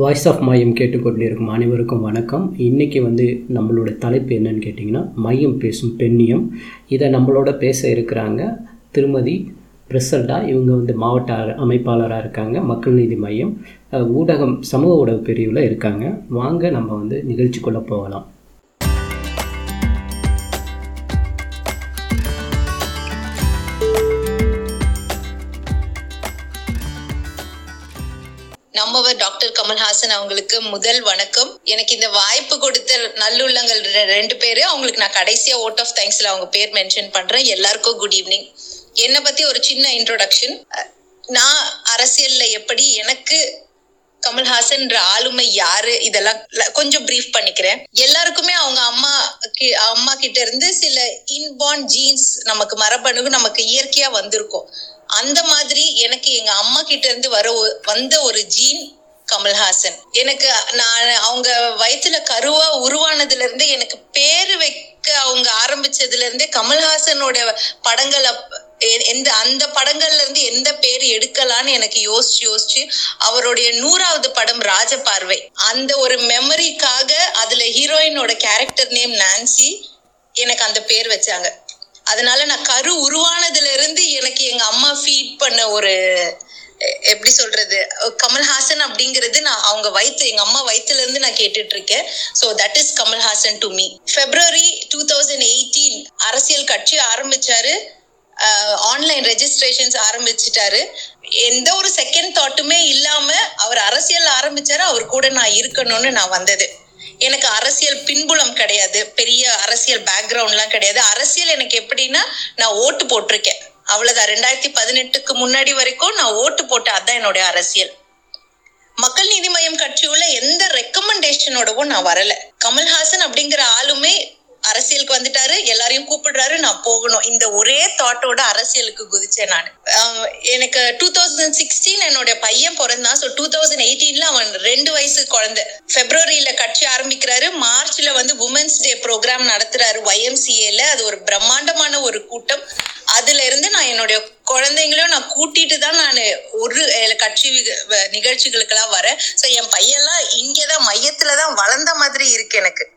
Voice of மையம் கேட்டுக்கொண்டிருக்கும் அனைவருக்கும் வணக்கம். இன்றைக்கி வந்து நம்மளோட தலைப்பு என்னன்னு கேட்டிங்கன்னா மையம் பேசும் பெண்ணியம். இதை நம்மளோட பேச இருக்கிறாங்க திருமதி பிரசல்டா. இவங்க வந்து மாவட்ட அமைப்பாளராக இருக்காங்க மக்கள் நீதி மையம். ஊடகம் சமூக ஊடக பிரிவில் இருக்காங்க. வாங்க நம்ம வந்து நிகழ்ச்சிக்குள்ளே போகலாம். கமல்ஹாசன் அவங்களுக்கு முதல் வணக்கம். எனக்கு இந்த வாய்ப்பு கொடுத்த நல்லுள்ளங்கள் ரெ- ரெண்டு பேரு அவங்களுக்கு நான் கடைசியா ஓட் ஆஃப் தேங்க்ஸ்ல அவங்க பேர் மென்ஷன் பண்றேன். எல்லாருக்கும் குட் ஈவினிங் என்னை பத்தி ஒரு சின்ன இன்ட்ரோடக்ஷன் நான் அரசியல்ல எப்படி எனக்கு கமல்ஹாசன்ற ஆளுமை யாரு? இதெல்லாம் கொஞ்சம் பிரீஃப் பண்ணிக்கிறேன். எல்லாருக்குமே அவங்க அம்மா கி- அம்மா கிட்ட இருந்து சில இன்பார்ன் ஜீன்ஸ் நமக்கு மரபணுகு நமக்கு இயற்கையா வந்திருக்கும். அந்த மாதிரி எனக்கு எங்க அம்மா கிட்ட இருந்து வர ஒ- வந்த ஒரு ஜீன் கமல்ஹாசன். எனக்கு நான் அவங்க வயிற்றுல கருவா உருவானதுல இருந்து எனக்கு பேரு வைக்க அவங்க ஆரம்பிச்சதுல இருந்தே கமல்ஹாசனோட படங்களை எ- எந்த அந்த படங்கள்ல இருந்து எந்த பேர் எடுக்கலான்னு எனக்கு யோசிச்சு யோசிச்சு அவருடைய நூறாவது படம் ராஜபார்வை. அந்த ஒரு மெமரிக்காக அதுல ஹீரோயினோட கேரக்டர் நேம் நான்சி எனக்கு அந்த பேர் வச்சாங்க. அதனால நான் கரு உருவானதுல இருந்து எனக்கு எங்க அம்மா ஃபீட் பண்ண ஒரு எப்படி சொல்றது? கமல்ஹாசன் அப்படிங்கிறது நான் அவங்க வயிற்று எங்க அம்மா வயிற்றுல இருந்து நான் கேட்டுட்டு இருக்கேன் so that is Kamal Haasan to me February two thousand eighteen அரசியல் கட்சி ஆரம்பிச்சாரு. ஆன்லைன் ரெஜிஸ்ட்ரேஷன்ஸ் ஆரம்பிச்சிட்டாரு. எந்த ஒரு செகண்ட் தாட்டுமே இல்லாம அவர் அரசியல் ஆரம்பிச்சாரு அவர் கூட நான் இருக்கணும்னு நான் வந்தது. எனக்கு அரசியல் பின்புலம் கிடையாது. பெரிய அரசியல் பேக்ரவுண்ட்லாம் கிடையாது. அரசியல் எனக்கு எப்படின்னா நான் ஓட்டு போட்டிருக்கேன். அவ்வளவுதான். ரெண்டாயிரத்தி பதினெட்டுக்கு முன்னாடி வரைக்கும் நான் ஓட்டு போட்டு அதான் என்னுடைய அரசியல். மக்கள் நீதி மய்யம் கட்சியுள்ள எந்த ரெக்கமெண்டேஷனோடவும் நான் வரல. கமல்ஹாசன் அப்படிங்கிற ஆளுமே அரசியலுக்கு வந்துட்டாரு. எல்லாரையும் கூப்பிடுறாரு. நான் போகணும். இந்த ஒரே தாட்டோட அரசியலுக்கு குதிச்சேன் நான். எனக்கு டூ தௌசண்ட் சிக்ஸ்டீன் என்னோட பையன் பிறந்தான். ஸோ டூ தௌசண்ட் எயிட்டீன்ல அவன் ரெண்டு வயசு குழந்தை. பிப்ரவரியில கட்சி ஆரம்பிக்கிறாரு. மார்ச்ல வந்து உமன்ஸ் டே ப்ரோக்ராம் நடத்துறாரு ஒய்எம்சிஏல அது ஒரு பிரம்மாண்டமான ஒரு கூட்டம். அதுல இருந்து நான் என்னுடைய குழந்தைங்களையும் நான் கூட்டிட்டு தான் நான் ஒரு கட்சி வ- நிகழ்ச்சிகளுக்கெல்லாம் வரேன். ஸோ என் பையன்லாம் இங்கதான் மையத்துல தான் வளர்ந்த மாதிரி இருக்கு எனக்கு.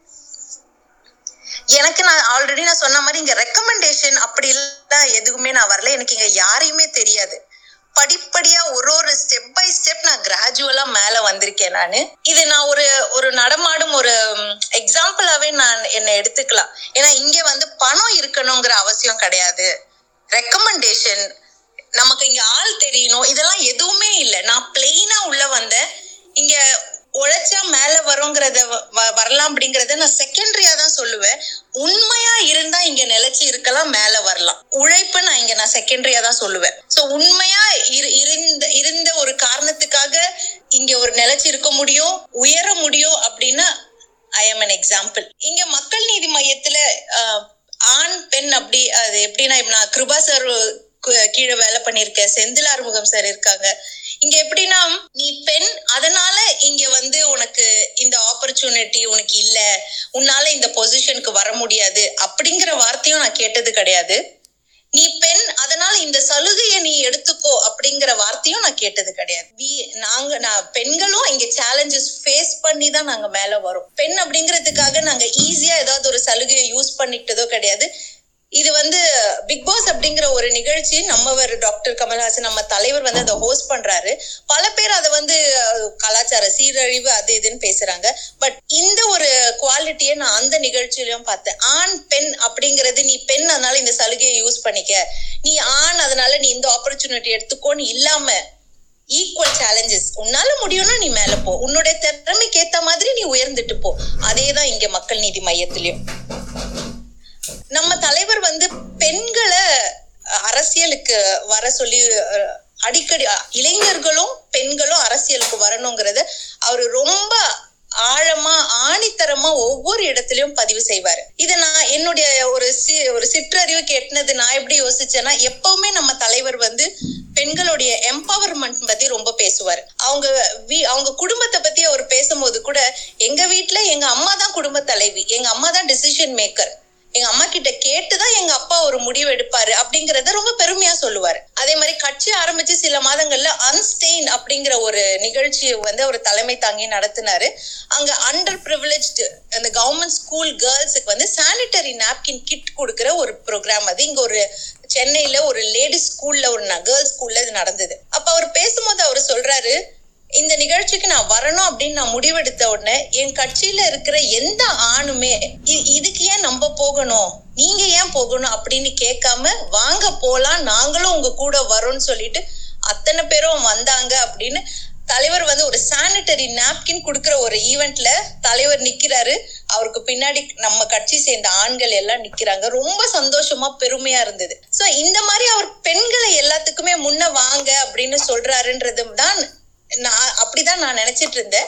எனக்கு நான் ஆல்ரெடி நான் சொன்ன மாதிரி இங்க ரெக்கமெண்டேஷன் அப்படி எதுவுமே நான் வரல. எனக்கு இங்க யாரையுமே தெரியாது. படிப்படியா ஒரு ஒரு ஸ்டெப் பை ஸ்டெப் நான் கிராஜுவலா மேல வந்திருக்கேன் நானு. இது நான் ஒரு ஒரு நடமாடும் ஒரு எக்ஸாம்பிளாவே நான் என்னை எடுத்துக்கலாம். ஏன்னா இங்க வந்து பணம் இருக்கணுங்கிற அவசியம் கிடையாது. ரெக்கமெண்டேஷன் நமக்கு இங்க ஆள் தெரியணும். இதெல்லாம் எதுவுமே இல்லை. நான் பிளெயினா உள்ள வந்தேன். இங்க உழைச்சா மேல வரோங்கிறத வ- வ- வரலாம் அப்படிங்கறத நான் செகண்டரியா தான் சொல்லுவேன். உண்மையா இருந்தா இங்க நிலைச்சு இருக்கலாம் மேல வரலாம். உழைப்பு நான் இங்க நான் செகண்டரியா தான் சொல்லுவேன். சோ உண்மையா இரு- இருந்த இருந்த ஒரு காரணத்துக்காக இங்க ஒரு நிலைச்சு இருக்க முடியும் உயர முடியும் அப்படின்னா ஐ எம் அன் எக்ஸாம்பிள் இங்க மக்கள் நீதி மையத்துல ஆண் பெண் அப்படி அது எப்படின்னா இப்ப நான் கிருபா சார் கீழே வேலை பண்ணியிருக்கேன். செந்தில் ஆறுமுகம் சார் இருக்காங்க. இங்க எப்படின்னா நீ பெண் அதனால இங்க வந்து உனக்கு இந்த ஆப்பர்ச்சுனிட்டி உனக்கு இல்ல. உன்னால இந்த பொசிஷனுக்கு வர முடியாது. அப்படிங்கிற வார்த்தையும் நான் கேட்டது கிடையாது. நீ பெண் அதனால இந்த சலுகையை நீ எடுத்துக்கோ அப்படிங்கிற வார்த்தையும் நான் கேட்டது கிடையாது. We- நாங்க நான் பெண்களும் இங்க சேலஞ்சஸ் ஃபேஸ் பண்ணி தான் நாங்க மேல வரோம். பெண் அப்படிங்கிறதுக்காக நாங்க ஈஸியா ஏதாவது ஒரு சலுகையை யூஸ் பண்ணிட்டதோ கிடையாது. இது வந்து பிக் பாஸ் அப்படிங்கிற ஒரு நிகழ்ச்சி நம்மவர் டாக்டர் கமல்ஹாசன் நம்ம தலைவர் வந்து அதை ஹோஸ்ட் பண்றாரு. பல பேர் அதை வந்து கலாச்சார சீரழிவு அது இதுன்னு பேசுறாங்க. பட் இந்த ஒரு குவாலிட்டியை நான் அந்த நிகழ்ச்சியிலயும் பார்த்தேன். ஆண் பெண் அப்படிங்கிறது நீ பெண் அதனால இந்த சலுகையை யூஸ் பண்ணிக்க. நீ ஆண் அதனால நீ இந்த ஆப்பர்ச்சுனிட்டி எடுத்துக்கோன்னு இல்லாம ஈக்குவல் சேலஞ்சஸ் உன்னால முடியும்னா நீ மேல போ. உன்னுடைய திறமைக்கு ஏத்த மாதிரி நீ உயர்ந்துட்டு போ. அதேதான் இங்க மக்கள் நீதி மையத்திலயும். நம்ம தலைவர் வந்து பெண்களை அரசியலுக்கு வர சொல்லி அடிக்கடி இளைஞர்களும் பெண்களும் அரசியலுக்கு வரணுங்கிறத அவரு ரொம்ப ஆழமா ஆணித்தரமா ஒவ்வொரு இடத்துலயும் பதிவு செய்வாரு. இத நான் என்னுடைய ஒரு சி ஒரு சிற்றறிவு கேட்டினது நான் எப்படி யோசிச்சேன்னா எப்பவுமே நம்ம தலைவர் வந்து பெண்களுடைய எம்பவர்மெண்ட் பத்தி ரொம்ப பேசுவாரு. அவங்க வீ- அவங்க குடும்பத்தை பத்தி அவர் பேசும்போது கூட எங்க வீட்டுல எங்க அம்மா தான் குடும்ப தலைவி எங்க அம்மா தான் டிசிஷன் மேக்கர் எங்க அம்மா கிட்ட கேட்டுதான் எங்க அப்பா ஒரு முடிவு எடுப்பாரு அப்படிங்கறத ரொம்ப பெருமையா சொல்லுவாரு. அதே மாதிரி கட்சி ஆரம்பிச்சு சில மாதங்கள்ல அன்ஸ்டெயின் அப்படிங்கிற ஒரு நிகழ்ச்சியை வந்து அவர் தலைமை தாங்கி நடத்தினாரு. அங்க அண்டர் ப்ரிவிலேஜ்டு அந்த கவர்மெண்ட் ஸ்கூல் கேர்ள்ஸுக்கு வந்து சானிட்டரி நாப்கின் கிட் கொடுக்குற ஒரு ப்ரோக்ராம் அது. இங்க ஒரு சென்னையில ஒரு லேடிஸ் ஸ்கூல்ல ஒரு கேர்ள்ஸ் ஸ்கூல்ல இது நடந்தது. அப்ப அவர் பேசும்போது அவர் சொல்றாரு இந்த நிகழ்ச்சிக்கு நான் வரணும் அப்படின்னு நான் முடிவெடுத்த உடனே என் கட்சியில இருக்கிற எந்த ஆணுமே இ- இதுக்கு ஏன் நம்ம போகணும்? நீங்க ஏன் போகணும் அப்படின்னு கேட்காம வாங்க போலாம் நாங்களும் உங்க கூட வரோம்னு சொல்லிட்டு அத்தனை பேரும் வந்தாங்க அப்படின்னு தலைவர் வந்து ஒரு சானிட்டரி நாப்கின் கொடுக்குற ஒரு ஈவெண்ட்ல தலைவர் நிக்கிறாரு. அவருக்கு பின்னாடி நம்ம கட்சி சேர்ந்த ஆண்கள் எல்லாம் நிக்கிறாங்க. ரொம்ப சந்தோஷமா பெருமையா இருந்தது. சோ இந்த மாதிரி அவர் பெண்களை எல்லாத்துக்குமே முன்ன வாங்க அப்படின்னு சொல்றாருன்றது தான் நான் அப்படிதான் நான் நினைச்சிட்டு இருந்தேன்.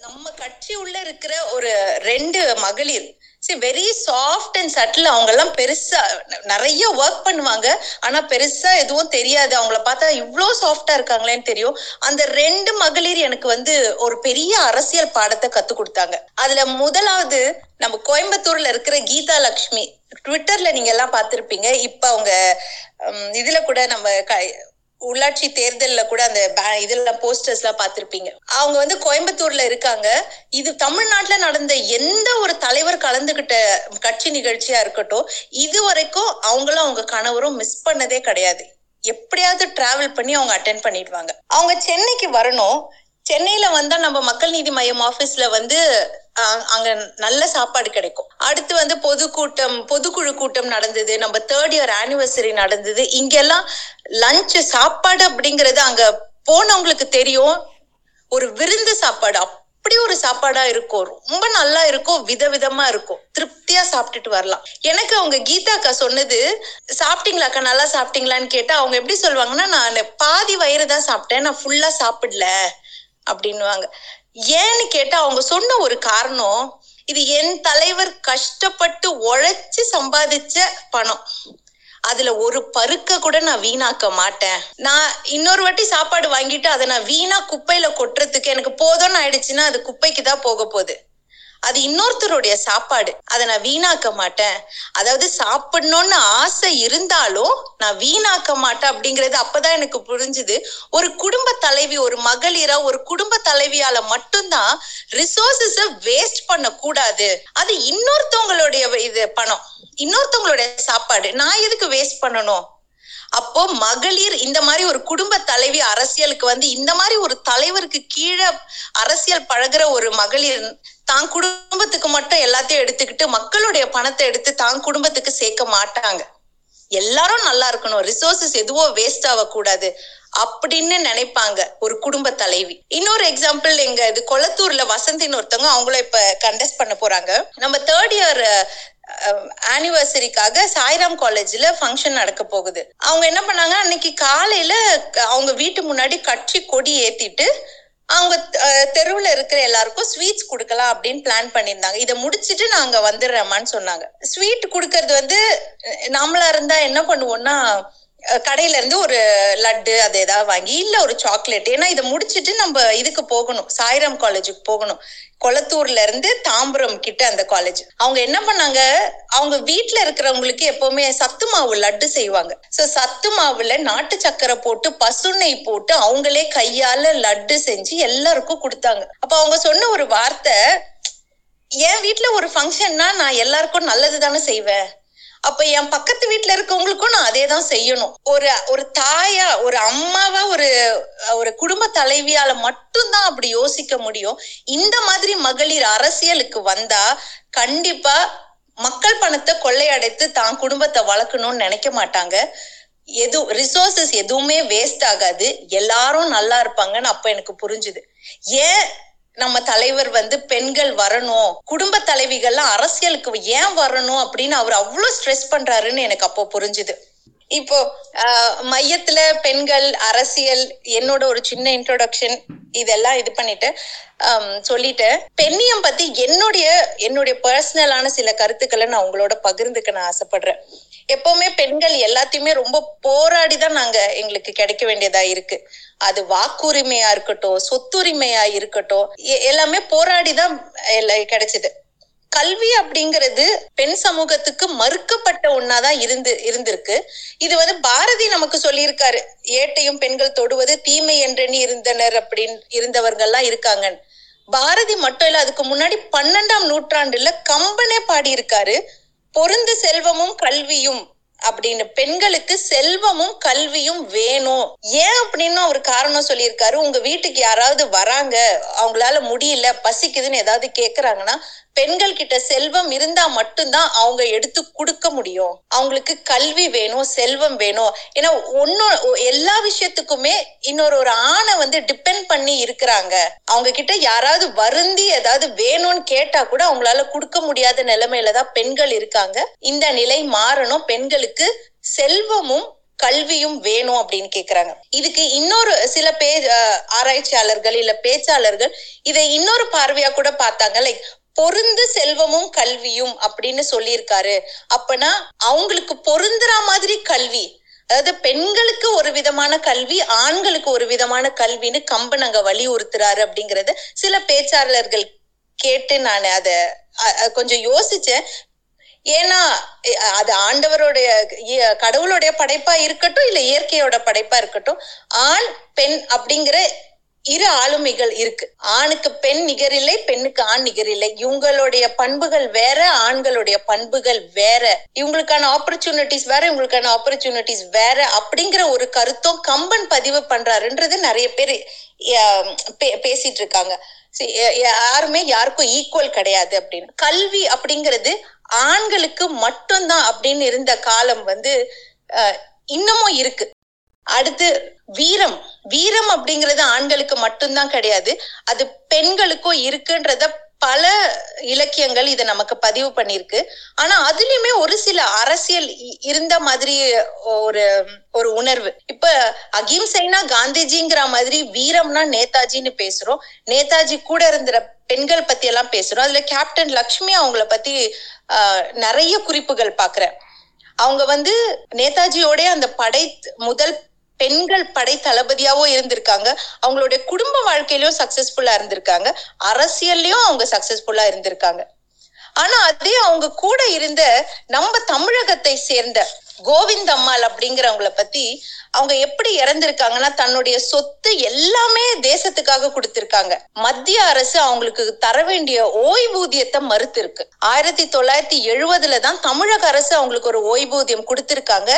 நம்ம கட்சி உள்ள இருக்கிற ஒரு ரெண்டு மகளிர் சரி வெரி சாஃப்ட் அண்ட் சட்டில் அவங்க எல்லாம் பெருசா நிறைய ஒர்க் பண்ணுவாங்க. ஆனா பெருசா எதுவும் தெரியாது. அவங்கள பார்த்தா இவ்வளோ சாஃப்டா இருக்காங்களேன்னு தெரியும். அந்த ரெண்டு மகளிர் எனக்கு வந்து ஒரு பெரிய அரசியல் பாடத்தை கத்து கொடுத்தாங்க. அதுல முதலாவது நம்ம கோயம்புத்தூர்ல இருக்கிற கீதா லக்ஷ்மி. ட்விட்டர்ல நீங்க எல்லாம் பார்த்திருப்பீங்க. இப்ப அவங்க இதுல கூட நம்ம க- உள்ளாட்சி தேர்தல்ல கூட அந்த பே- இதெல்லாம் போஸ்டர்ஸ் எல்லாம் பார்த்திருப்பீங்க. அவங்க வந்து கோயம்புத்தூர்ல இருக்காங்க. இது தமிழ்நாட்டுல நடந்த எந்த ஒரு தலைவர் கலந்துகிட்ட கட்சி நிகழ்ச்சியா இருக்கட்டும் இது வரைக்கும் அவங்களும் அவங்க கணவரும் மிஸ் பண்ணதே கிடையாது. எப்படியாவது டிராவல் பண்ணி அவங்க அட்டென்ட் பண்ணிடுவாங்க. அவங்க சென்னைக்கு வரணும். சென்னையில வந்தா நம்ம மக்கள் நீதி மையம் ஆபீஸ்ல வந்து அங்க நல்ல சாப்பாடு கிடைக்கும். அடுத்து வந்து பொதுக்கூட்டம் பொதுக்குழு கூட்டம் நடந்தது. நம்ம தேர்ட் இயர் ஆனிவர்சரி நடந்தது. இங்கெல்லாம் லஞ்ச் சாப்பாடு அப்படிங்கறது அங்க போனவங்களுக்கு தெரியும். ஒரு விருந்து சாப்பாடு. அப்படி ஒரு சாப்பாடா இருக்கும். ரொம்ப நல்லா இருக்கும். விதவிதமா இருக்கும். திருப்தியா சாப்பிட்டுட்டு வரலாம். எனக்கு அவங்க கீதா அக்கா சொன்னது சாப்பிட்டீங்களா அக்கா? நல்லா சாப்பிட்டீங்களான்னு கேட்டா அவங்க எப்படி சொல்லுவாங்கன்னா நான் பாதி வயிறு தான் சாப்பிட்டேன். நான் ஃபுல்லா சாப்பிடல. அப்படின்னுவாங்க. ஏன்னு கேட்டா அவங்க சொன்ன ஒரு காரணம் இது என் தலைவர் கஷ்டப்பட்டு உழைச்சு சம்பாதிச்ச பணம். அதுல ஒரு பருக்க கூட நான் வீணாக்க மாட்டேன். நான் இன்னொரு வாட்டி சாப்பாடு வாங்கிட்டு அதை நான் வீணா குப்பையில கொட்டுறதுக்கு எனக்கு போதும்னு ஆயிடுச்சுன்னா அது குப்பைக்கு தான் போக போகுது. அது இன்னொருத்தருடைய சாப்பாடு. அதை நான் வீணாக்க மாட்டேன். அதாவது சாப்பிடணும்னு ஆசை இருந்தாலும் நான் வீணாக்க மாட்டேன் அப்படிங்கிறது அப்பதான் எனக்கு புரிஞ்சுது. ஒரு குடும்ப தலைவி ஒரு மகளிரா ஒரு குடும்ப தலைவியால மட்டும்தான் ரிசோர்சஸ வேஸ்ட் பண்ண கூடாது அது இன்னொருத்தவங்களுடைய இது பணம். இன்னொருத்தவங்களுடைய சாப்பாடு. நான் எதுக்கு வேஸ்ட் பண்ணணும்? அப்போ மகளிர் இந்த மாதிரி ஒரு குடும்ப தலைவி அரசியலுக்கு வந்து இந்த மாதிரி ஒரு தலைவருக்கு கீழே அரசியல் பழகுற ஒரு மகளிர் தான் குடும்பத்துக்கு மட்டும் எல்லாத்தையும் எடுத்துக்கிட்டு மக்களுடைய பணத்தை எடுத்து தான் குடும்பத்துக்கு சேர்க்க மாட்டாங்க. எல்லாரும் நல்லா இருக்கணும். ரிசோர்சஸ் எதுவோ வேஸ்ட் ஆகக்கூடாது அப்படின்னு நினைப்பாங்க ஒரு குடும்ப தலைவி. இன்னொரு எக்ஸாம்பிள் எங்க இது கொளத்தூர்ல வசந்தின்னு ஒருத்தவங்க அவங்கள இப்ப கண்டெஸ்ட் பண்ண போறாங்க. நம்ம தேர்ட் இயர் ஆனிவர்சரிக்காக சாய்ராம் காலேஜ்ல ஃபங்க்ஷன் நடக்க போகுது. அவங்க என்ன பண்ணாங்க? அன்னைக்கு காலையில அவங்க வீட்டு முன்னாடி கட்சி கொடி ஏத்திட்டு அவங்க தெருவில் தெருவுல இருக்கிற எல்லாருக்கும் ஸ்வீட்ஸ் கொடுக்கலாம் அப்படின்னு பிளான் பண்ணியிருந்தாங்க. இதை முடிச்சிட்டு நாங்க வந்துடுறோமான்னு சொன்னாங்க. ஸ்வீட் கொடுக்கறது வந்து நம்மளா இருந்தா என்ன பண்ணுவோம்னா கடையில இருந்து ஒரு லட்டு அது ஏதாவது வாங்கி இல்ல ஒரு சாக்லேட் ஏன்னா இதை முடிச்சிட்டு நம்ம இதுக்கு போகணும். சாய்ராம் காலேஜுக்கு போகணும். கொளத்தூர்ல இருந்து தாம்பரம் கிட்ட அந்த காலேஜ் அவங்க என்ன பண்ணாங்க? அவங்க வீட்டுல இருக்கிறவங்களுக்கு எப்பவுமே சத்து மாவு லட்டு செய்வாங்க. சோ சத்து மாவுல நாட்டு சக்கரை போட்டு பசுனை போட்டு அவங்களே கையால லட்டு செஞ்சு எல்லாருக்கும் கொடுத்தாங்க. அப்ப அவங்க சொன்ன ஒரு வார்த்தை என் வீட்டுல ஒரு ஃபங்க்ஷன்னா நான் எல்லாருக்கும் நல்லது தானே செய்வேன்? அப்ப என் பக்கத்து வீட்டுல இருக்கவங்களுக்கும் நான் அதே தான் செய்யணும். ஒரு ஒரு தாயா ஒரு அம்மாவா ஒரு ஒரு குடும்ப தலைவியால மட்டும்தான் அப்படி யோசிக்க முடியும். இந்த மாதிரி மகளிர் அரசியலுக்கு வந்தா கண்டிப்பா மக்கள் பணத்தை கொள்ளையடைத்து தான் குடும்பத்தை வளர்க்கணும்னு நினைக்க மாட்டாங்க. எது ரிசோர்சஸ் எதுவுமே வேஸ்ட் ஆகாது. எல்லாரும் நல்லா இருப்பாங்கன்னு அப்ப எனக்கு புரிஞ்சுது. ஏன் நம்ம தலைவர் வந்து பெண்கள் வரணும். குடும்ப தலைவிகள்லாம் அரசியலுக்கு ஏன் வரணும் அப்படின்னு அவர் அவ்வளவு ஸ்ட்ரெஸ் பண்றாருன்னு எனக்கு அப்போ புரிஞ்சுது. இப்போ மையத்துல பெண்கள் அரசியல் என்னோட ஒரு சின்ன இன்ட்ரோடக்ஷன் இதெல்லாம் இது பண்ணிட்டு சொல்லிட்டு பெண்ணியம் பத்தி என்னுடைய என்னுடைய பர்சனலான சில கருத்துக்களை நான் உங்களோட பகிர்ந்துக்க நான் ஆசைப்படுறேன். எப்பவுமே பெண்கள் எல்லாத்தையுமே ரொம்ப போராடி தான் நாங்க எங்களுக்கு கிடைக்க வேண்டியதா இருக்கு. அது வாக்குரிமையா இருக்கட்டும் சொத்துரிமையா இருக்கட்டும் எ- எல்லாமே போராடி தான் கிடைச்சது. கல்வி அப்படிங்கிறது பெண் சமூகத்துக்கு மறுக்கப்பட்ட ஒன்னாதான் இருந்து இருந்திருக்கு. இது வந்து பாரதி நமக்கு சொல்லியிருக்காரு. ஏட்டையும் பெண்கள் தொடுவது தீமை என்றெண்ணி இருந்தனர் அப்படின்னு இருந்தவர்கள்லாம் இருக்காங்க பாரதி மட்டும் இல்ல அதுக்கு முன்னாடி பன்னெண்டாம் நூற்றாண்டுல கம்பனே பாடியிருக்காரு. பொருந்து செல்வமும் கல்வியும் அப்படின்னு பெண்களுக்கு செல்வமும் கல்வியும் வேணும். ஏன் அப்படின்னு அவர் காரணம் சொல்லியிருக்காரு. உங்க வீட்டுக்கு யாராவது வராங்க அவங்களால முடியல பசிக்குதுன்னு ஏதாவது கேக்குறாங்கன்னா பெண்கள் கிட்ட செல்வம் இருந்தா மட்டும்தான் அவங்க எடுத்து கொடுக்க முடியும். அவங்களுக்கு கல்வி வேணும் செல்வம் வேணும். ஏன்னா ஒன்னும் எல்லா விஷயத்துக்குமே இன்னொரு ஒரு ஆணை வந்து டிபெண்ட் பண்ணி இருக்கிறாங்க. அவங்க கிட்ட யாராவது வருந்தி ஏதாவது வேணும்னு கேட்டா கூட அவங்களால கொடுக்க முடியாத நிலைமையில தான் பெண்கள் இருக்காங்க. இந்த நிலை மாறணும். பெண்களுக்கு செல்வமும் கல்வியும் வேணும் அப்படின்னு கேக்குறாங்க. இதுக்கு இன்னொரு சில பே ஆராய்ச்சியாளர்கள் இல்ல பேச்சாளர்கள் இதை இன்னொரு பார்வையா கூட பார்த்தாங்க. லைக் பொருந்து செல்வமும் கல்வியும் அப்படின்னு சொல்லியிருக்காரு. அப்பனா அவங்களுக்கு பொருந்துற மாதிரி கல்வி அதாவது பெண்களுக்கு ஒரு விதமான கல்வி ஆண்களுக்கு ஒரு விதமான கல்வின்னு கம்பன் அங்க வலியுறுத்துறாரு அப்படிங்கறத சில பேச்சாளர்கள் கேட்டு நான் அத கொஞ்சம் யோசிச்சேன். ஏன்னா அது ஆண்டவருடைய கடவுளுடைய படைப்பா இருக்கட்டும் இல்ல இயற்கையோட படைப்பா இருக்கட்டும் ஆண் பெண் அப்படிங்கிற இரு ஆளுமைகள் இருக்கு. ஆணுக்கு பெண் நிகரில்லை பெண்ணுக்கு ஆண் நிகரில்லை. இவங்களுடைய பண்புகள் வேற ஆண்களுடைய பண்புகள் வேற. இவங்களுக்கான ஆப்பர்ச்சுனிட்டிஸ் வேற இவங்களுக்கான ஆப்பர்ச்சுனிட்டிஸ் வேற அப்படிங்கிற ஒரு கருத்தும் கம்பன் பதிவு பண்றாருன்றது நிறைய பேர் பேசிட்டு இருக்காங்க யாருமே யாருக்கும் ஈக்குவல் கிடையாது அப்படின்னு. கல்வி அப்படிங்கிறது ஆண்களுக்கு மட்டும்தான் அப்படின்னு இருந்த காலம் வந்து இன்னமும் இருக்கு. அடுத்து வீரம். வீரம் அப்படிங்கிறது ஆண்களுக்கு மட்டும்தான் கிடையாது. அது பெண்களுக்கும் இருக்குன்றத பல இலக்கியங்கள் இதை நமக்கு பதிவு பண்ணிருக்கு ஆனா அதுலயுமே ஒரு சில அரசியல் இருந்த மாதிரி ஒரு ஒரு உணர்வு. இப்ப அகிம்சைனா காந்திஜிங்கிற மாதிரி வீரம்னா நேதாஜின்னு பேசுறோம். நேதாஜி கூட இருந்த பெண்கள் பத்தி எல்லாம் பேசுறோம். அதுல கேப்டன் லக்ஷ்மி அவங்கள பத்தி நிறைய குறிப்புகள் பாக்குறேன். அவங்க வந்து நேதாஜியோட அந்த படை முதல் பெண்கள் படை தளபதியாவோ இருந்திருக்காங்க. அவங்களுடைய குடும்ப வாழ்க்கையிலயும் சக்சஸ்ஃபுல்லா இருந்திருக்காங்க. அரசியல்லயும் அவங்க சக்சஸ்ஃபுல்லா இருந்திருக்காங்க. ஆனா அதே அவங்க கூட இருந்த நம்ம தமிழகத்தை சேர்ந்த கோவிந்தம்மாள் அப்படிங்கிறவங்கள பத்தி அவங்க எப்படி இறந்திருக்காங்கன்னா தன்னுடைய சொத்து எல்லாமே தேசத்துக்காக கொடுத்திருக்காங்க. மத்திய அரசு அவங்களுக்கு தர வேண்டிய ஓய்வூதியத்தை மறுத்து இருக்கு ஆயிரத்தி தொள்ளாயிரத்தி எழுபதுல தான் தமிழக அரசு அவங்களுக்கு ஒரு ஓய்வூதியம் கொடுத்திருக்காங்க.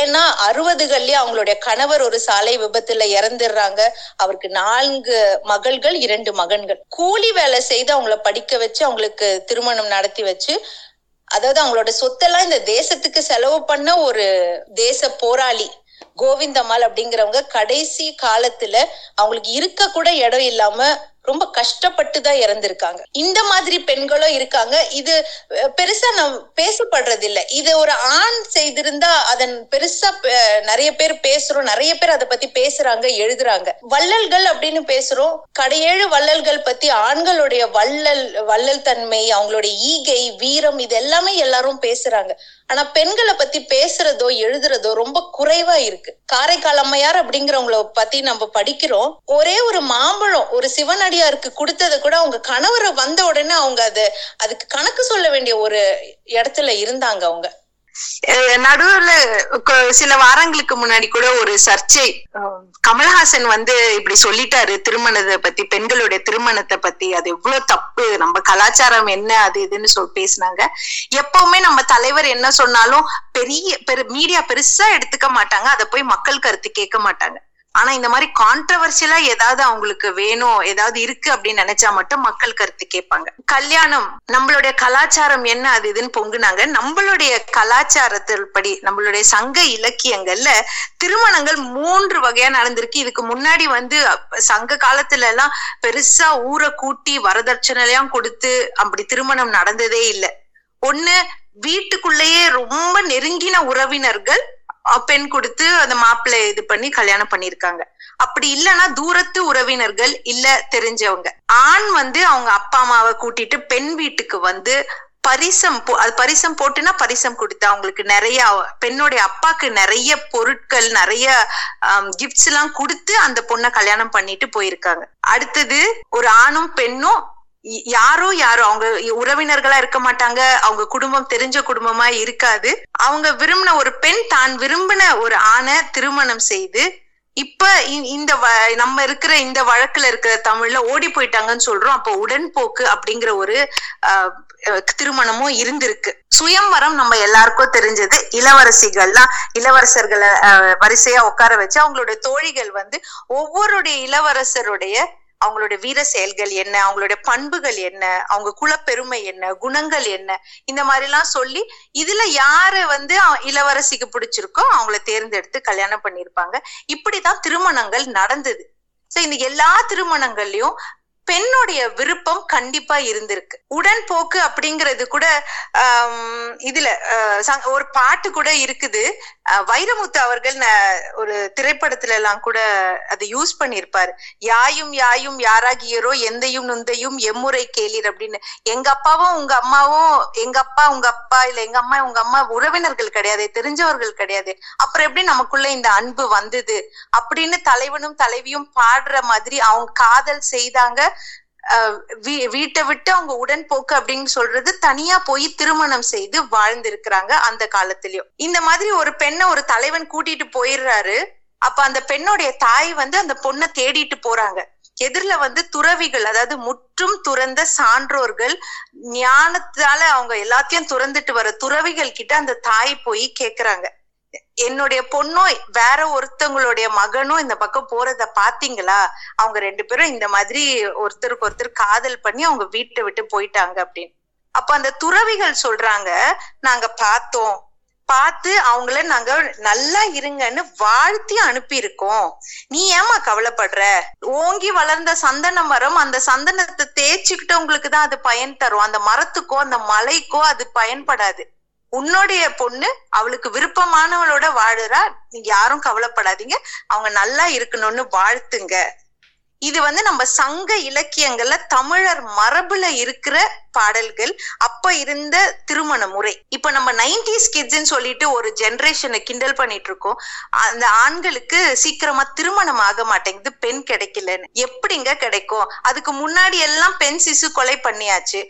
ஏன்னா அறுபதுகள்லயே அவங்களுடைய கணவர் ஒரு சாலை விபத்துல இறந்துடுறாங்க. அவருக்கு நான்கு மகள்கள் இரண்டு மகன்கள். கூலி வேலை செய்து அவங்கள படிக்க வச்சு அவங்களுக்கு திருமணம் நடத்தி வச்சு அதாவது அவங்களோட சொத்தெல்லாம் இந்த தேசத்துக்கு செலவு பண்ண ஒரு தேச போராளி கோவிந்தம்மாள் அப்படிங்கிறவங்க கடைசி காலத்துல அவங்களுக்கு இருக்க கூட இடம் இல்லாம ரொம்ப கஷ்டப்பட்டு தான் இறந்திருக்காங்க. இந்த மாதிரி பெண்களும் இருக்காங்க. இது பெருசா நம் பேசப்படுறது இல்ல இது ஒரு ஆண் செய்திருந்தா அதன் பெருசா நிறைய பேர் பேசுறோம். நிறைய பேர் அதை பத்தி பேசுறாங்க எழுதுறாங்க. வள்ளல்கள் அப்படின்னு பேசுறோம். கடையேழு வள்ளல்கள் பத்தி ஆண்களுடைய வள்ளல் வள்ளல் தன்மை அவங்களுடைய ஈகை வீரம் இது எல்லாமே எல்லாரும் பேசுறாங்க. ஆனா பெண்களை பத்தி பேசுறதோ எழுதுறதோ ரொம்ப குறைவா இருக்கு. காரைக்கால் அம்மையார் அப்படிங்கிறவங்கள பத்தி நம்ம படிக்கிறோம். ஒரே ஒரு மாம்பழம் ஒரு சிவனடியாருக்கு கொடுத்ததை கூட அவங்க கணவரை வந்த உடனே அவங்க அது அதுக்கு கணக்கு சொல்ல வேண்டிய ஒரு இடத்துல இருந்தாங்க அவங்க. நடுவுல சில வாரங்களுக்கு முன்னாடி கூட ஒரு சர்ச்சை கமல்ஹாசன் வந்து இப்படி சொல்லிட்டாரு திருமணத்தை பத்தி பெண்களுடைய திருமணத்தை பத்தி அது எவ்வளவு தப்பு நம்ம கலாச்சாரம் என்ன அது இதுன்னு சொல் பேசினாங்க. எப்பவுமே நம்ம தலைவர் என்ன சொன்னாலும் பெரிய பெரு மீடியா பெருசா எடுத்துக்க மாட்டாங்க அதை போய் மக்கள் கருத்து கேட்க மாட்டாங்க. ஆனா இந்த மாதிரி கான்ட்ரவர்சியலா ஏதாவது அவங்களுக்கு வேணும் ஏதாவது இருக்கு அப்படின்னு நினைச்சா மட்டும் மக்கள் கருத்து கேட்பாங்க. கல்யாணம் நம்மளுடைய கலாச்சாரம் என்ன அது இதுன்னு பொங்குனாங்க. நம்மளுடைய கலாச்சாரத்தில் படி நம்மளுடைய சங்க இலக்கியங்கள்ல திருமணங்கள் மூன்று வகையா நடந்திருக்கு. இதுக்கு முன்னாடி வந்து சங்க காலத்துல எல்லாம் பெருசா ஊரை கூட்டி வரதட்சணையெல்லாம் கொடுத்து அப்படி திருமணம் நடந்ததே இல்லை. ஒண்ணு வீட்டுக்குள்ளேயே ரொம்ப நெருங்கின உறவினர்கள் பெண் கொடுத்து அந்த மாப்பிள்ளை இது பண்ணி கல்யாணம் பண்ணிருக்காங்க அப்படி இல்லைன்னா தூரத்து உறவினர்கள் இல்ல தெரிஞ்சவங்க. ஆண் வந்து அவங்க அப்பா அம்மாவை கூட்டிட்டு பெண் வீட்டுக்கு வந்து பரிசம் போ அது பரிசம் போட்டுனா பரிசம் கொடுத்து அவங்களுக்கு நிறைய பெண்ணுடைய அப்பாக்கு நிறைய பொருட்கள் நிறைய கிஃப்ட்ஸ் எல்லாம் கொடுத்து அந்த பொண்ணை கல்யாணம் பண்ணிட்டு போயிருக்காங்க. அடுத்தது ஒரு ஆணும் பெண்ணும் யாரோ யாரோ அவங்க உறவினர்களா இருக்க மாட்டாங்க. அவங்க குடும்பம் தெரிஞ்ச குடும்பமா இருக்காது. அவங்க விரும்பின ஒரு பெண் தான் விரும்பின ஒரு ஆணை திருமணம் செய்து இப்ப இ- இந்த வ- நம்ம இருக்கிற இந்த வழக்குல இருக்கிற தமிழ்ல ஓடி போயிட்டாங்கன்னு சொல்றோம். அப்போ உடன்போக்கு அப்படிங்கிற ஒரு ஆஹ், அஹ், திருமணமும் இருந்திருக்கு. சுயம்வரம் நம்ம எல்லாருக்கும் தெரிஞ்சது. இளவரசிகள்லாம் இளவரசர்களை ஆஹ், வரிசையா உட்கார வச்சு அவங்களுடைய தோழிகள் வந்து ஒவ்வொருடைய இளவரசருடைய அவங்களுடைய வீர செயல்கள் என்ன? அவங்களுடைய பண்புகள் என்ன? அவங்க குலப்பெருமை என்ன? குணங்கள் என்ன? இந்த மாதிரி எல்லாம் சொல்லி இதுல யாரு வந்து இளவரசிக்கு பிடிச்சிருக்கோ அவங்கள தேர்ந்தெடுத்து கல்யாணம் பண்ணிருப்பாங்க இப்படிதான் திருமணங்கள் நடந்தது. சோ இந்த எல்லா திருமணங்கள்லயும் பெண்ணுடைய விருப்பம் கண்டிப்பா இருந்திருக்கு. உடன்போக்கு அப்படிங்கிறது கூட இதுல அஹ், ஒரு பாட்டு கூட இருக்குது. அஹ், வைரமுத்து அவர்கள் ஒரு திரைப்படத்துல எல்லாம் கூட அதை யூஸ் பண்ணியிருப்பாரு யாயும் யாயும் யாராகியரோ எந்தையும் நுந்தையும் எம்முறை கேளீர் அப்படின்னு. எங்க அப்பாவும் உங்க அம்மாவும் எங்க அப்பா உங்க அப்பா இல்ல எங்க அம்மா உங்க அம்மா உறவினர்கள் கிடையாது தெரிஞ்சவர்கள் கிடையாது. அப்புறம் எப்படி நமக்குள்ள இந்த அன்பு வந்தது? அப்படின்னு தலைவனும் தலைவியும் பாடுற மாதிரி அவங்க காதல் செய்தாங்க. வீட்டை விட்டு அவங்க உடன்போக்கு அப்படின்னு சொல்றது தனியா போய் திருமணம் செய்து வாழ்ந்திருக்கிறாங்க அந்த காலத்திலயும். இந்த மாதிரி ஒரு பெண்ணை ஒரு தலைவன் கூட்டிட்டு போயிடுறாரு. அப்ப அந்த பெண்ணுடைய தாய் வந்து அந்த பொண்ணை தேடிட்டு போறாங்க. எதிரில வந்து துறவிகள் அதாவது முற்றும் துறந்த சான்றோர்கள் ஞானத்தால அவங்க எல்லாத்தையும் துறந்துட்டு வர துறவிகள் கிட்ட அந்த தாய் போய் கேக்குறாங்க. என்னுடைய பொண்ணும் வேற ஒருத்தவங்களுடைய மகனும் இந்த பக்கம் போறத பாத்தீங்களா? அவங்க ரெண்டு பேரும் இந்த மாதிரி ஒருத்தருக்கு ஒருத்தர் காதல் பண்ணி அவங்க வீட்டை விட்டு போயிட்டாங்க அப்படின்னு. அப்ப அந்த துறவிகள் சொல்றாங்க நாங்க பார்த்தோம் பார்த்து அவங்கள நாங்க நல்லா இருங்கன்னு வாழ்த்தி அனுப்பியிருக்கோம். நீ ஏமா கவலைப்படுற? ஓங்கி வளர்ந்த சந்தன மரம் அந்த சந்தனத்தை தேய்ச்சிக்கிட்டவங்களுக்கு தான் அது பயன் தரும். அந்த மரத்துக்கோ அந்த மலைக்கோ அது பயன்படாது. உன்னுடைய பொண்ணு அவளுக்கு விருப்பமானவளோட வாழுறா. நீங்க யாரும் கவலைப்படாதீங்க. அவங்க நல்லா இருக்கணும்னு வாழ்த்துங்க. இது வந்து நம்ம சங்க இலக்கியங்கள்ல தமிழர் மரபுல இருக்கிற பாடல்கள். அப்ப இருந்த திருமண முறை. இப்ப நம்ம நைன்டிஸ் கிட்ஸ்ன்னு சொல்லிட்டு ஒரு ஜென்ரேஷனை கிண்டல் பண்ணிட்டு இருக்கோம் அந்த ஆண்களுக்கு சீக்கிரமா திருமணம் ஆக மாட்டேங்குது. பெண் கிடைக்கலன்னு. எப்படிங்க கிடைக்கும்? அதுக்கு முன்னாடி எல்லாம் பெண் சிசு கொலை பண்ணியாச்சு.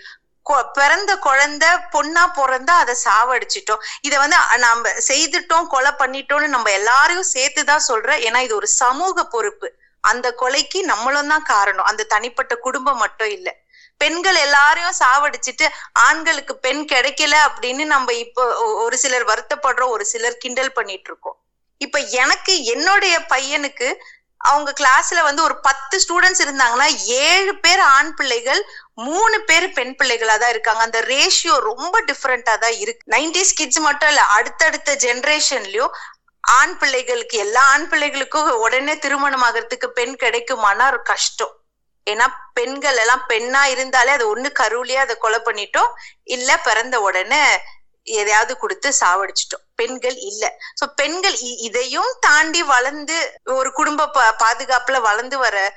பிறந்த குழந்தை பொண்ணா பிறந்தா அதை சாவடிச்சிட்டோம். இதை வந்து நம்ம செய்துட்டோம் கொலை பண்ணிட்டோம்னு நம்ம எல்லாரையும் சேர்த்துதான் சொல்றேன். ஏன்னா இது ஒரு சமூக பொறுப்பு. அந்த கொலைக்கு நம்மளும் தான் காரணம். அந்த தனிப்பட்ட குடும்பம் மட்டும் இல்ல. பெண்கள் எல்லாரையும் சாவடிச்சிட்டு ஆண்களுக்கு பெண் கிடைக்கல அப்படின்னு நம்ம இப்போ ஒரு சிலர் வருத்தப்படுறோம் ஒரு சிலர் கிண்டல் பண்ணிட்டு இருக்கோம். இப்ப எனக்கு என்னுடைய பையனுக்கு அவங்க கிளாஸ்ல வந்து ஒரு பத்து ஸ்டூடெண்ட்ஸ் இருந்தாங்கன்னா ஏழு பேர் ஆண் பிள்ளைகள் மூணு பேர் பெண் பிள்ளைகளா தான் இருக்காங்க. அந்த ரேஷியோ ரொம்ப டிஃப்ரெண்டா தான் இருக்கு. நைன்டிஸ் கிட்ஸ் மட்டும் இல்ல அடுத்தடுத்த ஜென்ரேஷன்லயும் ஆண் பிள்ளைகளுக்கு எல்லா ஆண் பிள்ளைகளுக்கும் உடனே திருமணம் ஆகிறதுக்கு பெண் கிடைக்குமானா ஒரு கஷ்டம். ஏன்னா பெண்கள் எல்லாம் பெண்ணா இருந்தாலே அது ஒண்ணு கருவிலேயே அதை கொலை பண்ணிட்டோம். இல்ல பிறந்த உடனே எதையாவது கொடுத்து சாவடிச்சிட்டோம். பெண்கள் இல்ல. சோ பெண்கள் இ- இதையும் தாண்டி வளர்ந்து ஒரு குடும்ப பாதுகாப்புல வளர்ந்து வர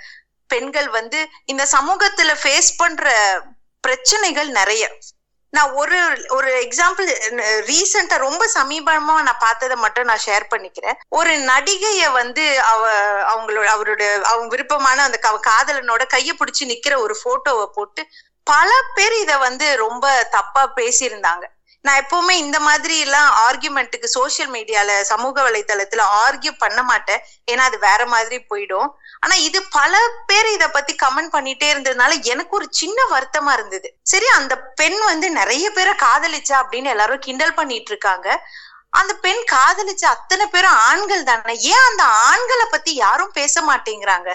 பெண்கள் வந்து இந்த சமூகத்துல ஃபேஸ் பண்ற பிரச்சனைகள் நிறைய. நான் ஒரு ஒரு எக்ஸாம்பிள் ரீசெண்டா ரொம்ப சமீபமா நான் பார்த்ததை மட்டும் நான் ஷேர் பண்ணிக்கிறேன். ஒரு நடிகைய வந்து அவ அவங்களோட அவரோட அவங்க விருப்பமான அந்த க- காதலனோட கையை பிடிச்சி நிக்கிற ஒரு போட்டோவை போட்டு பல பேர் இத வந்து ரொம்ப தப்பா பேசியிருந்தாங்க. நான் எப்பவுமே இந்த மாதிரி எல்லாம் ஆர்கியூமெண்ட்டுக்கு சோசியல் மீடியால சமூக வலைதளத்துல ஆர்கியூ பண்ண மாட்டேன். ஏன்னா அது வேற மாதிரி போயிடும். ஆனா இது பல பேர் இத பத்தி கமெண்ட் பண்ணிட்டே இருந்ததுனால எனக்கு ஒரு சின்ன வருத்தமா இருந்தது. சரி அந்த பெண் வந்து நிறைய பேரை காதலிச்சா அப்படின்னு எல்லாரும் கிண்டல் பண்ணிட்டு இருக்காங்க. அந்த பெண் காதலிச்ச அத்தனை பேரும் ஆண்கள் தானே. ஏன் அந்த ஆண்களை பத்தி யாரும் பேச மாட்டேங்கிறாங்க?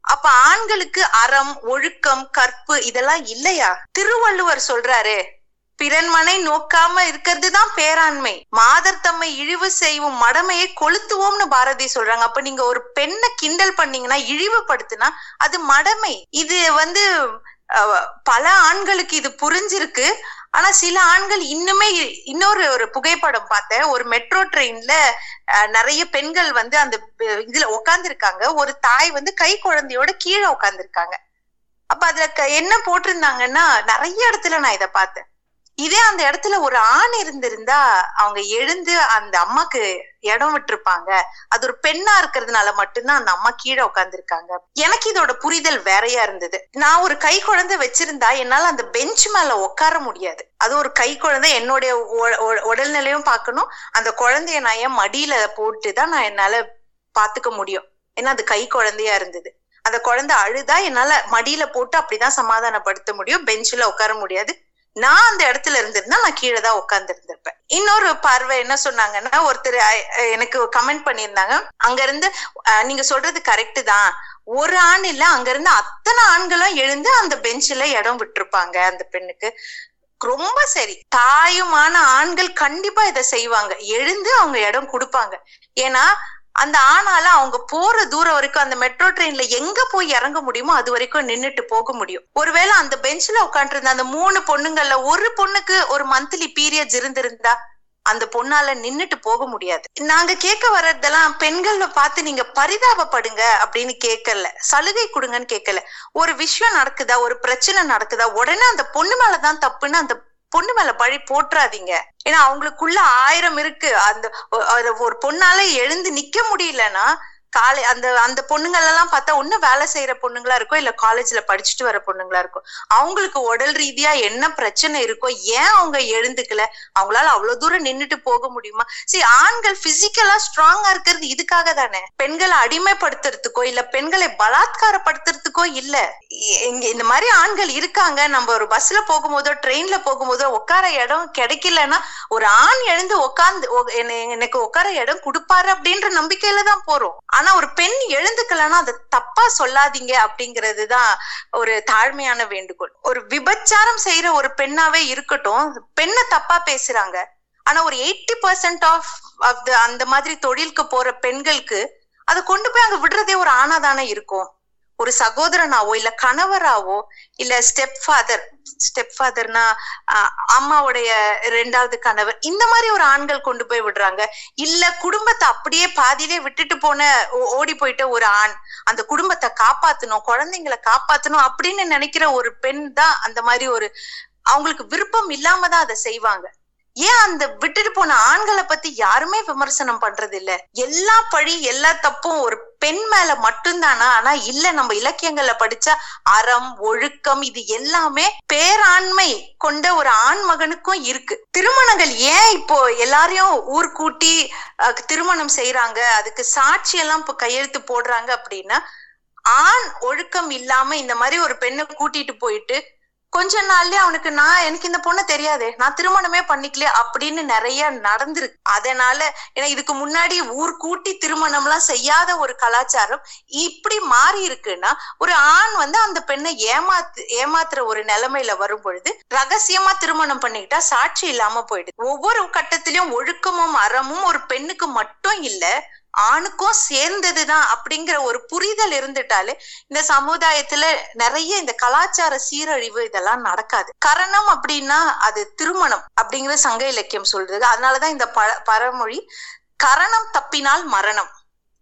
அப்ப ஆண்களுக்கு அறம் ஒழுக்கம் கற்பு இதெல்லாம் இல்லையா? திருவள்ளுவர் சொல்றாரு பிறன்மனை நோக்காம இருக்கிறது தான் பேராண்மை. மாதர் தம்மை இழிவு செய்வோம் மடமையை கொளுத்துவோம்னு பாரதி சொல்றாங்க. அப்ப நீங்க ஒரு பெண்ணை கிண்டல் பண்ணீங்கன்னா இழிவுபடுத்தினா அது மடமை. இது வந்து பல ஆண்களுக்கு இது புரிஞ்சிருக்கு. ஆனா சில ஆண்கள் இன்னுமே இ- இன்னொரு ஒரு புகைப்படம் பார்த்தேன். ஒரு மெட்ரோ ட்ரெயின்ல நிறைய பெண்கள் வந்து அந்த இதுல உட்கார்ந்திருக்காங்க ஒரு தாய் வந்து கை குழந்தையோட கீழே உட்காந்துருக்காங்க அப்ப அதுல க- என்ன போட்டிருந்தாங்கன்னா நிறைய இடத்துல நான் இதை பார்த்தேன். இதே அந்த இடத்துல ஒரு ஆண் இருந்திருந்தா அவங்க எழுந்து அந்த அம்மாக்கு இடம் விட்டுருப்பாங்க. அது ஒரு பெண்ணா இருக்கிறதுனால மட்டும்தான் அந்த அம்மா கீழே உட்காந்துருக்காங்க எனக்கு இதோட புரிதல் வேறையா இருந்தது. நான் ஒரு கை குழந்தை வச்சிருந்தா என்னால அந்த பெஞ்ச் மேல உட்கார முடியாது. அது ஒரு கை குழந்தை என்னுடைய உடல்நிலையும் பார்க்கணும். அந்த குழந்தைய நான் என் மடியில போட்டு தான் நான் என்னால பாத்துக்க முடியும். ஏன்னா அது கை குழந்தையா இருந்தது. அந்த குழந்தை அழுதா என்னால மடியில போட்டு அப்படிதான் சமாதானப்படுத்த முடியும். பெஞ்சில உட்கார முடியாது. நான் அந்த இடத்துல இருந்திருந்தா நான் கீழே தான் உட்கார்ந்து இருந்திருப்பேன் இன்னொரு பார்வை என்ன சொன்னாங்கன்னா ஒருத்தர் எனக்கு கமெண்ட் பண்ணியிருந்தாங்க. அங்க இருந்து நீங்க சொல்றது கரெக்ட் தான். ஒரு ஆண் இல்ல அங்க இருந்து அத்தனை ஆண்களும் எழுந்து அந்த பெஞ்சில இடம் விட்டுருப்பாங்க அந்த பெண்ணுக்கு. ரொம்ப சரி. தாயுமான ஆண்கள் கண்டிப்பா இதை செய்வாங்க. எழுந்து அவங்க இடம் கொடுப்பாங்க. ஏன்னா அந்த ஆனாலும் அவங்க போற தூரம் வரைக்கும் அந்த மெட்ரோ ட்ரெயின்ல எங்க போய் இறங்க முடியுமோ அது வரைக்கும் நின்னுட்டு போக முடியும். ஒருவேளை அந்த பெஞ்ச்ல உட்காந்துருந்த அந்த மூணு பொண்ணுங்கள்ல ஒரு பொண்ணுக்கு ஒரு மந்த்லி பீரியட்ஸ் இருந்திருந்தா அந்த பொண்ணால நின்னுட்டு போக முடியாது. நாங்க கேட்க வர்றதெல்லாம் பெண்களை பார்த்து நீங்க பரிதாபப்படுங்க அப்படின்னு கேட்கல. சலுகை கொடுங்கன்னு கேட்கல. ஒரு விஷயம் நடக்குதா? ஒரு பிரச்சனை நடக்குதா? உடனே அந்த பொண்ணு மேலதான் தப்புன்னு அந்த பொண்ணு மேல பழி போட்டுறாதீங்க. ஏன்னா அவங்களுக்குள்ள ஆயிரம் இருக்கு. அந்த ஒரு பொண்ணால எழுந்து நிக்க முடியலன்னா காலை அந்த அந்த பொண்ணுங்கள் எல்லாம் பார்த்தா ஒன்னும் வேலை செய்யற பொண்ணுங்களா இருக்கும் இல்ல காலேஜ்ல படிச்சுட்டு வர பொண்ணுங்களா இருக்கும் அவங்களுக்கு உடல் ரீதியா என்ன பிரச்சனை இருக்கோ ஏன் அவங்க எழுந்துக்கல அவங்களால அவ்வளவு தூரம் நின்னுட்டு போக முடியுமா? சரி ஆண்கள் பிசிக்கலா ஸ்ட்ராங்கா இருக்கிறது இதுக்காக தானே. பெண்களை அடிமைப்படுத்துறதுக்கோ இல்ல பெண்களை பலாத்காரப்படுத்துறதுக்கோ இல்ல. இங்க இந்த மாதிரி ஆண்கள் இருக்காங்க. நம்ம ஒரு பஸ்ல போகும்போதோ ட்ரெயின்ல போகும்போதோ உட்கார இடம் கிடைக்கலன்னா ஒரு ஆண் எழுந்து உட்கார்ந்து எனக்கு உட்கார இடம் கொடுப்பாரு அப்படின்ற நம்பிக்கையில தான் போறோம். ஆனா ஒரு பெண் எழுந்துக்கலன்னா அதை தப்பா சொல்லாதீங்க அப்படிங்கிறதுதான் ஒரு தாழ்மையான வேண்டுகோள். ஒரு விபச்சாரம் செய்யற ஒரு பெண்ணாவே இருக்கட்டும் பெண்ணை தப்பா பேசுறாங்க. ஆனா ஒரு எயிட்டி பர்சன்ட் ஆஃப் அந்த மாதிரி தொழிலுக்கு போற பெண்களுக்கு அதை கொண்டு போய் அங்க விடுறதே ஒரு ஆனாதானே இருக்கும். ஒரு சகோதரனாவோ இல்ல கணவராவோ இல்ல ஸ்டெப் ஃபாதர் ஸ்டெப் ஃபாதர்னா அம்மாவுடைய ரெண்டாவது கணவர் இந்த மாதிரி ஒரு ஆண்கள் கொண்டு போய் விடுறாங்க. இல்ல குடும்பத்தை அப்படியே பாதியிலே விட்டுட்டு போன ஓடி போயிட்ட ஒரு ஆண் அந்த குடும்பத்தை காப்பாத்தணும் குழந்தைங்களை காப்பாத்தணும் அப்படின்னு நினைக்கிற ஒரு பெண் தான் அந்த மாதிரி ஒரு அவங்களுக்கு விருப்பம் இல்லாம தான் அதை செய்வாங்க. ஏன் அந்த விட்டுட்டு போன ஆண்களை பத்தி யாருமே விமர்சனம் பண்றது இல்ல எல்லா பழி எல்லா தப்பும் ஒரு பெண் மேல மட்டும்தானா? ஆனா இல்ல நம்ம இலக்கியங்கள்ல படிச்சா அறம் ஒழுக்கம் இது எல்லாமே பேராண்மை கொண்ட ஒரு ஆண் மகனுக்கும் இருக்கு. திருமணங்கள் ஏன் இப்போ எல்லாரையும் ஊர் கூட்டி திருமணம் செய்யறாங்க அதுக்கு சாட்சி எல்லாம் இப்போ கையெழுத்து போடுறாங்க அப்படின்னா ஆண் ஒழுக்கம் இல்லாம இந்த மாதிரி ஒரு பெண்ணை கூட்டிட்டு போயிட்டு கொஞ்ச நாள்லயே அவனுக்கு நான் எனக்கு இந்த பொண்ணு தெரியாதே. நான் திருமணமே பண்ணிக்கல அப்படின்னு நிறைய நடந்திருக்கு. அதனால ஏன்னா இதுக்கு முன்னாடி ஊர் கூட்டி திருமணம் எல்லாம் செய்யாத ஒரு கலாச்சாரம் இப்படி மாறி இருக்குன்னா ஒரு ஆண் வந்து அந்த பெண்ணை ஏமாத்து ஏமாத்துற ஒரு நிலைமையில வரும் பொழுது ரகசியமா திருமணம் பண்ணிக்கிட்டா சாட்சி இல்லாம போயிடுது. ஒவ்வொரு கட்டத்திலயும் ஒழுக்கமும் அறமும் ஒரு பெண்ணுக்கு மட்டும் இல்ல ஆணுக்கும் சேர்ந்ததுதான் அப்படிங்கிற ஒரு புரிதல் இருந்துட்டாலே இந்த சமுதாயத்துல நிறைய இந்த கலாச்சார சீரழிவு இதெல்லாம் நடக்காது. கரணம் அப்படின்னா அது திருமணம் அப்படிங்கிற சங்க இலக்கியம் சொல்றது. அதனாலதான் இந்த ப பழமொழி கரணம் தப்பினால் மரணம்.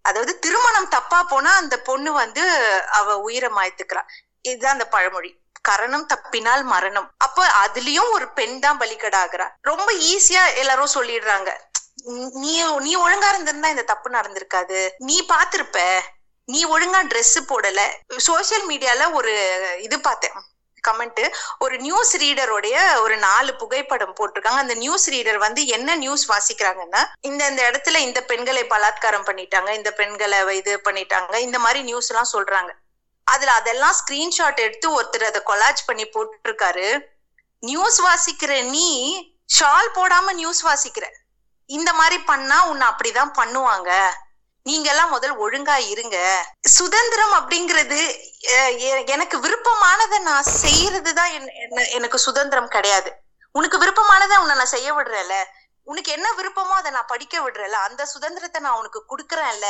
அதாவது திருமணம் தப்பா போனா அந்த பொண்ணு வந்து அவ உயிரை மாய்த்துக்கிறா. இதுதான் அந்த பழமொழி. கரணம் தப்பினால் மரணம். அப்ப அதுலயும் ஒரு பெண் தான் பலிகடாகிறா. ரொம்ப ஈஸியா எல்லாரும் சொல்லிடுறாங்க. நீ நீ ஒழுங்கா இருந்திருந்தா இந்த தப்பு நடந்திருக்காது. நீ பாத்திருப்ப. நீ ஒழுங்கா ட்ரெஸ் போடல. சோசியல் மீடியால ஒரு இது பார்த்தேன். கமெண்ட் ஒரு நியூஸ் ரீடருடைய ஒரு நாலு புகைப்படம் போட்டிருக்காங்க. அந்த நியூஸ் ரீடர் வந்து என்ன நியூஸ் வாசிக்கிறாங்கன்னா இந்த இந்த இடத்துல இந்த பெண்களை பலாத்காரம் பண்ணிட்டாங்க இந்த பெண்களை இது பண்ணிட்டாங்க இந்த மாதிரி நியூஸ் எல்லாம் சொல்றாங்க. அதுல அதெல்லாம் ஸ்கிரீன்ஷாட் எடுத்து ஒருத்தர் அதை கொலாஜ் பண்ணி போட்டிருக்காரு. நியூஸ் வாசிக்கிற நீ ஷால் போடாம நியூஸ் வாசிக்கிற. இந்த மாதிரி பண்ணா உன்னை அப்படிதான் பண்ணுவாங்க. நீங்க எல்லாம் முதல் ஒழுங்கா இருங்க. சுதந்திரம் அப்படிங்கிறது எனக்கு விருப்பமானதை நான் செய்யறதுதான் எனக்கு சுதந்திரம் கிடையாது. உனக்கு விருப்பமானதை உன்னை நான் செய்ய விடுறேன்ல. உனக்கு என்ன விருப்பமோ அதை நான் படிக்க விடுறேன்ல. அந்த சுதந்திரத்தை நான் உனக்கு கொடுக்குறேன்ல.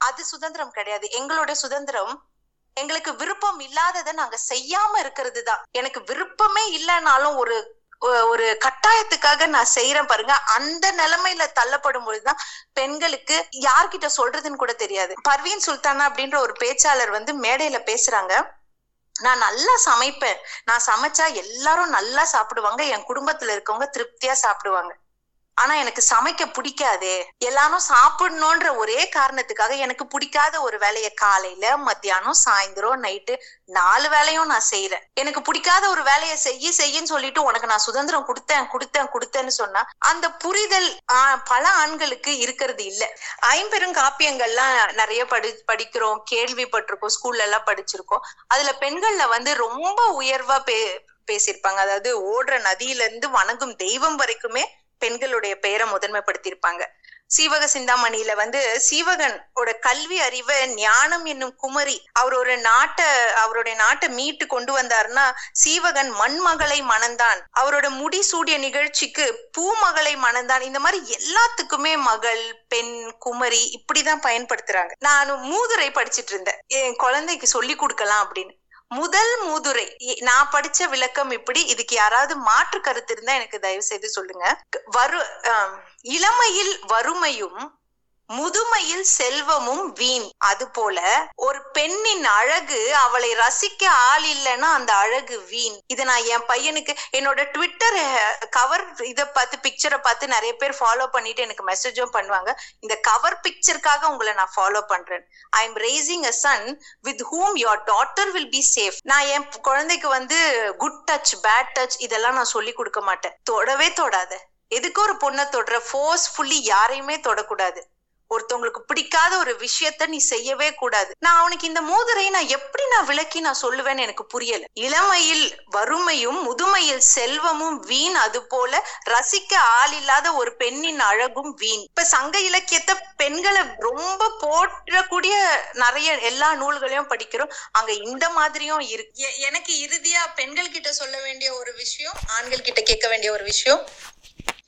அது சுதந்திரம் கிடையாது. எங்களுடைய சுதந்திரம் எங்களுக்கு விருப்பம் இல்லாததை நாங்க செய்யாம இருக்கிறது தான் எனக்கு விருப்பமே இல்லைனாலும் ஒரு ஒரு கட்டாயத்துக்காக நான் செய்யறேன் பாருங்க. அந்த நிலைமையில தள்ளப்படும் பொழுதுதான் பெண்களுக்கு யார்கிட்ட சொல்றதுன்னு கூட தெரியாது. பர்வீன் சுல்தானா அப்படின்ற ஒரு பேச்சாளர் வந்து மேடையில பேசுறாங்க. நான் நல்லா சமைப்பேன். நான் சமைச்சா எல்லாரும் நல்லா சாப்பிடுவாங்க. என் குடும்பத்துல இருக்கவங்க திருப்தியா சாப்பிடுவாங்க. ஆனா எனக்கு சமைக்க பிடிக்காதே எல்லாரும் சாப்பிடணும்ன்ற ஒரே காரணத்துக்காக எனக்கு பிடிக்காத ஒரு வேலையை காலையில மத்தியானம் சாயந்தரம் நைட்டு நாலு வேலையும் நான் செய்யறேன் எனக்கு பிடிக்காத ஒரு வேலையை செய்ய செய்யன்னு சொல்லிட்டு உனக்கு நான் சுதந்திரம் கொடுத்தேன் கொடுத்தேன் கொடுத்தேன்னு சொன்னா அந்த புரிதல் ஆஹ் பல ஆண்களுக்கு இருக்கிறது இல்ல. ஐம்பெரும் காப்பியங்கள்லாம் நிறைய படி படிக்கிறோம் கேள்விப்பட்டிருக்கோம் ஸ்கூல்ல எல்லாம் படிச்சிருக்கோம். அதுல பெண்கள்ல வந்து ரொம்ப உயர்வா பே பேசியிருப்பாங்க. அதாவது ஓடுற நதியில இருந்து வணங்கும் தெய்வம் வரைக்குமே பெண்களுடைய பெயரை முதன்மைப்படுத்தியிருப்பாங்க. சீவக சிந்தாமணியில வந்து சீவகனோட கல்வி அறிவை ஞானம் என்னும் குமரி அவர் ஒரு நாட்டை அவருடைய நாட்டை மீட்டு கொண்டு வந்தாருன்னா சீவகன் மண்மகளை மணந்தான். அவரோட முடி சூடிய நிகழ்ச்சிக்கு பூமகளை மணந்தான். இந்த மாதிரி எல்லாத்துக்குமே மகள் பெண் குமரி இப்படிதான் பயன்படுத்துறாங்க. நான் மூதுரை படிச்சிட்டு இருந்தேன். என் குழந்தைக்கு சொல்லி கொடுக்கலாம் அப்படின்னு. முதல் மூதுரை. நான் படிச்ச விளக்கம் இப்படி. இதுக்கு யாராவது மாற்று கருத்து இருந்தா எனக்கு தயவு செய்து சொல்லுங்க. வரு இளமையில் வறுமையும் முதுமையில் செல்வமும் வீண். அது போல ஒரு பெண்ணின் அழகு அவளை ரசிக்க ஆள் இல்லைன்னா அந்த அழகு வீண். இதை நான் என் பையனுக்கு என்னோட ட்விட்டர் கவர் இதை பார்த்து பிக்சரை பார்த்து நிறைய பேர் ஃபாலோ பண்ணிட்டு எனக்கு மெசேஜும் பண்ணுவாங்க. இந்த கவர் பிக்சருக்காக உங்களை நான் ஃபாலோ பண்றேன். I am raising a son with whom your daughter will be safe நான் என் குழந்தைக்கு வந்து குட் டச் பேட் டச் இதெல்லாம் நான் சொல்லி கொடுக்க மாட்டேன். தொடவே தொடாத. எதுக்கு ஒரு பொண்ணை தொடுற? ஃபோர்ஸ்ஃபுல்லி யாரையுமே தொடக்கூடாது. ஒருத்தவங்களுக்கு பிடிக்காத ஒரு விஷயத்த நீ செய்யவே கூடாது. நான் அவனுக்கு இந்த மோதிரையை நான் எப்படி நான் விளக்கி நான் சொல்லுவேன்னு எனக்கு புரியல. இளமையில் வறுமையும் முதுமையில் செல்வமும் வீண் அது போல ரசிக்க ஆள் இல்லாத ஒரு பெண்ணின் அழகும் வீண். இப்ப சங்க இலக்கியத்தை பெண்களை ரொம்ப போற்றக்கூடிய நிறைய எல்லா நூல்களையும் படிக்கிறோம். அங்க இந்த மாதிரியும் இருக்கு எ- எனக்கு இறுதியா பெண்கள் கிட்ட சொல்ல வேண்டிய ஒரு விஷயம் ஆண்கள் கிட்ட கேட்க வேண்டிய ஒரு விஷயம்